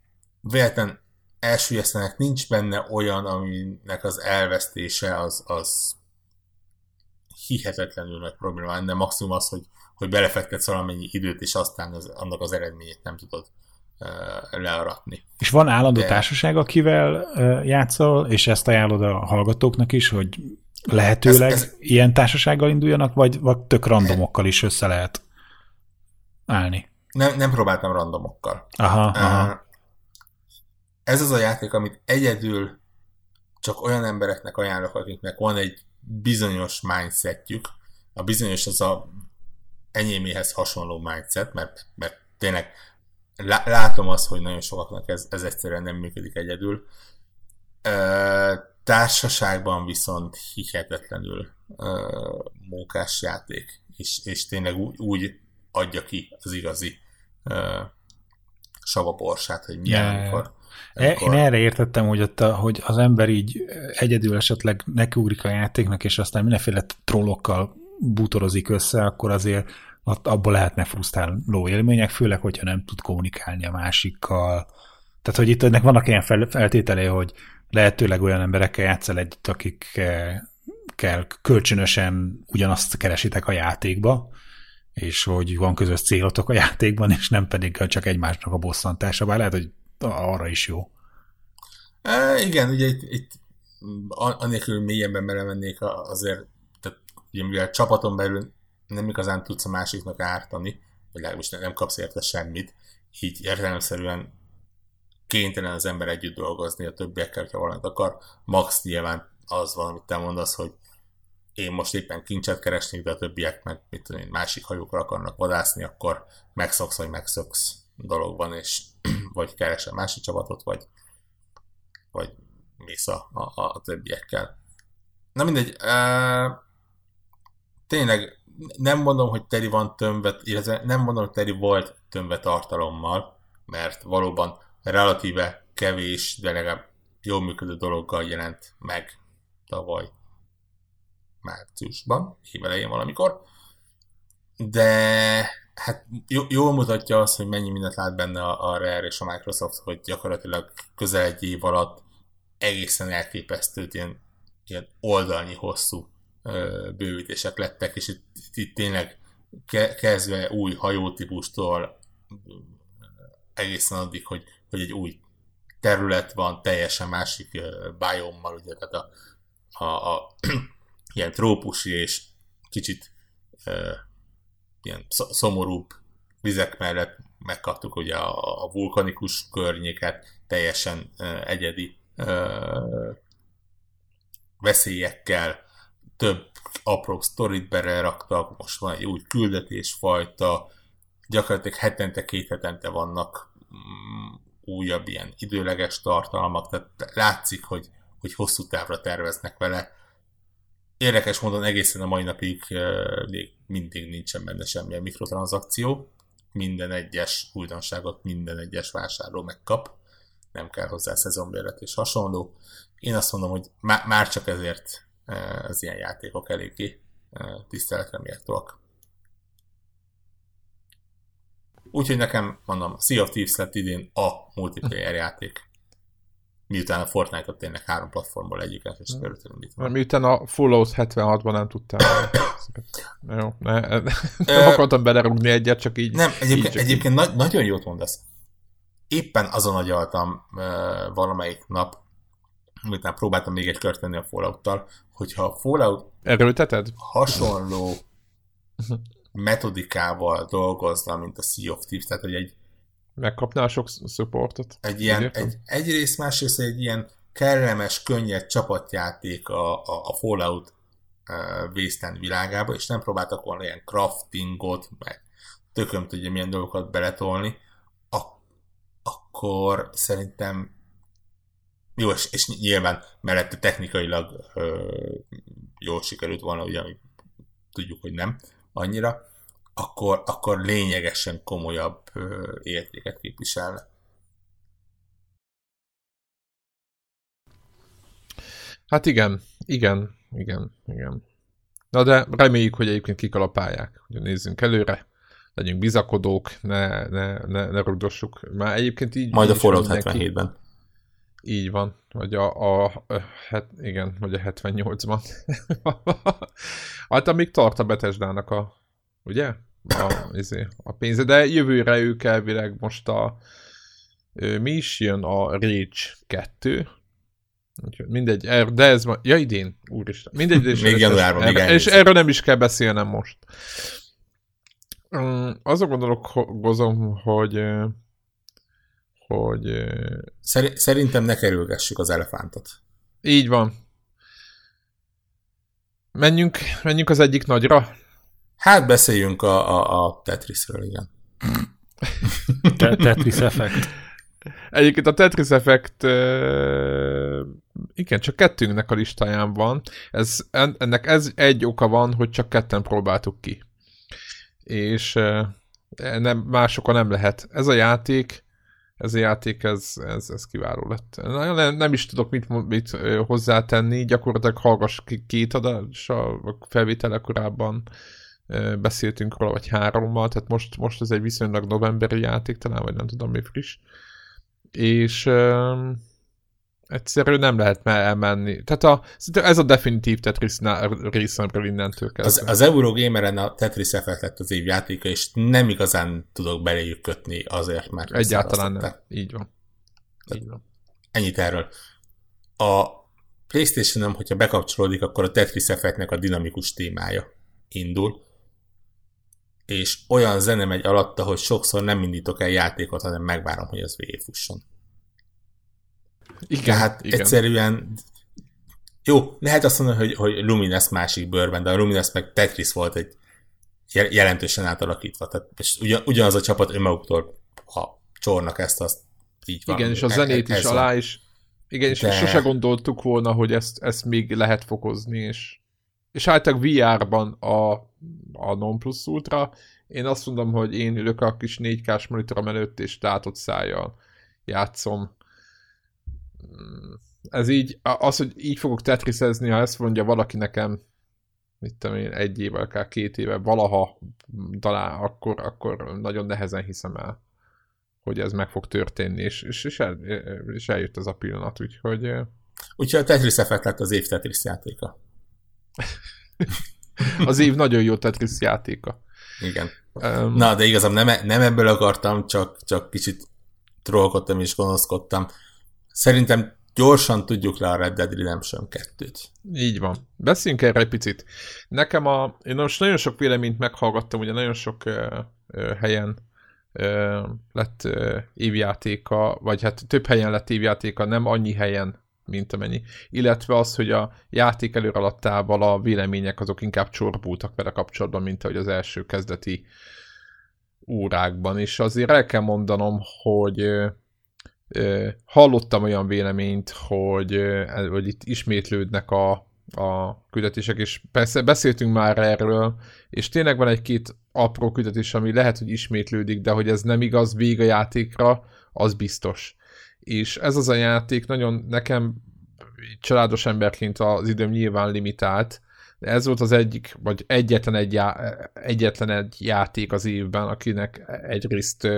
véletlen elsüllyesztenek, nincs benne olyan, aminek az elvesztése az, az hihetetlenül nagy probléma, de maximum az, hogy, hogy belefektetsz valamennyi időt, és aztán az, annak az eredményét nem tudod learatni. És van állandó De... társaság, akivel játszol, és ezt ajánlod a hallgatóknak is, hogy lehetőleg ez, ez... ilyen társasággal induljanak, vagy, vagy tök randomokkal is össze lehet állni? Nem, nem próbáltam randomokkal. Aha, aha. Ez az a játék, amit egyedül csak olyan embereknek ajánlok, akiknek van egy bizonyos mindsetjük. A bizonyos az a enyéméhez hasonló mindset, mert, mert tényleg látom azt, hogy nagyon sokaknak ez, ez egyszerűen nem működik egyedül. Társaságban viszont hihetetlenül mókás játék, és, és tényleg úgy, úgy adja ki az igazi savaborsát, hogy milyen, yeah. amikor, amikor... Én erre értettem, hogy, ott a, hogy az ember így egyedül esetleg nekiugrik a játéknak, és aztán mindenféle trollokkal bútorozik össze, akkor azért abból lehetne frusztráló élmények, főleg, hogyha nem tud kommunikálni a másikkal. Tehát, hogy itt ennek vannak ilyen feltételei, hogy lehetőleg olyan emberekkel játszol együtt, akikkel kölcsönösen ugyanazt keresitek a játékba, és hogy van közös célotok a játékban, és nem pedig csak egymásnak a bosszantása, bár lehet, hogy arra is jó. E, igen, ugye itt, itt anélkül mélyebben belemennék azért, tehát ugye mivel csapaton belül nem igazán tudsz a másiknak ártani, vagy legalábbis nem kapsz érte semmit, így értelemszerűen kénytelen az ember együtt dolgozni a többiekkel, ha valamit akar. Max nyilván az van, amit te mondasz, hogy én most éppen kincset keresnék, de a többiek meg mit tudom én, másik hajókra akarnak vadászni, akkor megszoksz, vagy megszoksz dologban, és vagy keresel másik csapatot, vagy, vagy mész a, a, a többiekkel. Na mindegy, uh, tényleg nem mondom, hogy teri van tömve, illetve nem mondom, hogy teri volt tömve tartalommal, mert valóban relatíve kevés, de legalább jól működő dologgal jelent meg tavaly márciusban, évelején valamikor. De hát jól mutatja azt, hogy mennyi mindent lát benne a, a Rare és a Microsoft, hogy gyakorlatilag közel egy év alatt egészen elképesztő ilyen, ilyen oldalnyi hosszú bővítések lettek, és itt, itt tényleg ke, kezdve új hajótípustól egészen addig, hogy, hogy egy új terület van, teljesen másik biommal, ugye, tehát a, a, a ilyen trópusi és kicsit uh, ilyen szomorúbb vizek mellett megkaptuk ugye a, a vulkanikus környéket, teljesen uh, egyedi uh, veszélyekkel, több apró sztorit beleraktak, most van egy új küldetésfajta, gyakorlatilag hetente, két hetente vannak mm, újabb ilyen időleges tartalmak, tehát látszik, hogy, hogy hosszú távra terveznek vele. Érdekes módon egészen a mai napig még mindig nincsen benne semmilyen mikrotranszakció. Minden egyes újdonságot minden egyes vásárló megkap. Nem kell hozzá szezonbérlet és hasonló. Én azt mondom, hogy már csak ezért az ilyen játékok eléggé tiszteletre méltóak. Úgyhogy nekem, mondom, Sea of Thieves lett idén a multiplayer játék. Miután a Fortnite-ot tényleg három platformból egyiket és sikerült Miután a Fallout 76-ban nem tudtam. Jó, ne, nem akartam belerugni egyet, csak így. Nem, egyébként, így egyébként így. nagyon jót mondasz. Éppen azon agyaltam uh, valamelyik nap, miután próbáltam még egy kört tenni a Fallout-tal, hogyha a Fallout Erőlteted? hasonló metodikával dolgozna, mint a Sea of Thieves, tehát hogy egy megkapná sok supportot. Egy ilyen, egy, egyrészt, másrészt egy ilyen kellemes, könnyed csapatjáték a, a, a Fallout uh, Wasteland világába, és nem próbáltak volna ilyen craftingot, meg tököm tudja milyen dolgokat beletolni, ak- akkor szerintem jó, és, és nyilván mellette technikailag ö, jól sikerült volna, ugye, tudjuk, hogy nem, annyira, akkor, akkor lényegesen komolyabb értéket képviselne. Hát igen, igen, igen, igen. Na de reméljük, hogy egyébként kikalapálják, hogy nézzünk előre, legyünk bizakodók, ne, ne, ne, ne rugdossuk. Már egyébként így... Majd a Fallout 77-ben. Így van, vagy a, a, a het, igen, vagy a 78-ban. hát amíg tart a Betesdának a, ugye? A, izé, a pénze, de jövőre ők elvileg most a mi is jön a Rage 2, Úgyhogy mindegy, er, de ez ma, ja idén, úristen, mindegy, és, még januárban, még és erről nem is kell beszélnem most. Azon gondolkozom, hogy hogy... Szerintem ne kerülgessük az elefántot. Így van. Menjünk, menjünk az egyik nagyra. Hát beszéljünk a, a, a Tetrisről, igen. Tetris Effect. Egyébként a Tetris Effect igen, csak kettőnknek a listáján van. Ez, ennek ez egy oka van, hogy csak ketten próbáltuk ki. És nem, másokon nem lehet. Ez a játék ez a játék, ez, ez, ez kiváló lett. Nem, nem is tudok mit, mit hozzátenni, gyakorlatilag hallgass ki két adás a felvétele korábban beszéltünk róla, vagy hárommal, tehát most, most ez egy viszonylag novemberi játék, talán, vagy nem tudom, mi friss. És egyszerűen nem lehet elmenni. Tehát a, ez a definitív Tetris részemről innentől kezdve. Az, az Eurogameren a Tetris Effect lett az év játéka, és nem igazán tudok beléjük kötni azért, mert Egyáltalán nem. Így van. Így van. Ennyit erről. A Playstation-om, hogyha bekapcsolódik, akkor a Tetris Effectnek a dinamikus témája indul, és olyan zene megy alatta, hogy sokszor nem indítok el játékot, hanem megvárom, hogy az végigfusson. Igen, Tehát igen. egyszerűen jó, lehet azt mondani, hogy, hogy Lumines másik bőrben, de a Lumines meg Tetris volt egy jelentősen átalakítva. Tehát, és ugyan, ugyanaz a csapat önmaguktól, ha csornak ezt, azt így van. Igen, és a zenét e, is alá is. Igen, és de... sose gondoltuk volna, hogy ezt, ezt még lehet fokozni, és, és általában VR-ban a, a Non Plus Ultra, én azt mondom, hogy én ülök a kis 4K-s monitorom előtt, és látott szájjal játszom ez így, az, hogy így fogok tetrisezni, ha ezt mondja valaki nekem, mit tudom én, egy éve, akár két éve, valaha talán, akkor, akkor nagyon nehezen hiszem el, hogy ez meg fog történni, és, és, és, el, és eljött ez a pillanat, úgyhogy... Úgyhogy a Tetris Effect lett az év Tetris játéka. az év nagyon jó Tetris játéka. Igen. Um, Na, de igazán nem, e- nem ebből akartam, csak, csak kicsit trollkodtam és gonoszkodtam. Szerintem gyorsan tudjuk le a Red Dead Redemption 2-t. Így van. Beszéljünk erre egy picit. Nekem a... Én most nagyon sok véleményt meghallgattam, ugye nagyon sok uh, uh, helyen uh, lett uh, évjátéka, vagy hát több helyen lett évjátéka, nem annyi helyen, mint amennyi. Illetve az, hogy a játék előalattával a vélemények azok inkább csorbultak vele kapcsolatban, mint ahogy az első kezdeti órákban. És azért el kell mondanom, hogy hallottam olyan véleményt, hogy, hogy itt ismétlődnek a, a küldetések, és persze beszéltünk már erről, és tényleg van egy-két apró küldetés, ami lehet, hogy ismétlődik, de hogy ez nem igaz vég a játékra, az biztos. És ez az a játék nagyon nekem családos emberként az időm nyilván limitált, de ez volt az egyik, vagy egyetlen egy, já- egyetlen egy játék az évben, akinek egyrészt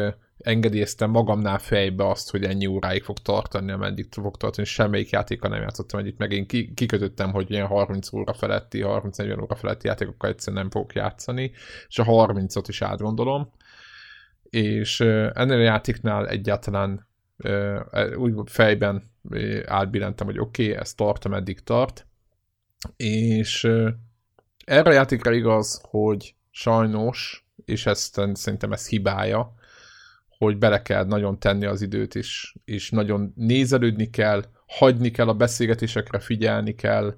engedélyeztem magamnál fejbe azt, hogy ennyi óráig fog tartani, ameddig fog tartani, semmelyik játéka nem játszottam együtt, meg én kikötöttem, hogy ilyen 30 óra feletti, 30-40 óra feletti játékokkal egyszerűen nem fogok játszani, és a 30-ot is átgondolom, és ennél a játéknál egyáltalán úgy fejben átbillentem, hogy oké, okay, ez tart, ameddig tart, és erre a játékra igaz, hogy sajnos, és ezt szerintem ez hibája, hogy bele kell nagyon tenni az időt, és, és nagyon nézelődni kell, hagyni kell a beszélgetésekre, figyelni kell,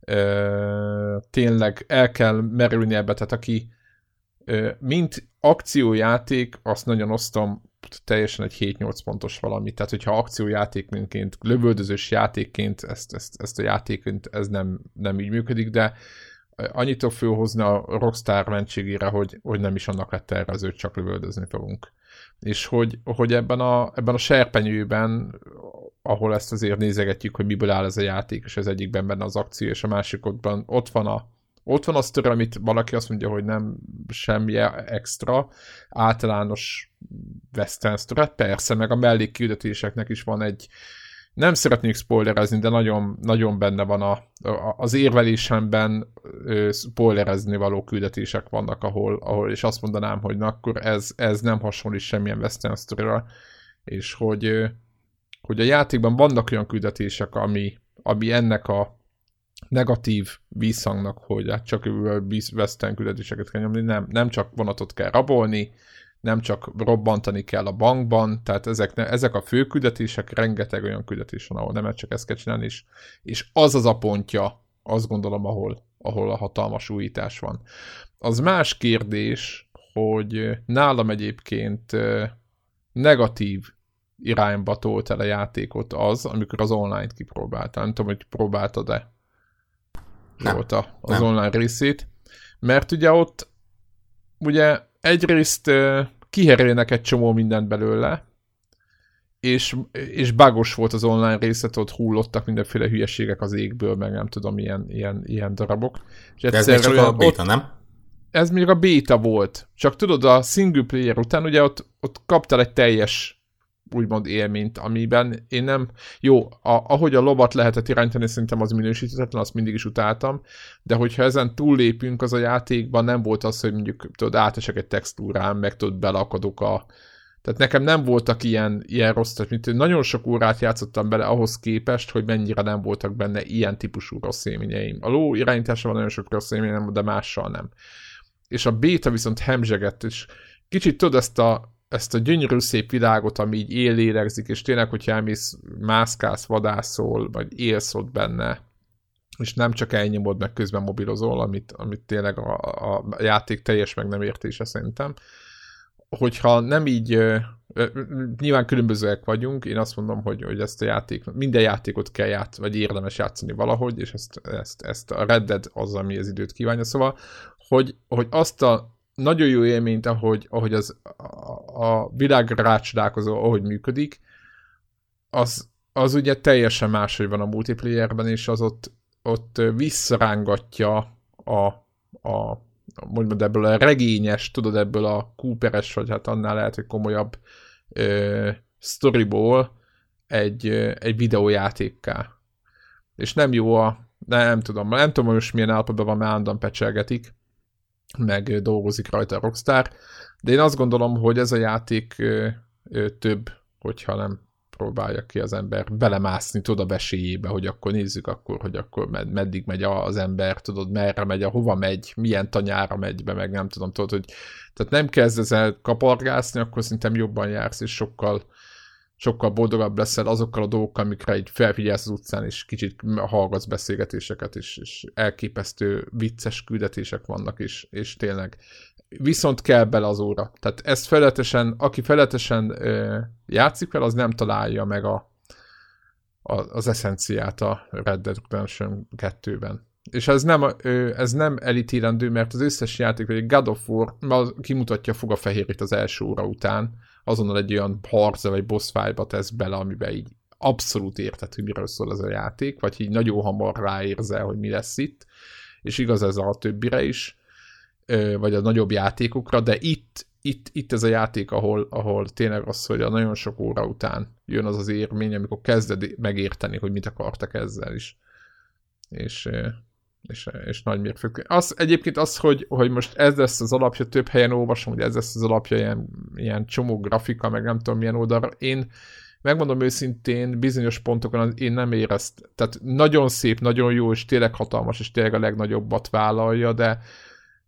ö, tényleg el kell merülni ebbe, tehát aki ö, mint akciójáték, azt nagyon osztom, teljesen egy 7-8 pontos valami, tehát hogyha akciójátékként, lövöldözős játékként ezt, ezt, ezt a játékként ez nem, nem így működik, de annyit fölhozni a Rockstar mentségére, hogy, hogy nem is annak lett tervező, csak lövöldözni fogunk és hogy, hogy ebben, a, ebben a serpenyőben, ahol ezt azért nézegetjük, hogy miből áll ez a játék, és az egyikben benne az akció, és a másikokban ott van a ott van az tör, amit valaki azt mondja, hogy nem semmi extra, általános western story, persze, meg a mellékküldetéseknek is van egy, nem szeretnék spoilerezni, de nagyon, nagyon benne van a, a, az érvelésemben ö, spoilerezni való küldetések vannak, ahol, ahol és azt mondanám, hogy na akkor ez, ez nem hasonlít semmilyen Western story és hogy, ö, hogy a játékban vannak olyan küldetések, ami, ami ennek a negatív visszhangnak, hogy hát csak Western küldetéseket kell nyomni, nem, nem csak vonatot kell rabolni, nem csak robbantani kell a bankban, tehát ezek, ezek a fő küldetések, rengeteg olyan küldetés van, ahol nem csak ezt kell csinálni, és, és az az a pontja, azt gondolom, ahol, ahol a hatalmas újítás van. Az más kérdés, hogy nálam egyébként negatív irányba tolt el a játékot az, amikor az online-t kipróbáltam. Nem tudom, hogy próbáltad-e volt az nem. online részét. Mert ugye ott ugye egyrészt kiherélnek egy csomó mindent belőle, és, és bugos volt az online részlet, ott hullottak mindenféle hülyeségek az égből, meg nem tudom, ilyen, ilyen, ilyen darabok. És De ez még csak a béta, ott, nem? Ez még a béta volt. Csak tudod, a single player után ugye ott, ott kaptál egy teljes úgymond élményt, amiben én nem, jó, a, ahogy a lovat lehetett irányítani, szerintem az minősíthetetlen, azt mindig is utáltam, de hogyha ezen túllépünk, az a játékban nem volt az, hogy mondjuk tudod, átesek egy textúrán, meg tudod, belakadok a, tehát nekem nem voltak ilyen, ilyen rossz, tehát mint nagyon sok órát játszottam bele ahhoz képest, hogy mennyire nem voltak benne ilyen típusú rossz élményeim. A ló irányításban nagyon sok rossz élményem, de mással nem. És a béta viszont hemzsegett, és kicsit tudod ezt a ezt a gyönyörű szép világot, ami így él és tényleg, hogyha elmész, mászkálsz, vadászol, vagy élsz ott benne, és nem csak elnyomod, meg közben mobilozol, amit, amit tényleg a, a játék teljes meg nem értése szerintem. Hogyha nem így, nyilván különbözőek vagyunk, én azt mondom, hogy, hogy ezt a játék, minden játékot kell játszani, vagy érdemes játszani valahogy, és ezt, ezt, ezt a Red Dead az, ami az időt kívánja. Szóval, hogy, hogy azt a nagyon jó élményt, ahogy, ahogy az, a, a világra rácsodálkozó, ahogy működik, az, az ugye teljesen máshogy van a multiplayerben, és az ott, ott visszarángatja a, a mondjuk ebből a regényes, tudod, ebből a Cooperes, vagy hát annál lehet, hogy komolyabb ö, storyból egy, egy videójátékká. És nem jó a, nem tudom, nem tudom, hogy most milyen állapotban van, mert állandóan pecselgetik, meg dolgozik rajta a Rockstar, de én azt gondolom, hogy ez a játék több, hogyha nem próbálja ki az ember belemászni, tudod, a besélyébe, hogy akkor nézzük akkor, hogy akkor med, meddig megy az ember, tudod, merre megy, a hova megy, milyen tanyára megy be, meg nem tudom, tudod, hogy tehát nem kezd ezzel kapargászni, akkor szerintem jobban jársz, és sokkal sokkal boldogabb leszel azokkal a dolgokkal, amikre egy felfigyelsz az utcán, és kicsit hallgatsz beszélgetéseket, és, és elképesztő vicces küldetések vannak, és, és tényleg viszont kell bele az óra. Tehát ezt feletesen, aki feletesen ö, játszik fel, az nem találja meg a, a, az eszenciát a Red Dead Redemption 2-ben. És ez nem, ö, ez nem elítélendő, mert az összes játék, vagy God of War, kimutatja a fogafehérét az első óra után, azonnal egy olyan harca vagy boss fight tesz bele, amiben így abszolút érted, hogy miről szól ez a játék, vagy így nagyon hamar ráérzel, hogy mi lesz itt, és igaz ez a többire is, vagy a nagyobb játékokra, de itt, itt, itt ez a játék, ahol, ahol tényleg az, hogy a nagyon sok óra után jön az az érmény, amikor kezded megérteni, hogy mit akartak ezzel is. És, és, és nagy mérföld. Az, egyébként az, hogy, hogy most ez lesz az alapja, több helyen olvasom, hogy ez lesz az alapja, ilyen, ilyen csomó grafika, meg nem tudom milyen oldalra. Én megmondom őszintén, bizonyos pontokon én nem érezt, tehát nagyon szép, nagyon jó, és tényleg hatalmas, és tényleg a legnagyobbat vállalja, de,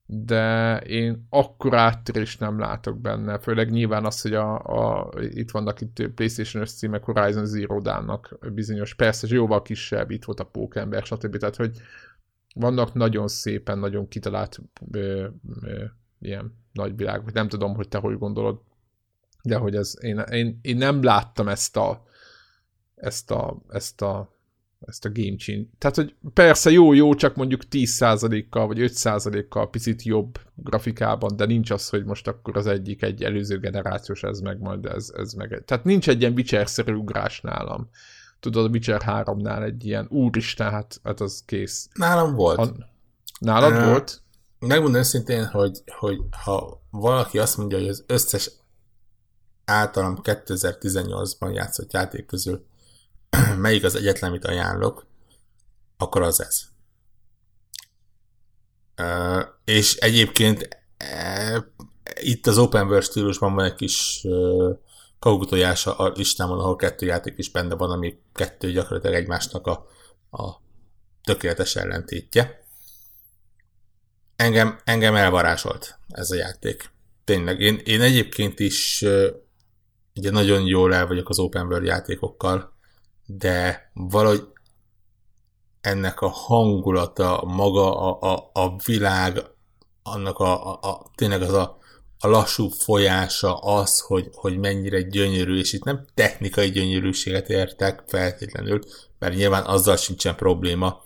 de én akkor áttérést nem látok benne, főleg nyilván az, hogy a, a, itt vannak itt Playstation-ös címek, Horizon Zero Dawn-nak bizonyos, persze jóval kisebb, itt volt a Pókember, stb. Tehát, hogy vannak nagyon szépen, nagyon kitalált ö, ö, ilyen nagyvilág, vagy nem tudom, hogy te hogy gondolod, de hogy ez, én, én, én nem láttam ezt a ezt a, ezt a ezt a game change. Tehát, hogy persze jó-jó, csak mondjuk 10%-kal vagy 5%-kal picit jobb grafikában, de nincs az, hogy most akkor az egyik egy előző generációs ez meg, majd ez, ez meg. Tehát nincs egy ilyen Witcher-szerű ugrás nálam tudod, a Witcher 3-nál egy ilyen úristen, hát, hát az kész. Nálam volt. Ha, nálad uh, volt? Megmondom őszintén, hogy, hogy ha valaki azt mondja, hogy az összes általam 2018-ban játszott játék közül melyik az egyetlen, amit ajánlok, akkor az ez. Uh, és egyébként uh, itt az open world stílusban van egy kis uh, kaugutojása a listámon, ahol kettő játék is benne van, ami kettő gyakorlatilag egymásnak a, a tökéletes ellentétje. Engem, engem elvarásolt ez a játék. Tényleg, én, én egyébként is ugye nagyon jól el vagyok az open world játékokkal, de valahogy ennek a hangulata, maga a, a, a világ, annak a, a, a tényleg az a a lassú folyása az, hogy, hogy mennyire gyönyörű, és itt nem technikai gyönyörűséget értek feltétlenül, mert nyilván azzal sincsen probléma,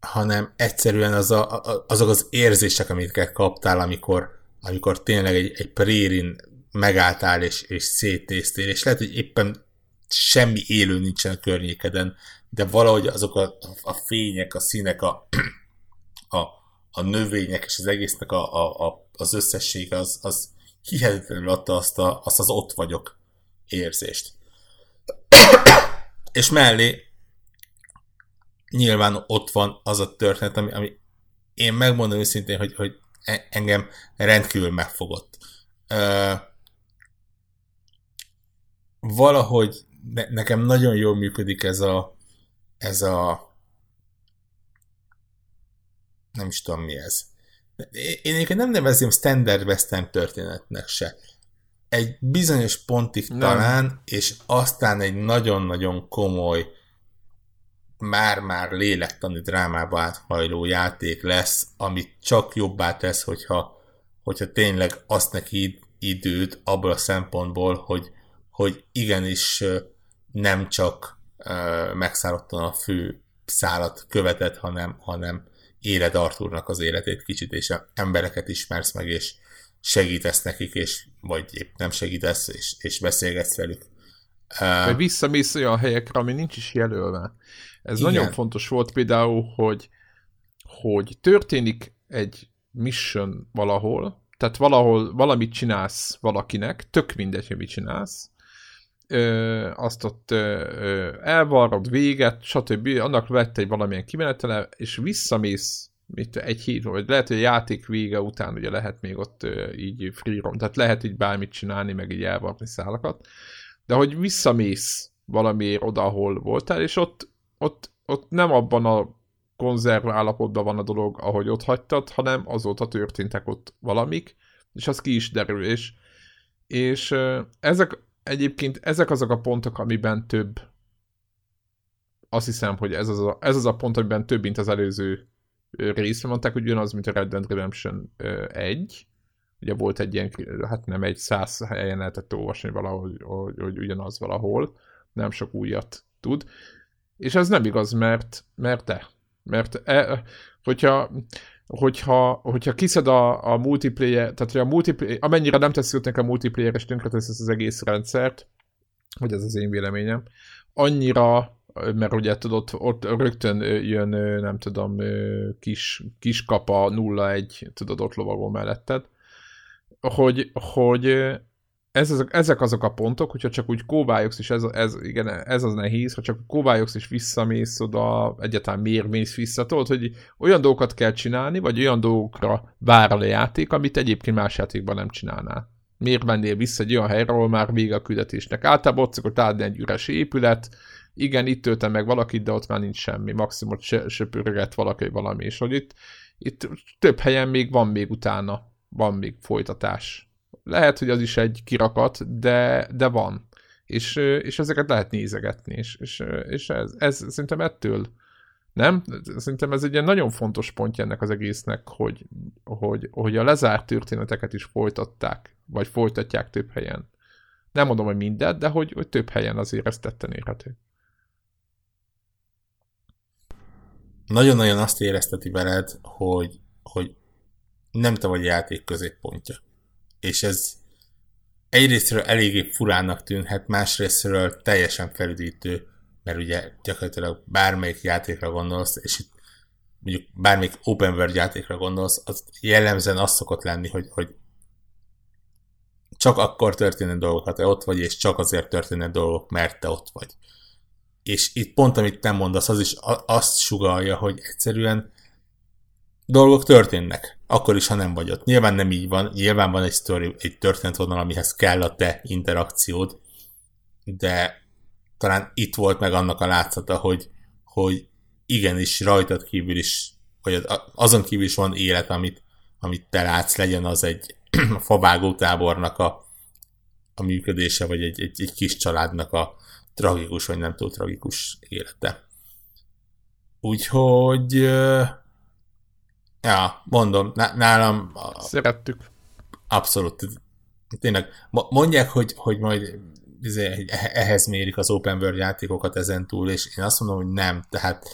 hanem egyszerűen az a, azok az érzések, amiket kaptál, amikor, amikor tényleg egy, egy prérin megálltál és, és szétnéztél, és lehet, hogy éppen semmi élő nincsen a környékeden, de valahogy azok a, a fények, a színek, a, a, a növények és az egésznek a, a, a az összessége az, az hihetetlenül adta azt, a, azt az ott vagyok érzést. és mellé nyilván ott van az a történet, ami, ami én megmondom őszintén, hogy, hogy e, engem rendkívül megfogott. Ö, valahogy ne, nekem nagyon jól működik ez a ez a nem is tudom mi ez én egyébként nem nevezném standard western történetnek se. Egy bizonyos pontig nem. talán, és aztán egy nagyon-nagyon komoly már-már lélektani drámába áthajló játék lesz, amit csak jobbá tesz, hogyha, hogyha tényleg azt neki időt abból a szempontból, hogy, hogy igenis nem csak megszállottan a fő szállat követett, hanem, hanem éled Arthurnak az életét kicsit, és embereket ismersz meg, és segítesz nekik, és vagy épp nem segítesz, és, és beszélgetsz velük. Vagy visszamész olyan helyekre, ami nincs is jelölve. Ez Igen. nagyon fontos volt például, hogy, hogy történik egy mission valahol, tehát valahol valamit csinálsz valakinek, tök mindegy, hogy mit csinálsz, ö, azt ott ö, elvarrod véget, stb. Annak vett egy valamilyen kimenetele, és visszamész mit, egy hét, vagy lehet, hogy a játék vége után ugye lehet még ott ö, így free roam, tehát lehet így bármit csinálni, meg így elvarni szálakat, de hogy visszamész valamiért oda, ahol voltál, és ott, ott, ott nem abban a konzerv állapotban van a dolog, ahogy ott hagytad, hanem azóta történtek ott valamik, és az ki is derül, és, és ezek egyébként ezek azok a pontok, amiben több azt hiszem, hogy ez az a, ez az a pont, amiben több, mint az előző részben mondták, hogy ugyanaz, mint a Red Dead Redemption 1. Ugye volt egy ilyen, hát nem egy száz helyen lehetett olvasni valahogy, hogy, hogy ugyanaz valahol, nem sok újat tud. És ez nem igaz, mert, mert de. Mert e, hogyha, hogyha, hogyha kiszed a, a multiplayer, tehát hogy a multiplayer, amennyire nem teszi a multiplayer, és tönkretesz az egész rendszert, hogy ez az én véleményem, annyira mert ugye tudod, ott rögtön jön, nem tudom, kis, kis kapa 0-1, tudod, ott lovagol melletted, hogy, hogy ez, ezek, ezek azok a pontok, hogyha csak úgy kóvályogsz, és ez, ez, igen, ez az nehéz, ha csak kóvályogsz és visszamész oda, egyáltalán miért mész vissza, tudod, hogy olyan dolgokat kell csinálni, vagy olyan dolgokra vár a játék, amit egyébként más játékban nem csinálnál. Miért mennél vissza egy olyan helyre, ahol már vége a küldetésnek? Általában ott szokott állni egy üres épület, igen, itt töltem meg valakit, de ott már nincs semmi, maximum se, söpörget valaki valami, és hogy itt, itt több helyen még van még utána, van még folytatás lehet, hogy az is egy kirakat, de, de van. És, és ezeket lehet nézegetni, és, és, és ez, ez szerintem ettől nem? Szerintem ez egy ilyen nagyon fontos pontja ennek az egésznek, hogy, hogy, hogy a lezárt történeteket is folytatták, vagy folytatják több helyen. Nem mondom, hogy mindet, de hogy, hogy több helyen azért ezt tetten érhető. Nagyon-nagyon azt érezteti veled, hogy, hogy nem te vagy játék középpontja és ez egyrésztről eléggé furának tűnhet, másrésztről teljesen felüdítő, mert ugye gyakorlatilag bármelyik játékra gondolsz, és itt mondjuk bármelyik open world játékra gondolsz, az jellemzően az szokott lenni, hogy, hogy csak akkor történnek dolgok, ha te ott vagy, és csak azért történnek dolgok, mert te ott vagy. És itt pont, amit te mondasz, az is azt sugalja, hogy egyszerűen dolgok történnek, akkor is, ha nem vagy ott. Nyilván nem így van, nyilván van egy story, egy történetvonal, amihez kell a te interakciód, de talán itt volt meg annak a látszata, hogy, hogy igenis rajtad kívül is, vagy azon kívül is van élet, amit, amit te látsz, legyen az egy favágó tábornak a, a működése, vagy egy, egy, egy kis családnak a tragikus, vagy nem túl tragikus élete. Úgyhogy Ja, mondom, nálam... Szerettük. Abszolút. Tényleg, mondják, hogy, hogy majd izé, ehhez mérik az open world játékokat ezen túl, és én azt mondom, hogy nem. Tehát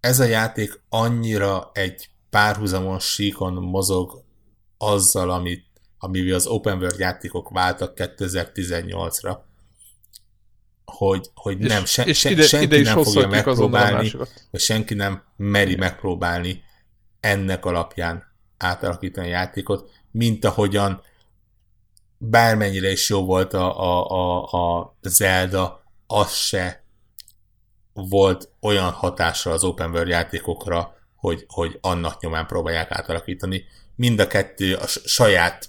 ez a játék annyira egy párhuzamos síkon mozog azzal, amit, amivel az open world játékok váltak 2018-ra, hogy, hogy és, nem, se, és se, ide, senki ide is nem fogja megpróbálni, vagy senki nem meri Igen. megpróbálni ennek alapján átalakítani a játékot, mint ahogyan bármennyire is jó volt a, a, a, a Zelda, az se volt olyan hatással az open world játékokra, hogy, hogy annak nyomán próbálják átalakítani. Mind a kettő a saját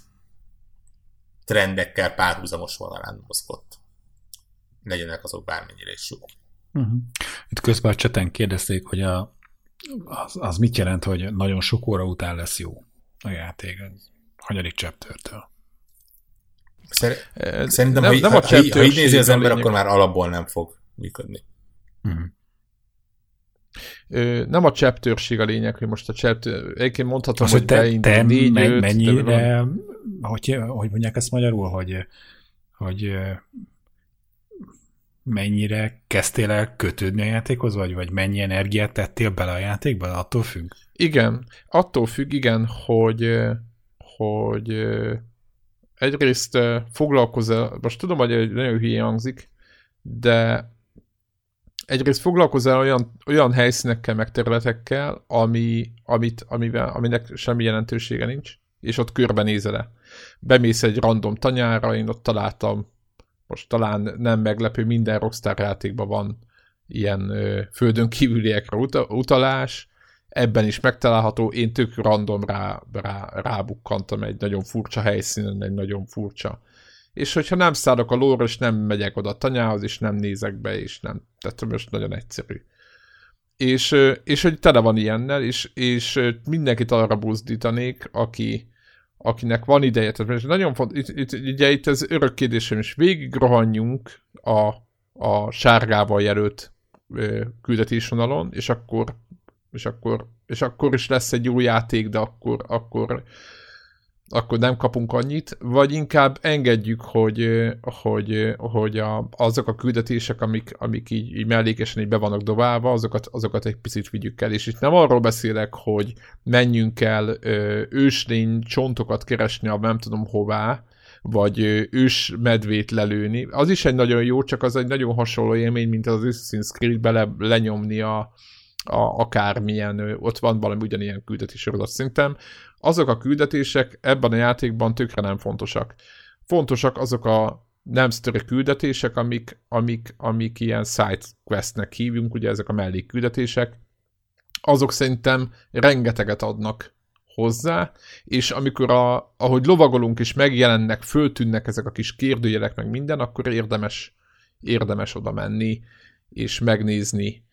trendekkel párhuzamos vonalán mozgott legyenek azok bármennyire is jók. Uh-huh. Itt közben a cseten kérdezték, hogy a, az, az mit jelent, hogy nagyon sok óra után lesz jó a játék. Hanyadik chaptertől? Szer- Szerintem, nem, ha, nem ha, ha, ha így nézi az ember, akkor már alapból nem fog működni. Uh-huh. nem a chapterség a lényeg, hogy most a chapter, egyébként mondhatom, az, hogy te, te négy, me- öt, mennyire, hogy, hogy mondják ezt magyarul, hogy, hogy mennyire kezdtél el kötődni a játékhoz, vagy, vagy mennyi energiát tettél bele a játékba, attól függ? Igen, attól függ, igen, hogy, hogy egyrészt foglalkozol, most tudom, hogy egy nagyon hülye hangzik, de egyrészt foglalkozol olyan, olyan helyszínekkel, meg területekkel, ami, amit, amivel, aminek semmi jelentősége nincs, és ott körbenézel Bemész egy random tanyára, én ott találtam, most talán nem meglepő, minden Rockstar játékban van ilyen ö, földön kívüliekre uta- utalás, ebben is megtalálható, én tök random rá, rá, rábukkantam egy nagyon furcsa helyszínen, egy nagyon furcsa. És hogyha nem szállok a lóra, és nem megyek oda a tanyához, és nem nézek be, és nem, tehát most nagyon egyszerű. És, és hogy tele van ilyennel, és, és mindenkit arra buzdítanék, aki, akinek van ideje. Tehát nagyon fontos, itt, itt, ugye itt ez örök kérdésem, és végig rohanjunk a, a sárgával jelölt küldetésvonalon, és akkor és akkor, és akkor is lesz egy jó játék, de akkor, akkor, akkor nem kapunk annyit, vagy inkább engedjük, hogy, hogy, hogy a, azok a küldetések, amik, amik így, így mellékesen így be vannak dobálva, azokat, azokat egy picit vigyük el. És itt nem arról beszélek, hogy menjünk el őslény csontokat keresni a nem tudom hová, vagy ős medvét lelőni. Az is egy nagyon jó, csak az egy nagyon hasonló élmény, mint az Assassin's Creed-be le, lenyomni a, a, akármilyen, ott van valami ugyanilyen küldetés sorozat szinten, azok a küldetések ebben a játékban tökre nem fontosak. Fontosak azok a nem sztori küldetések, amik, amik, amik ilyen side questnek hívjunk, ugye ezek a mellékküldetések, azok szerintem rengeteget adnak hozzá, és amikor a, ahogy lovagolunk és megjelennek, föltűnnek ezek a kis kérdőjelek meg minden, akkor érdemes, érdemes oda menni, és megnézni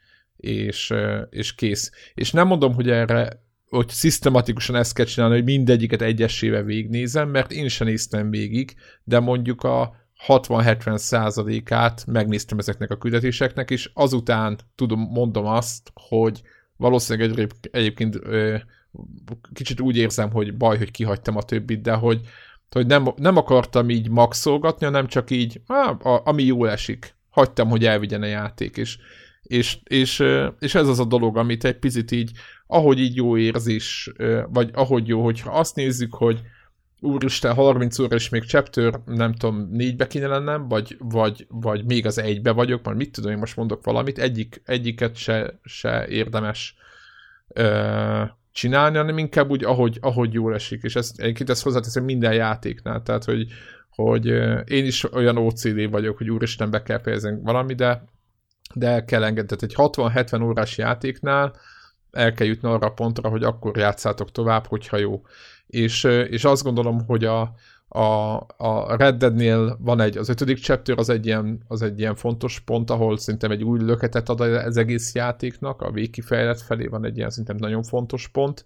és, és kész. És nem mondom, hogy erre hogy szisztematikusan ezt kell csinálni, hogy mindegyiket egyesével végignézem, mert én sem néztem végig, de mondjuk a 60-70 százalékát megnéztem ezeknek a küldetéseknek, és azután tudom, mondom azt, hogy valószínűleg egy, egyébként ö, kicsit úgy érzem, hogy baj, hogy kihagytam a többit, de hogy, hogy nem, nem akartam így maxolgatni, hanem csak így, á, a, ami jól esik. Hagytam, hogy elvigyen a játék, és és, és, és ez az a dolog, amit egy picit így, ahogy így jó érzés, vagy ahogy jó, hogyha azt nézzük, hogy úristen, 30 óra és még chapter, nem tudom, négybe kéne lennem, vagy, vagy, vagy még az egybe vagyok, mert mit tudom, én most mondok valamit, egyik, egyiket se, se érdemes ö, csinálni, hanem inkább úgy, ahogy, ahogy jól esik, és ezt, egyébként ezt hozzáteszem minden játéknál, tehát, hogy, hogy én is olyan OCD vagyok, hogy úristen, be kell fejezni valami, de de el kell engedni. Tehát egy 60-70 órás játéknál el kell jutni arra a pontra, hogy akkor játszátok tovább, hogyha jó. És, és azt gondolom, hogy a, a, a Red Deadnél van egy, az ötödik chapter az egy, ilyen, az egy ilyen fontos pont, ahol szerintem egy új löketet ad az egész játéknak, a végkifejlet felé van egy ilyen szerintem nagyon fontos pont,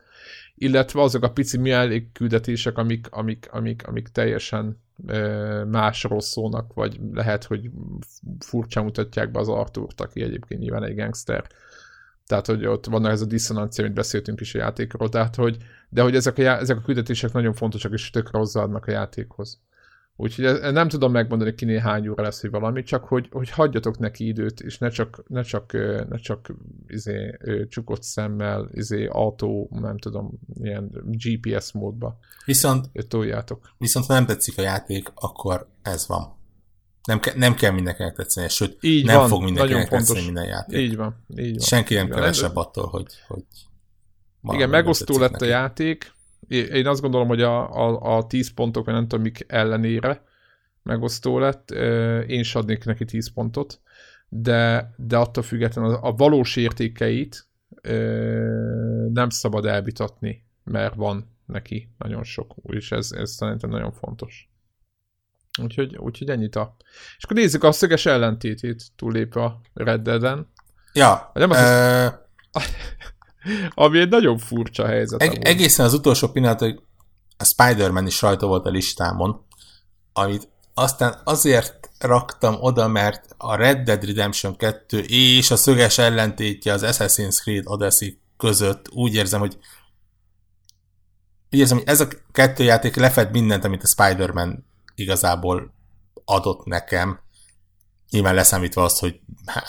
illetve azok a pici küldetések, amik, amik, amik, amik teljesen másról szólnak, vagy lehet, hogy furcsa mutatják be az Artúrt, aki egyébként nyilván egy gangster. Tehát, hogy ott vannak ez a diszonancia, amit beszéltünk is a játékról, tehát, hogy, de hogy ezek a, ezek a küldetések nagyon fontosak, és tökre hozzáadnak a játékhoz. Úgyhogy nem tudom megmondani, kinél hány óra lesz, hogy valami, csak hogy, hogy hagyjatok neki időt, és ne csak, ne csak, ne csak izé, csukott szemmel, izé, autó, nem tudom, ilyen GPS módba viszont, toljátok. Viszont ha nem tetszik a játék, akkor ez van. Nem, ke- nem kell mindenkinek tetszeni, sőt, így nem van, fog mindenkinek tetszeni minden játék. Így van, így van. Senki nem kevesebb attól, hogy, hogy igen, megosztó lett neki. a játék, én azt gondolom, hogy a, a, a 10 pontok, vagy nem tudom, mik ellenére megosztó lett. Én is adnék neki 10 pontot, de, de attól függetlenül a, a valós értékeit nem szabad elvitatni, mert van neki nagyon sok, és ez, ez szerintem nagyon fontos. Úgyhogy, úgyhogy ennyit a... És akkor nézzük a szöges ellentétét túllépve a Red Dead-en. Ja. Nem az, uh... Ami egy nagyon furcsa helyzet. Eg- egészen az utolsó pillanatig a Spider-Man is rajta volt a listámon, amit aztán azért raktam oda, mert a Red Dead Redemption 2 és a szöges ellentétje az Assassin's Creed Odyssey között úgy érzem, hogy úgy érzem, hogy ez a kettő játék lefed mindent, amit a Spider-Man igazából adott nekem, Nyilván leszámítva azt, hogy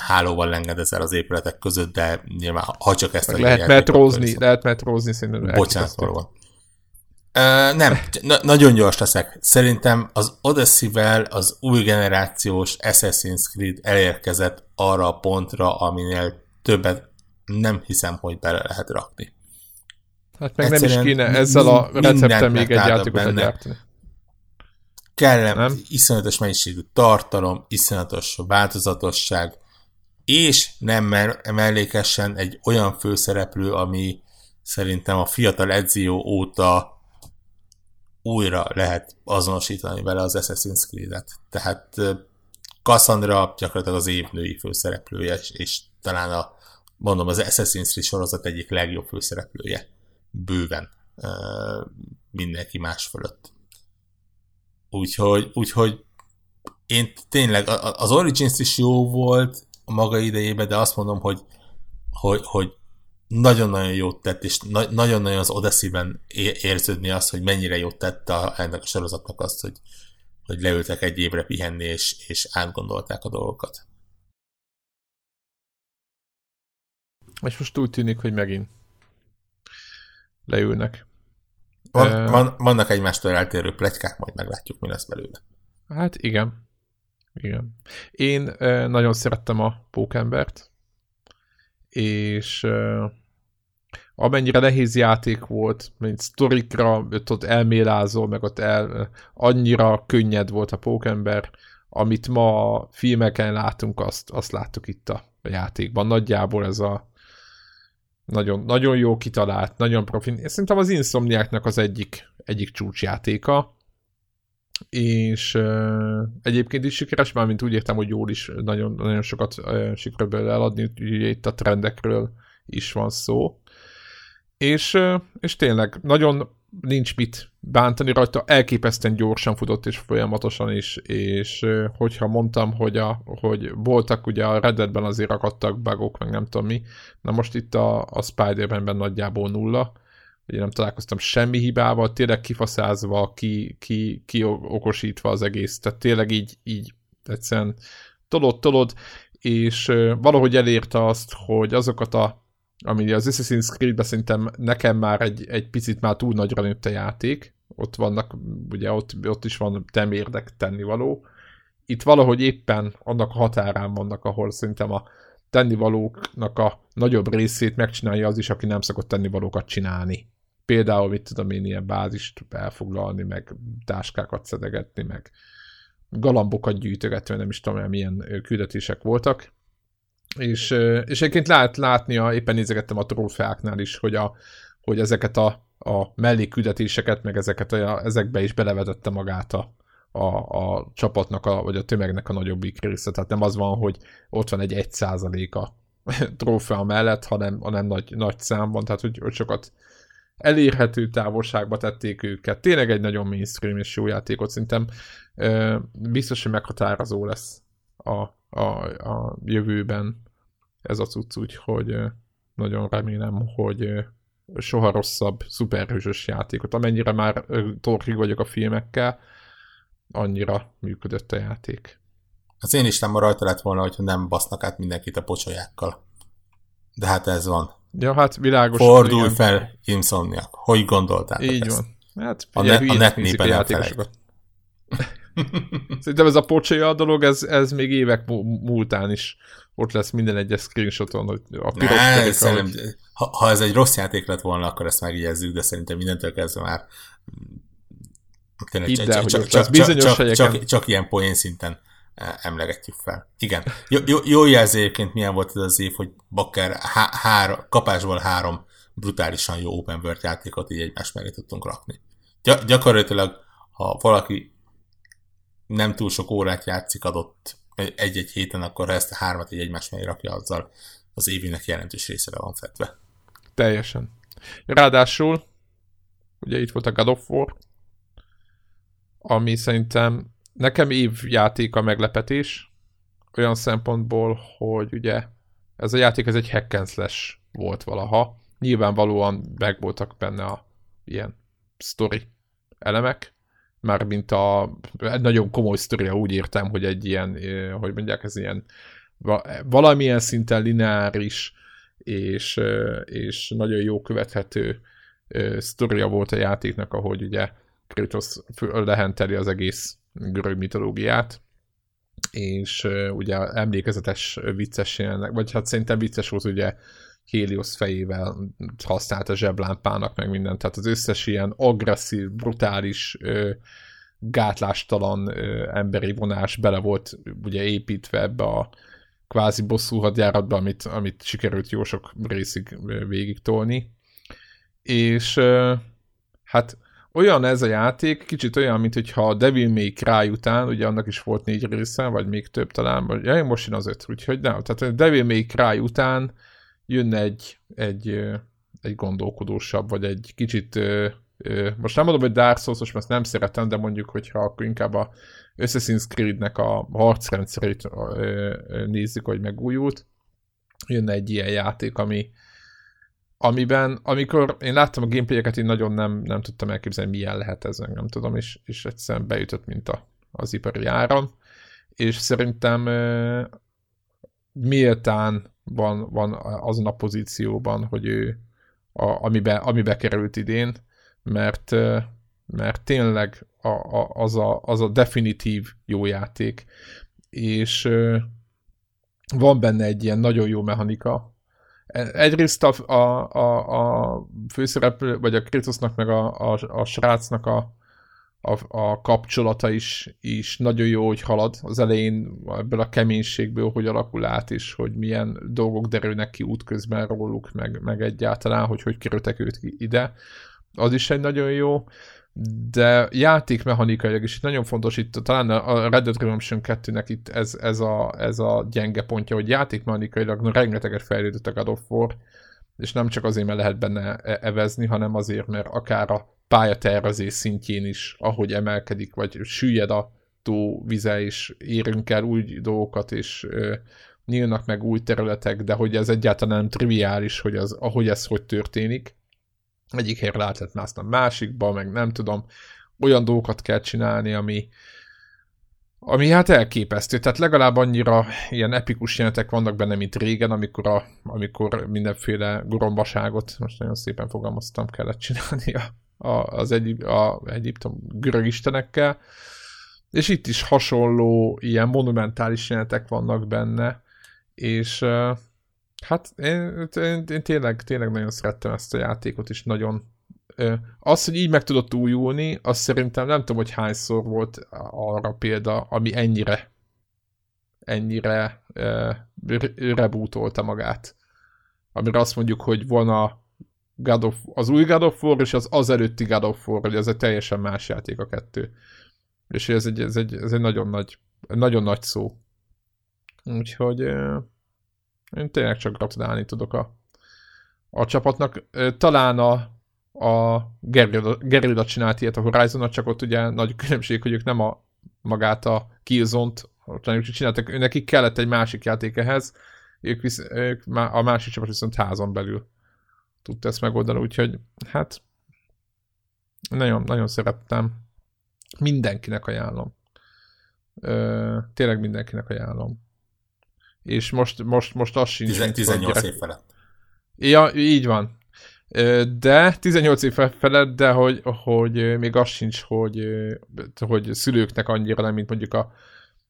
hálóval lengedezel az épületek között, de nyilván ha csak ezt a Lehet metrózni, lehet metrózni szerintem. Bocsánat, van. Uh, nem, na- nagyon gyors leszek. Szerintem az Odyssey-vel az új generációs Assassin's Creed elérkezett arra a pontra, aminél többet nem hiszem, hogy bele lehet rakni. Hát meg nem is kéne ezzel a recepten még egy játékot gyártani. Kellem, nem? iszonyatos mennyiségű tartalom, iszonyatos változatosság, és nem mellékesen egy olyan főszereplő, ami szerintem a fiatal Ezio óta újra lehet azonosítani vele az Assassin's Creed-et. Tehát Cassandra gyakorlatilag az évnői főszereplője, és, és talán a, mondom, az Assassin's Creed sorozat egyik legjobb főszereplője. Bőven mindenki más fölött. Úgyhogy, úgyhogy én tényleg, az Origins is jó volt a maga idejében, de azt mondom, hogy, hogy, hogy nagyon-nagyon jót tett, és na- nagyon-nagyon az Odyssey-ben érződni azt, hogy mennyire jót tett a, ennek a sorozatnak azt, hogy, hogy leültek egy évre pihenni, és, és átgondolták a dolgokat. És most úgy tűnik, hogy megint leülnek. Van, van, vannak egymástól eltérő plegykák, majd meglátjuk, mi lesz belőle. Hát igen. Igen. Én uh, nagyon szerettem a pókembert, és uh, amennyire nehéz játék volt, mint sztorikra, ott, ott elmélázol, meg ott el, annyira könnyed volt a pókember, amit ma a filmeken látunk, azt, azt láttuk itt a játékban. Nagyjából ez a nagyon, nagyon jó kitalált, nagyon profi. Szerintem az Insomniáknak az egyik, egyik csúcsjátéka, és uh, egyébként is sikeres, már mint úgy értem, hogy jól is nagyon, nagyon sokat uh, sikerül eladni, ugye itt a trendekről is van szó. És, uh, és tényleg nagyon nincs mit bántani rajta, elképesztően gyorsan futott és folyamatosan is, és hogyha mondtam, hogy, a, hogy voltak ugye a Redditben azért akadtak bugok, meg nem tudom mi, na most itt a, a Spider-Man-ben nagyjából nulla, ugye nem találkoztam semmi hibával, tényleg kifaszázva, ki, ki, ki okosítva az egész, tehát tényleg így, így egyszerűen tolod, tolod, és valahogy elérte azt, hogy azokat a ami az Assassin's Creed-ben szerintem nekem már egy, egy picit már túl nagyra nőtt a játék, ott vannak, ugye ott, ott is van temérdek tennivaló. Itt valahogy éppen annak a határán vannak, ahol szerintem a tennivalóknak a nagyobb részét megcsinálja az is, aki nem szokott tennivalókat csinálni. Például, mit tudom én, ilyen bázist elfoglalni, meg táskákat szedegetni, meg galambokat gyűjtögetni, nem is tudom, milyen küldetések voltak és, és egyébként lehet látni, a, éppen nézegettem a trófeáknál is, hogy, a, hogy ezeket a, a mellékküldetéseket, meg ezeket a, ezekbe is belevetette magát a, a, a csapatnak, a, vagy a tömegnek a nagyobbik része. Tehát nem az van, hogy ott van egy 1% a trófea mellett, hanem, hanem nagy, nagy számban, tehát hogy, hogy sokat elérhető távolságba tették őket. Tényleg egy nagyon mainstream és jó játékot, szerintem biztos, hogy meghatározó lesz a, a, a jövőben ez a cucc, úgyhogy nagyon remélem, hogy soha rosszabb szuperhősös játékot. Amennyire már torkig vagyok a filmekkel, annyira működött a játék. Az én listámon rajta lett volna, hogyha nem basznak át mindenkit a pocsolyákkal. De hát ez van. Ja, hát világos. Fordulj igen. fel, Insomniac. Hogy gondoltál? Így ezt? van. Hát, a, ne, a net népen nem Szerintem ez a pocsolya dolog, ez, ez még évek múltán is ott lesz minden egyes screenshoton, hogy a piros ne, szerintem, hogy... ha, ha, ez egy rossz játék lett volna, akkor ezt megjegyezzük, de szerintem mindentől kezdve már tényleg, csak, csak, csak, bizonyos csak, helyeken... csak, csak ilyen poén szinten e, emlegetjük fel. Igen. Jó, jó, jó jelző egyébként milyen volt ez az év, hogy Bakker há, hár, kapásból három brutálisan jó open world játékot így egymás mellé tudtunk rakni. Gy- gyakorlatilag, ha valaki nem túl sok órát játszik adott egy-egy héten, akkor ha ezt a hármat egy egymás mellé rakja, azzal az évének jelentős része van fedve. Teljesen. Ráadásul, ugye itt volt a God of War, ami szerintem nekem évjáték a meglepetés, olyan szempontból, hogy ugye ez a játék ez egy hack and slash volt valaha. Nyilvánvalóan meg voltak benne a ilyen story elemek, már mint a egy nagyon komoly sztoria, úgy értem, hogy egy ilyen, hogy mondják, ez ilyen valamilyen szinten lineáris és, és nagyon jó követhető sztoria volt a játéknak, ahogy ugye Kratos lehenteli az egész görög mitológiát, és ugye emlékezetes vicces jelenleg, vagy hát szerintem vicces volt ugye Helios fejével használt a zseblámpának, meg mindent. Tehát az összes ilyen agresszív, brutális, gátlástalan emberi vonás bele volt ugye építve ebbe a kvázi bosszú hadjáratba, amit, amit sikerült jó sok részig végig tolni. És hát olyan ez a játék, kicsit olyan, mint hogyha a Devil May Cry után, ugye annak is volt négy része, vagy még több talán, vagy ja, most jön az öt, úgyhogy nem, tehát a Devil May Cry után jönne egy, egy, egy gondolkodósabb, vagy egy kicsit, most nem mondom, hogy Dark Souls, most ezt nem szeretem, de mondjuk, hogyha akkor inkább a Assassin's Creed-nek a harcrendszerét nézzük, hogy megújult, jönne egy ilyen játék, ami, amiben, amikor én láttam a gameplayeket, én nagyon nem, nem tudtam elképzelni, milyen lehet ez, nem tudom, és, és egyszerűen beütött, mint a, az ipari áram, és szerintem méltán van, van azon a pozícióban, hogy ő a, amibe, amibe került idén, mert, mert tényleg a, a, az, a, az a definitív jó játék, és van benne egy ilyen nagyon jó mechanika. Egyrészt a, a, a, a főszereplő, vagy a Kritosnak, meg a, a, a srácnak a, a, a kapcsolata is, is nagyon jó, hogy halad az elején ebből a keménységből, hogy alakul át, és hogy milyen dolgok derülnek ki útközben róluk, meg, meg egyáltalán, hogy hogy kerültek őt ide. Az is egy nagyon jó, de játékmechanikailag is itt nagyon fontos, itt talán a Red Dead Redemption 2-nek itt ez, ez, a, ez a gyenge pontja, hogy játékmechanikailag no, rengeteget fejlődött a God of War, és nem csak azért, mert lehet benne e-, evezni, hanem azért, mert akár a pályatervezés szintjén is, ahogy emelkedik, vagy süllyed a tó vize, és érünk el új dolgokat, és ö, nyílnak meg új területek, de hogy ez egyáltalán nem triviális, hogy az, ahogy ez hogy történik. Egyik helyre lehet lehet mászni a másikba, meg nem tudom, olyan dolgokat kell csinálni, ami, ami hát elképesztő, tehát legalább annyira ilyen epikus jelenetek vannak benne, mint régen, amikor, a, amikor mindenféle gorombaságot, most nagyon szépen fogalmaztam, kellett csinálni a, az egy, a Egyiptom görög istenekkel, és itt is hasonló ilyen monumentális jelenetek vannak benne, és hát én, én, én tényleg, tényleg nagyon szerettem ezt a játékot, és nagyon az, hogy így meg tudott újulni, azt szerintem nem tudom, hogy hányszor volt arra példa, ami ennyire ennyire rebootolta magát. Amire azt mondjuk, hogy van a God of, az új God of War és az az előtti God of War, hogy ez egy teljesen más játék a kettő. És ez egy, ez egy, ez egy nagyon nagy, nagyon nagy szó. Úgyhogy én tényleg csak gratulálni tudok a, a csapatnak. Talán a, a Gerilla csinált ilyet a horizon csak ott ugye nagy különbség, hogy ők nem a magát a Killzone-t csináltak, nekik kellett egy másik játék ehhez, ők, visz, ők a másik csapat viszont házon belül tudta ezt megoldani, úgyhogy hát nagyon, nagyon szerettem. Mindenkinek ajánlom. Ö, tényleg mindenkinek ajánlom. És most, most, most az sincs. 18 év felett. Ja, így van. De 18 év felett, de hogy, hogy még az sincs, hogy, hogy szülőknek annyira nem, mint mondjuk a,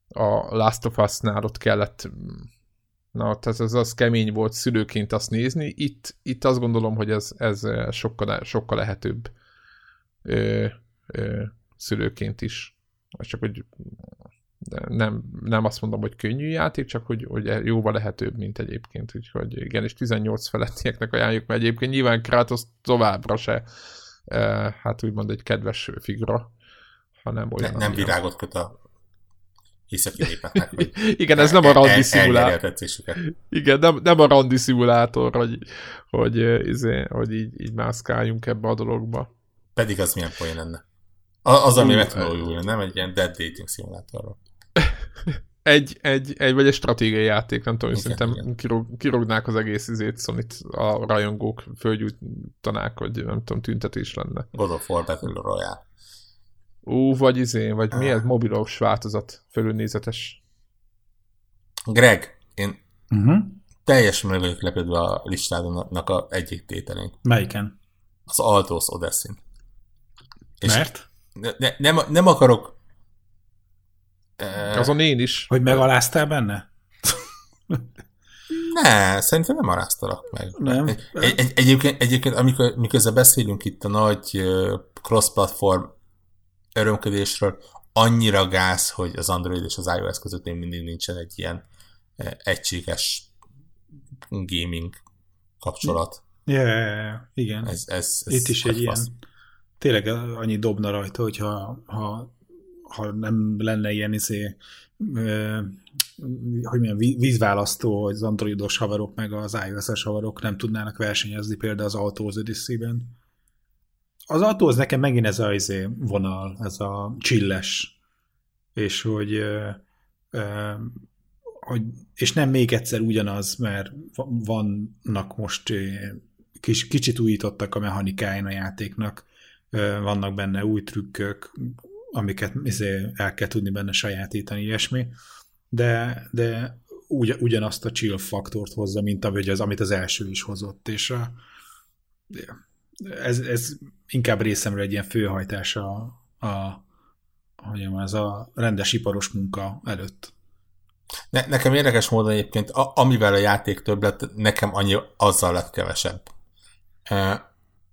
a Last of Us-nál ott kellett Na, tehát ez az kemény volt szülőként azt nézni. Itt, itt azt gondolom, hogy ez, ez sokkal, sokkal lehetőbb ö, ö, szülőként is. Csak hogy nem, nem azt mondom, hogy könnyű játék, csak hogy, hogy jóval lehetőbb, mint egyébként. Úgyhogy igen, és 18 felettieknek ajánljuk, mert egyébként nyilván Kratos továbbra se hát úgymond egy kedves figura, hanem olyan... Ne, nem virágot köt a északi népeknek. Hogy Igen, ez nem a randi szimulátor. Igen, nem, nem a randi szimulátor, hogy, hogy, izé, hogy így, így mászkáljunk ebbe a dologba. Pedig az milyen poén lenne. Az, ami meg tudna nem egy ilyen dead dating szimulátorról. egy, egy, egy, vagy egy stratégiai játék, nem tudom, igen, szerintem igen. Kirog, kirognák az egész izét, szóval itt a rajongók fölgyújtanák, hogy nem tudom, tüntetés lenne. God of War Battle Royale. Ú, vagy izé, vagy mi ez mobilos változat, fölülnézetes. Greg, én uh-huh. teljesen meg vagyok lepődve a listádnak a egyik tételén. Melyiken? Az Altos Odessin. És Mert? Ne, ne, nem, nem akarok azon én is. Hogy megaláztál benne? Ne, szerintem nem aráztalak meg. Nem. Egy, egy, egyébként, egyébként amikor, miközben beszélünk itt a nagy cross-platform örömködésről, annyira gáz, hogy az Android és az iOS között még mindig nincsen egy ilyen egységes gaming kapcsolat. Yeah, yeah, yeah. igen. Ez, ez, ez Itt is egy fasz. ilyen, tényleg annyi dobna rajta, hogyha ha, ha nem lenne ilyen izé, hogy milyen vízválasztó, hogy az androidos haverok meg az iOS-es haverok nem tudnának versenyezni például az Autos Odyssey-ben. Az autó az nekem megint ez a izé, vonal, ez a csilles, és hogy, hogy és nem még egyszer ugyanaz, mert vannak most kis, kicsit újítottak a mechanikáin a játéknak, vannak benne új trükkök, amiket izé, el kell tudni benne sajátítani, ilyesmi. De, de ugy, ugyanazt a chill faktort hozza, mint az, amit az első is hozott, és a, ez, ez inkább részemre egy ilyen főhajtás a, a hogy az a rendes iparos munka előtt. Ne, nekem érdekes módon egyébként, a, amivel a játék több lett, nekem annyi azzal lett kevesebb. E,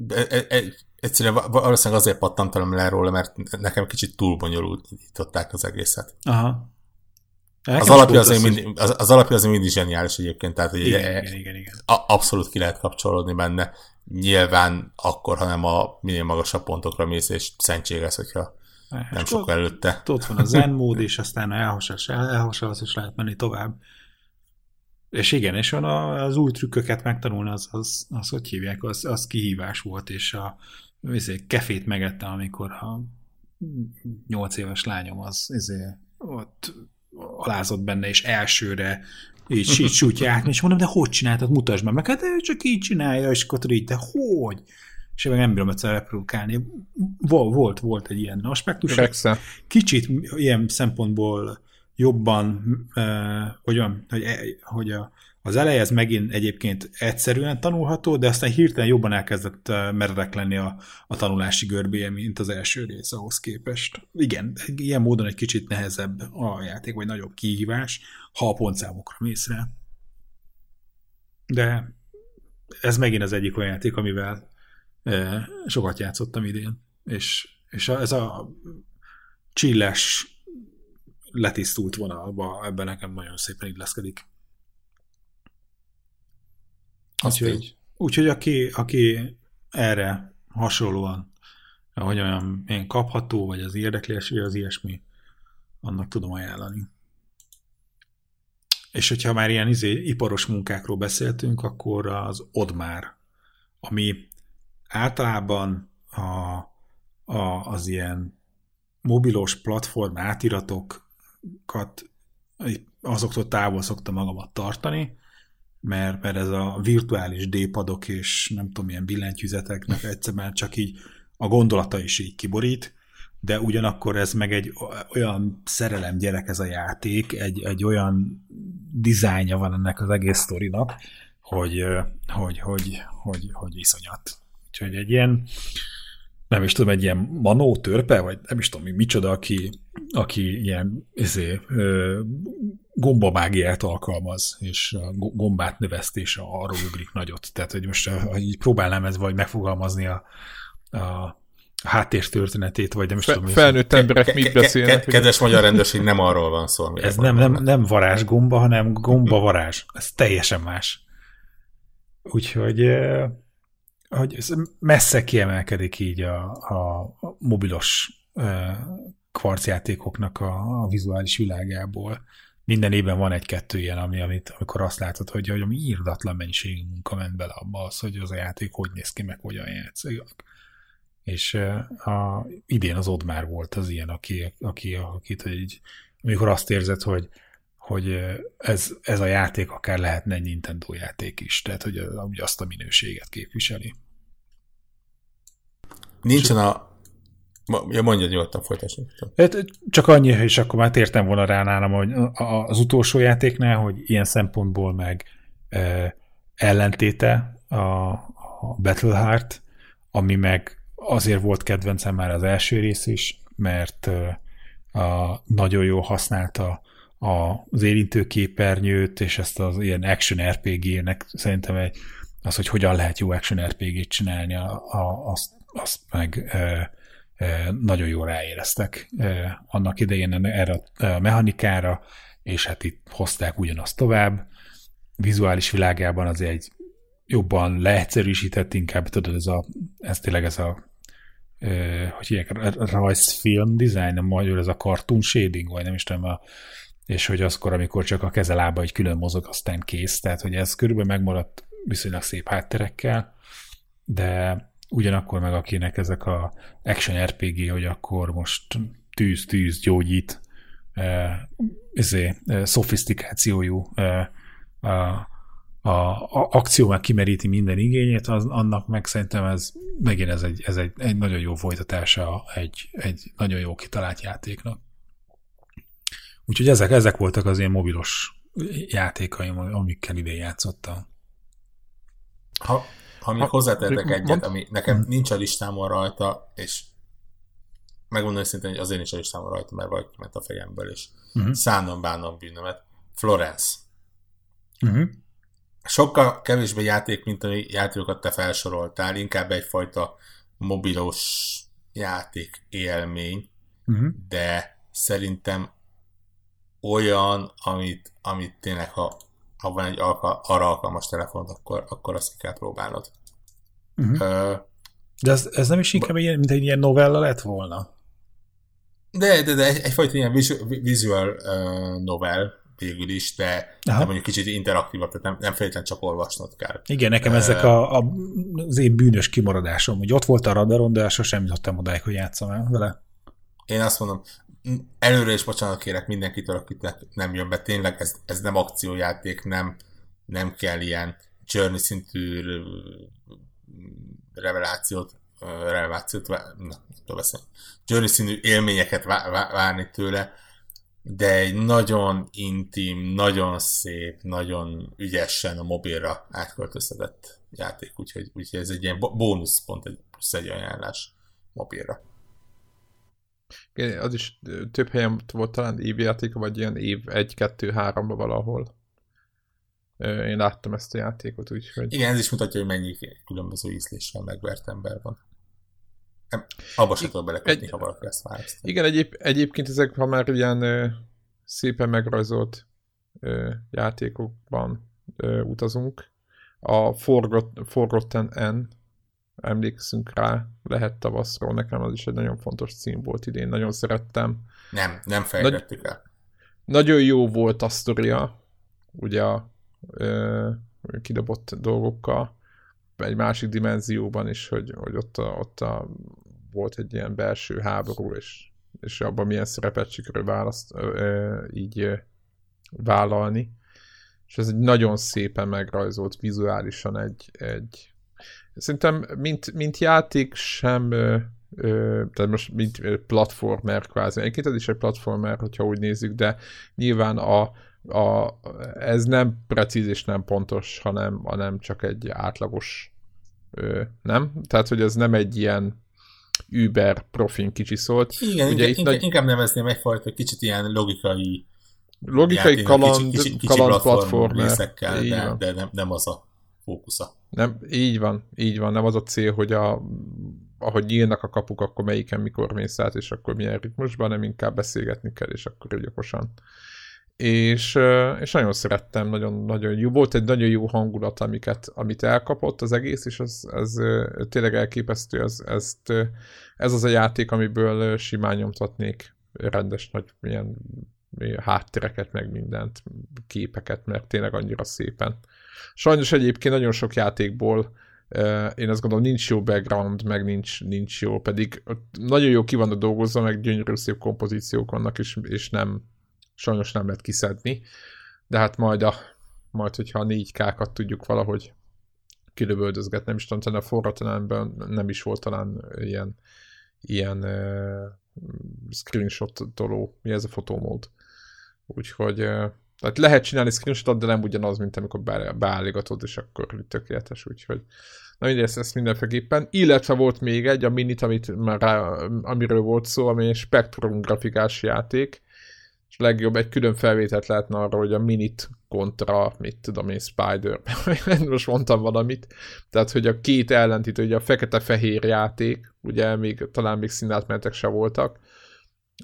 e, e, egyszerűen valószínűleg azért pattantam le róla, mert nekem kicsit túl bonyolulították az egészet. Aha. Az alapja, azért mindig, az, az alapja azért mindig zseniális egyébként, tehát igen, igen, igen, igen, igen. abszolút ki lehet kapcsolódni benne. Nyilván akkor, hanem a minél magasabb pontokra mész, és szentséges, hogyha hát, nem sok előtte. Ott van a zen mód, és aztán elhasas, elhasas, és lehet menni tovább. És igen, és az új trükköket megtanulni, az, az, az hogy hívják, az, az kihívás volt, és a ezért, kefét megettem, amikor a nyolc éves lányom az ezért, ott alázott benne, és elsőre így, így sújtja át, és mondom, de hogy csináltad, mutasd meg, meg hát ő csak így csinálja, és akkor így, de hogy? És én nem bírom egyszer reprodukálni. Volt, volt egy ilyen aspektus. Kicsit ilyen szempontból jobban, eh, hogy, hogy, hogy a, az eleje ez megint egyébként egyszerűen tanulható, de aztán hirtelen jobban elkezdett meredek lenni a, a tanulási görbéje, mint az első rész ahhoz képest. Igen, ilyen módon egy kicsit nehezebb a játék, vagy nagyobb kihívás, ha a pontszámokra mész rá. De ez megint az egyik olyan játék, amivel eh, sokat játszottam idén, és, és ez a csilles letisztult vonalba ebben nekem nagyon szépen illeszkedik. Úgyhogy, úgyhogy aki, aki erre hasonlóan, hogy olyan én kapható, vagy az érdeklés, vagy az ilyesmi, annak tudom ajánlani. És hogyha már ilyen izé, iparos munkákról beszéltünk, akkor az Odmár, ami általában a, a, az ilyen mobilos platform átiratokat azoktól távol szoktam magamat tartani, mert, mert ez a virtuális dépadok és nem tudom, milyen billentyűzeteknek egyszerűen csak így a gondolata is így kiborít, de ugyanakkor ez meg egy olyan szerelem gyerek ez a játék, egy, egy olyan dizájnja van ennek az egész sztorinak, hogy, hogy, hogy, hogy, hogy iszonyat. Úgyhogy egy ilyen nem is tudom, egy ilyen manó törpe, vagy nem is tudom, micsoda, aki, aki ilyen ezé, gombamágiát alkalmaz, és a gombát növesztése arról ugrik nagyot. Tehát, hogy most ha így próbálnám ez vagy megfogalmazni a, a háttértörténetét, vagy nem is Fe, tudom. Felnőtt emberek mit beszélnek? Kedves magyar rendőrség, nem arról van szó. Ez nem, nem, nem varázs gomba, hanem gomba varázs. Ez teljesen más. Úgyhogy hogy ez messze kiemelkedik így a, a mobilos kvarcjátékoknak a, a vizuális világából. Minden évben van egy-kettő ilyen, ami, amit, amikor azt látod, hogy, hogy ami írdatlan mennyiségű munka ment bele abba az, hogy az a játék hogy néz ki, meg hogyan játszik. És a, idén az Odmár volt az ilyen, aki, aki, akit, hogy amikor azt érzed, hogy hogy ez, ez a játék akár lehetne egy Nintendo játék is, tehát hogy, hogy azt a minőséget képviseli. Nincsen a... Ja, mondja nyugodtan, folytassuk. Hát, csak annyi, és akkor már tértem volna rá nálam, hogy az utolsó játéknál, hogy ilyen szempontból meg e, ellentéte a, a Battleheart, ami meg azért volt kedvencem már az első rész is, mert a, nagyon jól használta az érintőképernyőt, és ezt az ilyen action RPG-nek szerintem egy, az, hogy hogyan lehet jó action RPG-t csinálni, a, a, azt, azt meg e, e, nagyon jól ráéreztek e, annak idején erre a mechanikára, és hát itt hozták ugyanazt tovább. Vizuális világában azért egy jobban leegyszerűsített, inkább tudod, ez, a, ez tényleg ez a hogy hívják, rajzfilm design, nem magyar ez a cartoon shading, vagy nem is tudom, a, és hogy azkor, amikor csak a kezelába egy külön mozog, aztán kész, tehát hogy ez körülbelül megmaradt viszonylag szép hátterekkel, de ugyanakkor meg akinek ezek a action RPG, hogy akkor most tűz, tűz, gyógyít, eh, ezé, eh, szofisztikációjú eh, a, a, a akció meg kimeríti minden igényét, az, annak meg szerintem ez megint ez egy, ez egy, egy nagyon jó folytatása egy, egy nagyon jó kitalált játéknak. Úgyhogy ezek, ezek voltak az ilyen mobilos játékaim, amikkel idén játszottam. Ha, ha még hozzátettek egyet, ami nekem nincs a listámon rajta, és megmondom őszintén, hogy azért nincs a listámon rajta, mert vagy ment a fejemből, és uh-huh. szánom bánom bűnömet. Florence. Uh-huh sokkal kevésbé játék, mint ami játékokat te felsoroltál, inkább egyfajta mobilos játék élmény, uh-huh. de szerintem olyan, amit, amit tényleg, ha, ha van egy alka, arra alkalmas telefon, akkor, akkor azt ki kell próbálnod. Uh-huh. Uh, de ez, ez nem is inkább ilyen, mint egy ilyen novella lett volna? De, de, de egy, egyfajta ilyen visual uh, novel, végül is, de, de mondjuk kicsit interaktívabb, tehát nem, nem feltétlenül csak olvasnod kell. Igen, nekem uh, ezek a, a, az én bűnös kimaradásom, hogy ott volt a radaron, de sosem jutottam odáig, hogy játszom el vele. Én azt mondom, előre is bocsánat kérek mindenkitől, akitnek nem jön be, tényleg ez, ez nem akciójáték, nem, nem kell ilyen journey szintű revelációt, revelációt, na, journey szintű élményeket várni tőle, de egy nagyon intim, nagyon szép, nagyon ügyesen a mobilra átköltöztetett játék, úgyhogy, úgyhogy ez egy ilyen bónuszpont, egy plusz egy ajánlás mobilra. Az is több helyen volt talán évjáték, vagy ilyen év 1-2-3-ba valahol. Én láttam ezt a játékot, úgyhogy... Igen, ez is mutatja, hogy mennyi különböző ízléssel megvert ember van. Nem, abba sem tudok belekötni, egy, ha valaki ezt választ. Igen, egyéb, egyébként ezek, ha már ilyen ö, szépen megrajzolt ö, játékokban ö, utazunk, a Forgot, Forgotten N, emlékszünk rá, lehet tavaszról, nekem az is egy nagyon fontos cím volt idén, nagyon szerettem. Nem, nem fejlettük Nagy, el. Nagyon jó volt a sztoria, ugye a ö, kidobott dolgokkal, egy másik dimenzióban is, hogy, hogy ott, a, ott a, volt egy ilyen belső háború, és, és abban milyen szerepet sikerül választ, ö, így ö, vállalni. És ez egy nagyon szépen megrajzolt vizuálisan egy, egy szerintem mint, mint játék sem ö, ö, tehát most mint platformer kvázi. Egyébként ez is egy platformer, hogyha úgy nézzük, de nyilván a, a, ez nem precíz és nem pontos, hanem, hanem csak egy átlagos ö, nem? Tehát, hogy ez nem egy ilyen Uber profin kicsi szólt. Igen, Ugye inkább, nagy... inkább nevezném egyfajta kicsit ilyen logikai logikai játék, kaland, kicsi, kicsi, kicsi kaland platform részekkel, de, de nem, nem az a fókusza. Nem, így van, így van, nem az a cél, hogy a, ahogy nyílnak a kapuk, akkor melyiken mikor mész át, és akkor milyen ritmusban, nem inkább beszélgetni kell, és akkor okosan és, és nagyon szerettem, nagyon, nagyon jó. Volt egy nagyon jó hangulat, amiket, amit elkapott az egész, és az, az tényleg elképesztő. Az, ezt, ez az a játék, amiből simán nyomtatnék rendes nagy ilyen háttereket, meg mindent, képeket, mert tényleg annyira szépen. Sajnos egyébként nagyon sok játékból én azt gondolom, nincs jó background, meg nincs, nincs jó, pedig nagyon jó ki van dolgozva, meg gyönyörű szép kompozíciók vannak, és, és nem, sajnos nem lehet kiszedni, de hát majd, a, majd hogyha a 4K-kat tudjuk valahogy kilövöldözgetni, nem is tudom, talán a forratlanában nem is volt talán ilyen, ilyen uh, screenshot-toló, mi ez a fotómód. Úgyhogy uh, tehát lehet csinálni screenshotot, de nem ugyanaz, mint amikor beállígatod, és akkor tökéletes, úgyhogy. Na mindegy, ezt, ezt mindenféleképpen. Illetve volt még egy, a Minit, amit már amiről volt szó, ami egy Spectrum grafikás játék, és legjobb egy külön felvételt lehetne arra, hogy a minit kontra, mit tudom én, Spider, most mondtam valamit, tehát hogy a két ellentítő, ugye a fekete-fehér játék, ugye még, talán még színátmenetek se voltak,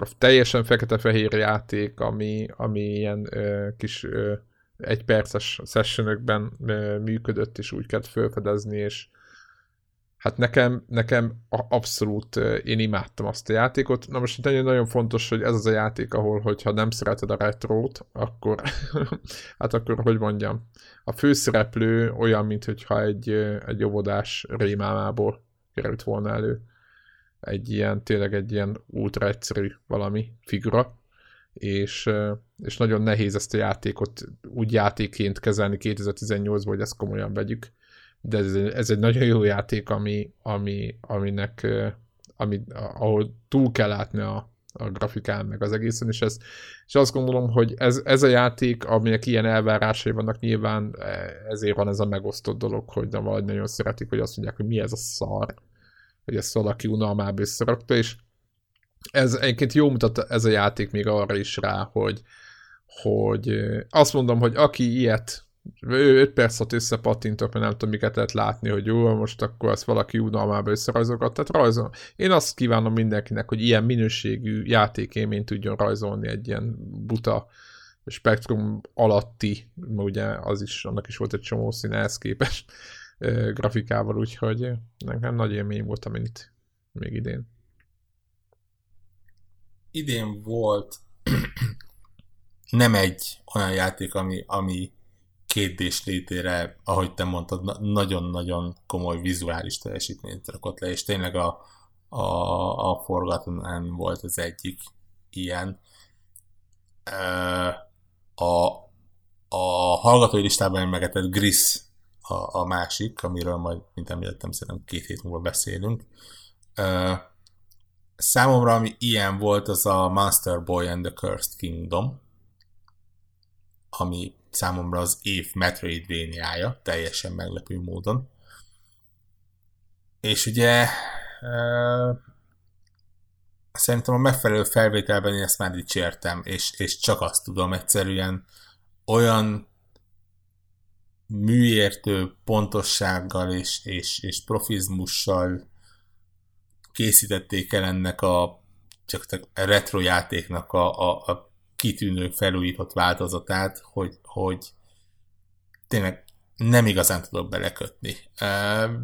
a teljesen fekete-fehér játék, ami, ami ilyen ö, kis ö, egyperces sessionökben ö, működött, és úgy kellett felfedezni, és hát nekem, nekem abszolút én imádtam azt a játékot. Na most nagyon, nagyon fontos, hogy ez az a játék, ahol, hogyha nem szereted a retrót, akkor, hát akkor, hogy mondjam, a főszereplő olyan, mint hogyha egy, egy óvodás rémámából került volna elő. Egy ilyen, tényleg egy ilyen ultra egyszerű valami figura, és, és nagyon nehéz ezt a játékot úgy játékként kezelni 2018-ban, hogy ezt komolyan vegyük. De ez, ez egy nagyon jó játék, ami, ami, aminek, ami, ahol túl kell látni a, a grafikán, meg az egészen, és, ez, és azt gondolom, hogy ez, ez a játék, aminek ilyen elvárásai vannak nyilván, e, ezért van ez a megosztott dolog, hogy nem valahogy nagyon szeretik, hogy azt mondják, hogy mi ez a szar, hogy ezt valaki unalmába összerakta, és ez egyébként jó mutat ez a játék még arra is rá, hogy, hogy azt mondom, hogy aki ilyet 5 percet összepattintok, mert nem tudom, miket lehet látni, hogy jó, most akkor ezt valaki unalmába összerajzolgat. Tehát rajzol. Én azt kívánom mindenkinek, hogy ilyen minőségű játékéményt tudjon rajzolni egy ilyen buta spektrum alatti, ugye az is, annak is volt egy csomó színe ehhez képest grafikával, úgyhogy nekem nagy élmény volt, amit még idén. Idén volt nem egy olyan játék, ami, ami két létére, ahogy te mondtad, nagyon-nagyon komoly vizuális teljesítményt rakott le, és tényleg a, a, a Forgotten volt az egyik ilyen. A, a hallgatói listában megetett Gris a, a másik, amiről majd, mint említettem, szerintem két hét múlva beszélünk. Számomra, ami ilyen volt, az a Monster Boy and the Cursed Kingdom, ami számomra az év Metroidvania-ja, teljesen meglepő módon. És ugye uh, szerintem a megfelelő felvételben én ezt már dicsértem, és, és csak azt tudom egyszerűen olyan műértő pontossággal és, és, és profizmussal készítették el ennek a csak a retro játéknak a, a, a kitűnő felújított változatát, hogy, hogy tényleg nem igazán tudok belekötni.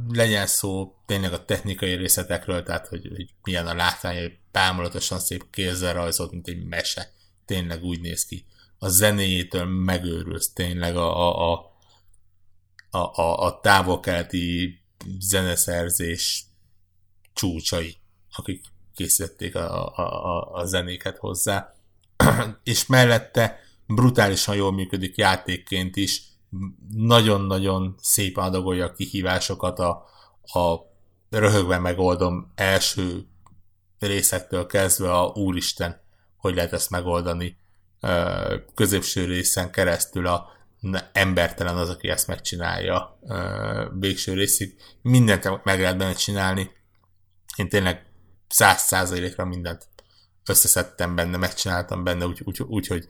Legyen szó tényleg a technikai részletekről, tehát hogy, hogy milyen a látvány, hogy bámulatosan szép kézzel rajzolt, mint egy mese. Tényleg úgy néz ki. A zenéjétől megőrülsz tényleg a, a, a, a, a, a távol-keleti zeneszerzés csúcsai, akik készítették a, a, a, a zenéket hozzá. és mellette brutálisan jól működik játékként is, nagyon-nagyon szépen adagolja a kihívásokat, a, a röhögve megoldom első részektől kezdve a úristen, hogy lehet ezt megoldani középső részen keresztül a embertelen az, aki ezt megcsinálja végső részig. Mindent meg lehet benne csinálni. Én tényleg száz százalékra mindent összeszedtem benne, megcsináltam benne, úgy, úgy, úgy hogy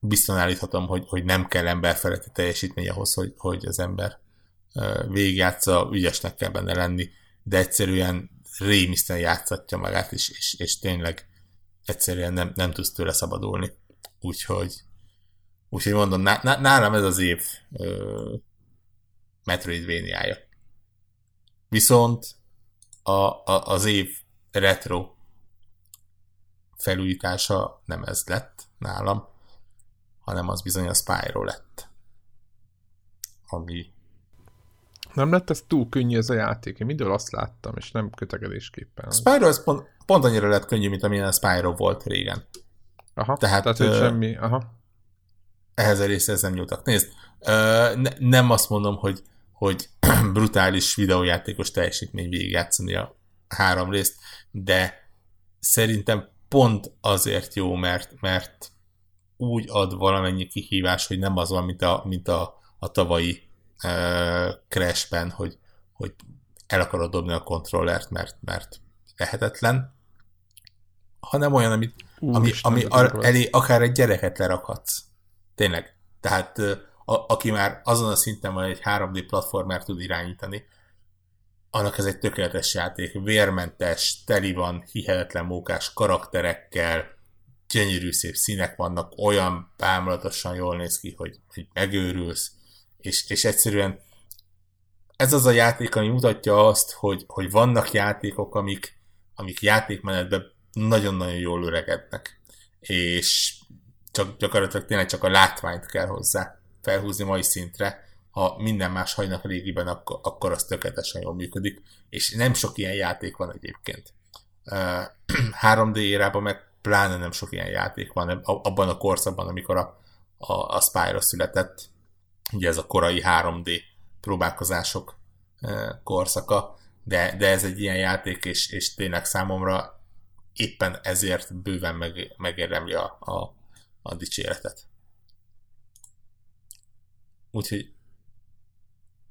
biztosan állíthatom, hogy, hogy nem kell emberfeletti teljesítmény ahhoz, hogy, hogy az ember végigjátsza, ügyesnek kell benne lenni, de egyszerűen rémisztően játszatja magát, és, és, és tényleg egyszerűen nem, nem tudsz tőle szabadulni. Úgyhogy úgyhogy mondom, nálam ez az év ö, Metroidvania-ja. Viszont a, a, az év retro felújítása nem ez lett nálam, hanem az bizony a Spyro lett. Ami... Nem lett ez túl könnyű ez a játék? Én mindől azt láttam, és nem kötegedésképpen. A Spyro ez pont, pont annyira lett könnyű, mint amilyen a Spyro volt régen. Aha, tehát, tehát hogy semmi, aha. Ehhez a részhez nem nyúltak. Nézd, ne, nem azt mondom, hogy, hogy brutális videójátékos teljesítmény végigjátszani a három részt, de szerintem pont azért jó, mert, mert úgy ad valamennyi kihívás, hogy nem az van, mint a, mint a, a tavalyi uh, Crashben, hogy, hogy el akarod dobni a kontrollert, mert, mert lehetetlen, hanem olyan, amit, Ú, ami, ami ar- elé akár egy gyereket lerakhatsz. Tényleg. Tehát a, aki már azon a szinten van, egy 3D platformer tud irányítani, annak ez egy tökéletes játék, vérmentes, teli van, hihetetlen mókás karakterekkel, gyönyörű szép színek vannak, olyan bámulatosan jól néz ki, hogy, hogy megőrülsz, és, és egyszerűen ez az a játék, ami mutatja azt, hogy, hogy vannak játékok, amik, amik játékmenetben nagyon-nagyon jól öregednek, és csak gyakorlatilag tényleg csak a látványt kell hozzá felhúzni mai szintre, ha minden más hajnak régiben, akkor, akkor az tökéletesen jól működik, és nem sok ilyen játék van egyébként. 3D érában meg pláne nem sok ilyen játék van abban a korszakban, amikor a, a, a Spyro született, ugye ez a korai 3D próbálkozások korszaka, de, de ez egy ilyen játék, és, és tényleg számomra éppen ezért bőven meg, megérdemli a, a, a dicséretet. Úgyhogy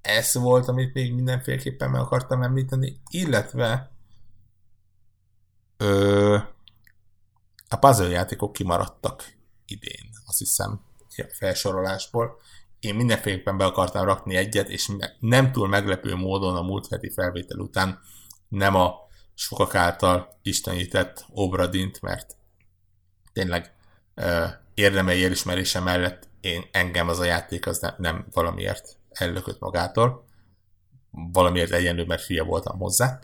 ez volt, amit még mindenféleképpen meg akartam említeni, illetve ö, a puzzle játékok kimaradtak idén, azt hiszem, a felsorolásból. Én mindenféleképpen be akartam rakni egyet, és nem túl meglepő módon a múlt heti felvétel után nem a sokak által istenített Obradint, mert tényleg érdemei elismerése mellett én, engem az a játék az nem, nem valamiért ellökött magától. Valamiért egyenlő, mert fia voltam hozzá.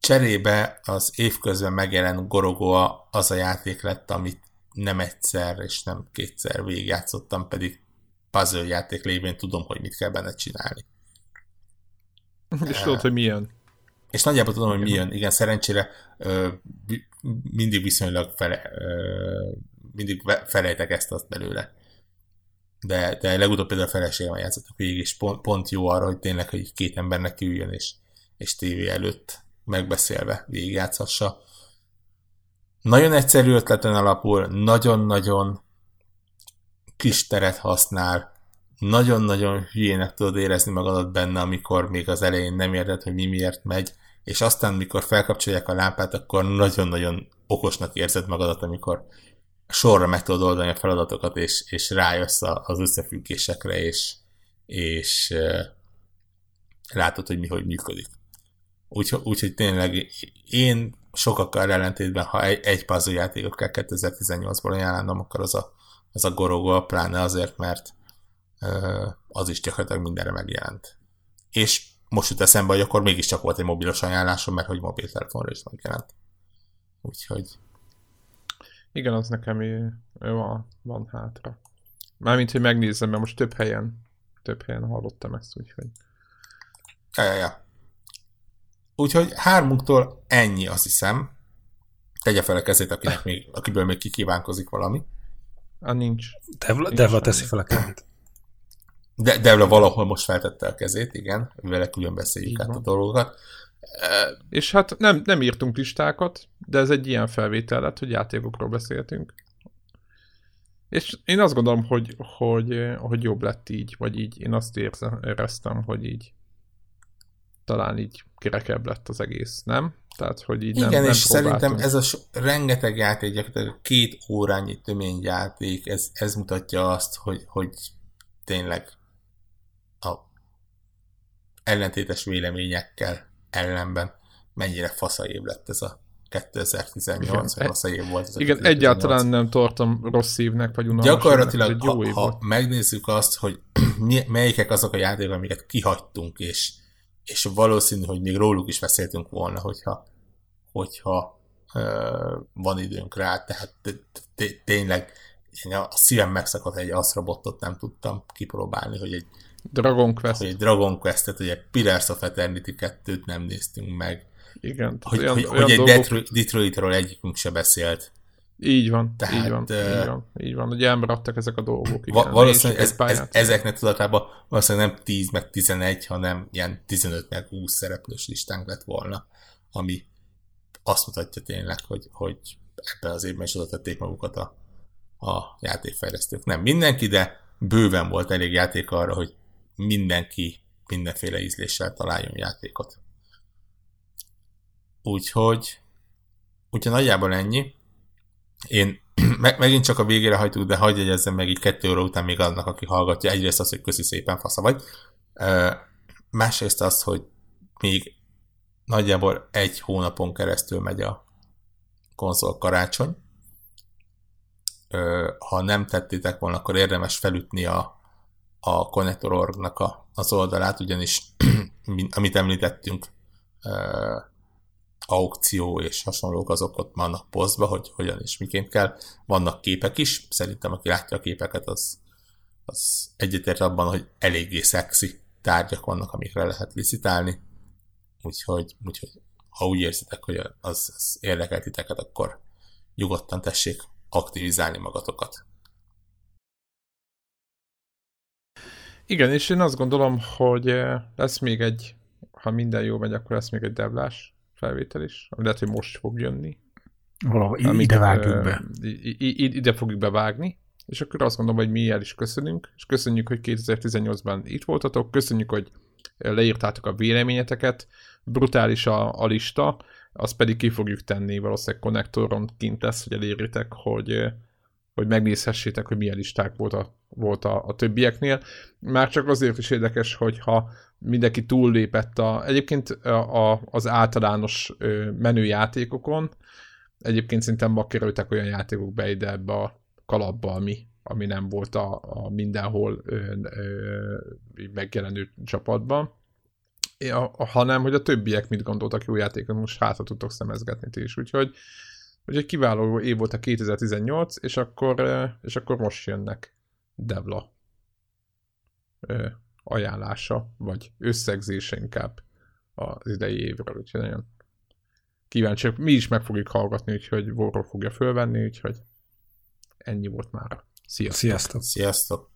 Cserébe az évközben megjelent Gorogoa az a játék lett, amit nem egyszer és nem kétszer végigjátszottam, pedig puzzle játék lévén tudom, hogy mit kell benne csinálni. És tudod, hogy milyen. És nagyjából tudom, hogy milyen. Igen, szerencsére ö, mindig viszonylag fele, ö, mindig felejtek ezt azt belőle de, de legutóbb például a feleségem játszottak végig, és pont, pont jó arra, hogy tényleg, hogy két embernek üljön, és, és tévé előtt megbeszélve végigjátszassa. Nagyon egyszerű ötleten alapul, nagyon-nagyon kis teret használ, nagyon-nagyon hülyének tudod érezni magadat benne, amikor még az elején nem érted, hogy mi miért megy, és aztán, mikor felkapcsolják a lámpát, akkor nagyon-nagyon okosnak érzed magadat, amikor sorra meg tudod oldani a feladatokat, és, és rájössz az összefüggésekre, és, és látod, hogy mi hogy működik. Úgyhogy úgy, tényleg én sokakkal ellentétben, ha egy, egy puzzle játékot kell 2018-ból ajánlanom, akkor az a, az a gorogó, pláne azért, mert az is gyakorlatilag mindenre megjelent. És most jut eszembe, hogy akkor mégiscsak volt egy mobilos ajánlásom, mert hogy mobiltelefonra is megjelent. Úgyhogy igen, az nekem van, van hátra. Mármint, hogy megnézem, mert most több helyen, több helyen hallottam ezt, úgyhogy... Ja, ja, ja. Úgyhogy hármunktól ennyi, azt hiszem. Tegye fel a kezét, akinek még, akiből még kikívánkozik valami. A nincs. Devla, Devla teszi fel a kezét. De, Devla valahol most feltette a kezét, igen, vele külön beszéljük át a dolgokat. És hát nem, nem írtunk listákat, de ez egy ilyen felvétel lett, hogy játékokról beszéltünk. És én azt gondolom, hogy, hogy, hogy jobb lett így, vagy így. Én azt érzem, éreztem, hogy így talán így kerekebb lett az egész, nem? Tehát, hogy így Igen, nem, nem és próbáltunk. szerintem ez a so, rengeteg játék, gyakorlatilag két órányi tömény játék, ez, ez mutatja azt, hogy, hogy tényleg ellentétes véleményekkel ellenben mennyire faszaév lett ez a 2018, vagy fasza év volt. Ez igen, 2018. egyáltalán nem tartom rossz évnek, vagy unalmas Gyakorlatilag, évnek, jó ha, év ha volt. megnézzük azt, hogy melyikek azok a játékok, amiket kihagytunk, és, és valószínű, hogy még róluk is beszéltünk volna, hogyha, hogyha uh, van időnk rá, tehát tényleg én a szívem megszakadt egy Asrabottot nem tudtam kipróbálni, hogy egy Dragon Quest. Hogy Dragon Quest-et, ugye Pillars of Eternity 2-t nem néztünk meg. Igen. Hogy, olyan, hogy, olyan hogy dolgok... egy Detroit, Detroitról egyikünk se beszélt. Így van, tehát, így van, uh, így van, így van. Ugye elmaradtak ezek a dolgok. Igen. Valószínűleg ez, ez, ezeknek tudatában valószínűleg nem 10 meg 11, hanem ilyen 15 meg 20 szereplős listánk lett volna, ami azt mutatja tényleg, hogy, hogy ebben az évben is oda tették magukat a, a játékfejlesztők. Nem mindenki, de bőven volt elég játék arra, hogy mindenki mindenféle ízléssel találjon játékot. Úgyhogy úgyhogy nagyjából ennyi. Én meg, megint csak a végére hajtuk, de hagyj jegyezzem meg így kettő óra után még annak, aki hallgatja. Egyrészt az, hogy köszi szépen, fasza vagy. Másrészt az, hogy még nagyjából egy hónapon keresztül megy a konzol karácsony. Ha nem tettétek volna, akkor érdemes felütni a, a Connector.org-nak a, az oldalát, ugyanis amit említettünk, aukció és hasonlók azok ott vannak posztba, hogy hogyan és miként kell. Vannak képek is, szerintem aki látja a képeket, az, az egyetért abban, hogy eléggé szexi tárgyak vannak, amikre lehet licitálni. Úgyhogy, úgyhogy ha úgy érzitek, hogy az, az érdekel titeket, akkor nyugodtan tessék aktivizálni magatokat. Igen, és én azt gondolom, hogy eh, lesz még egy, ha minden jó megy, akkor lesz még egy devlás felvétel is, ami lehet, hogy most fog jönni. Valahol amit, ide vágjuk be. Ide fogjuk bevágni, és akkor azt gondolom, hogy mi el is köszönünk, és köszönjük, hogy 2018-ban itt voltatok, köszönjük, hogy leírtátok a véleményeteket, brutális a, a lista, azt pedig ki fogjuk tenni, valószínűleg konnektoron kint lesz, hogy elérjétek, hogy, hogy megnézhessétek, hogy milyen listák volt a, volt a, a többieknél. Már csak azért is érdekes, hogyha mindenki túllépett a, egyébként a, a, az általános menő játékokon, egyébként szerintem ma kerültek olyan játékok be ide ebbe a kalapba, ami, ami nem volt a, a mindenhol ö, ö, megjelenő csapatban, a, hanem hogy a többiek mit gondoltak jó játékon, most hátra tudtok szemezgetni ti is, úgyhogy, úgyhogy kiváló év volt a 2018, és akkor, és akkor most jönnek Devla ajánlása, vagy összegzése inkább az idei évről, úgyhogy nagyon kíváncsiak. Mi is meg fogjuk hallgatni, úgyhogy Vorról fogja fölvenni, úgyhogy ennyi volt már. Sziasztok! Sziasztok! Sziasztok!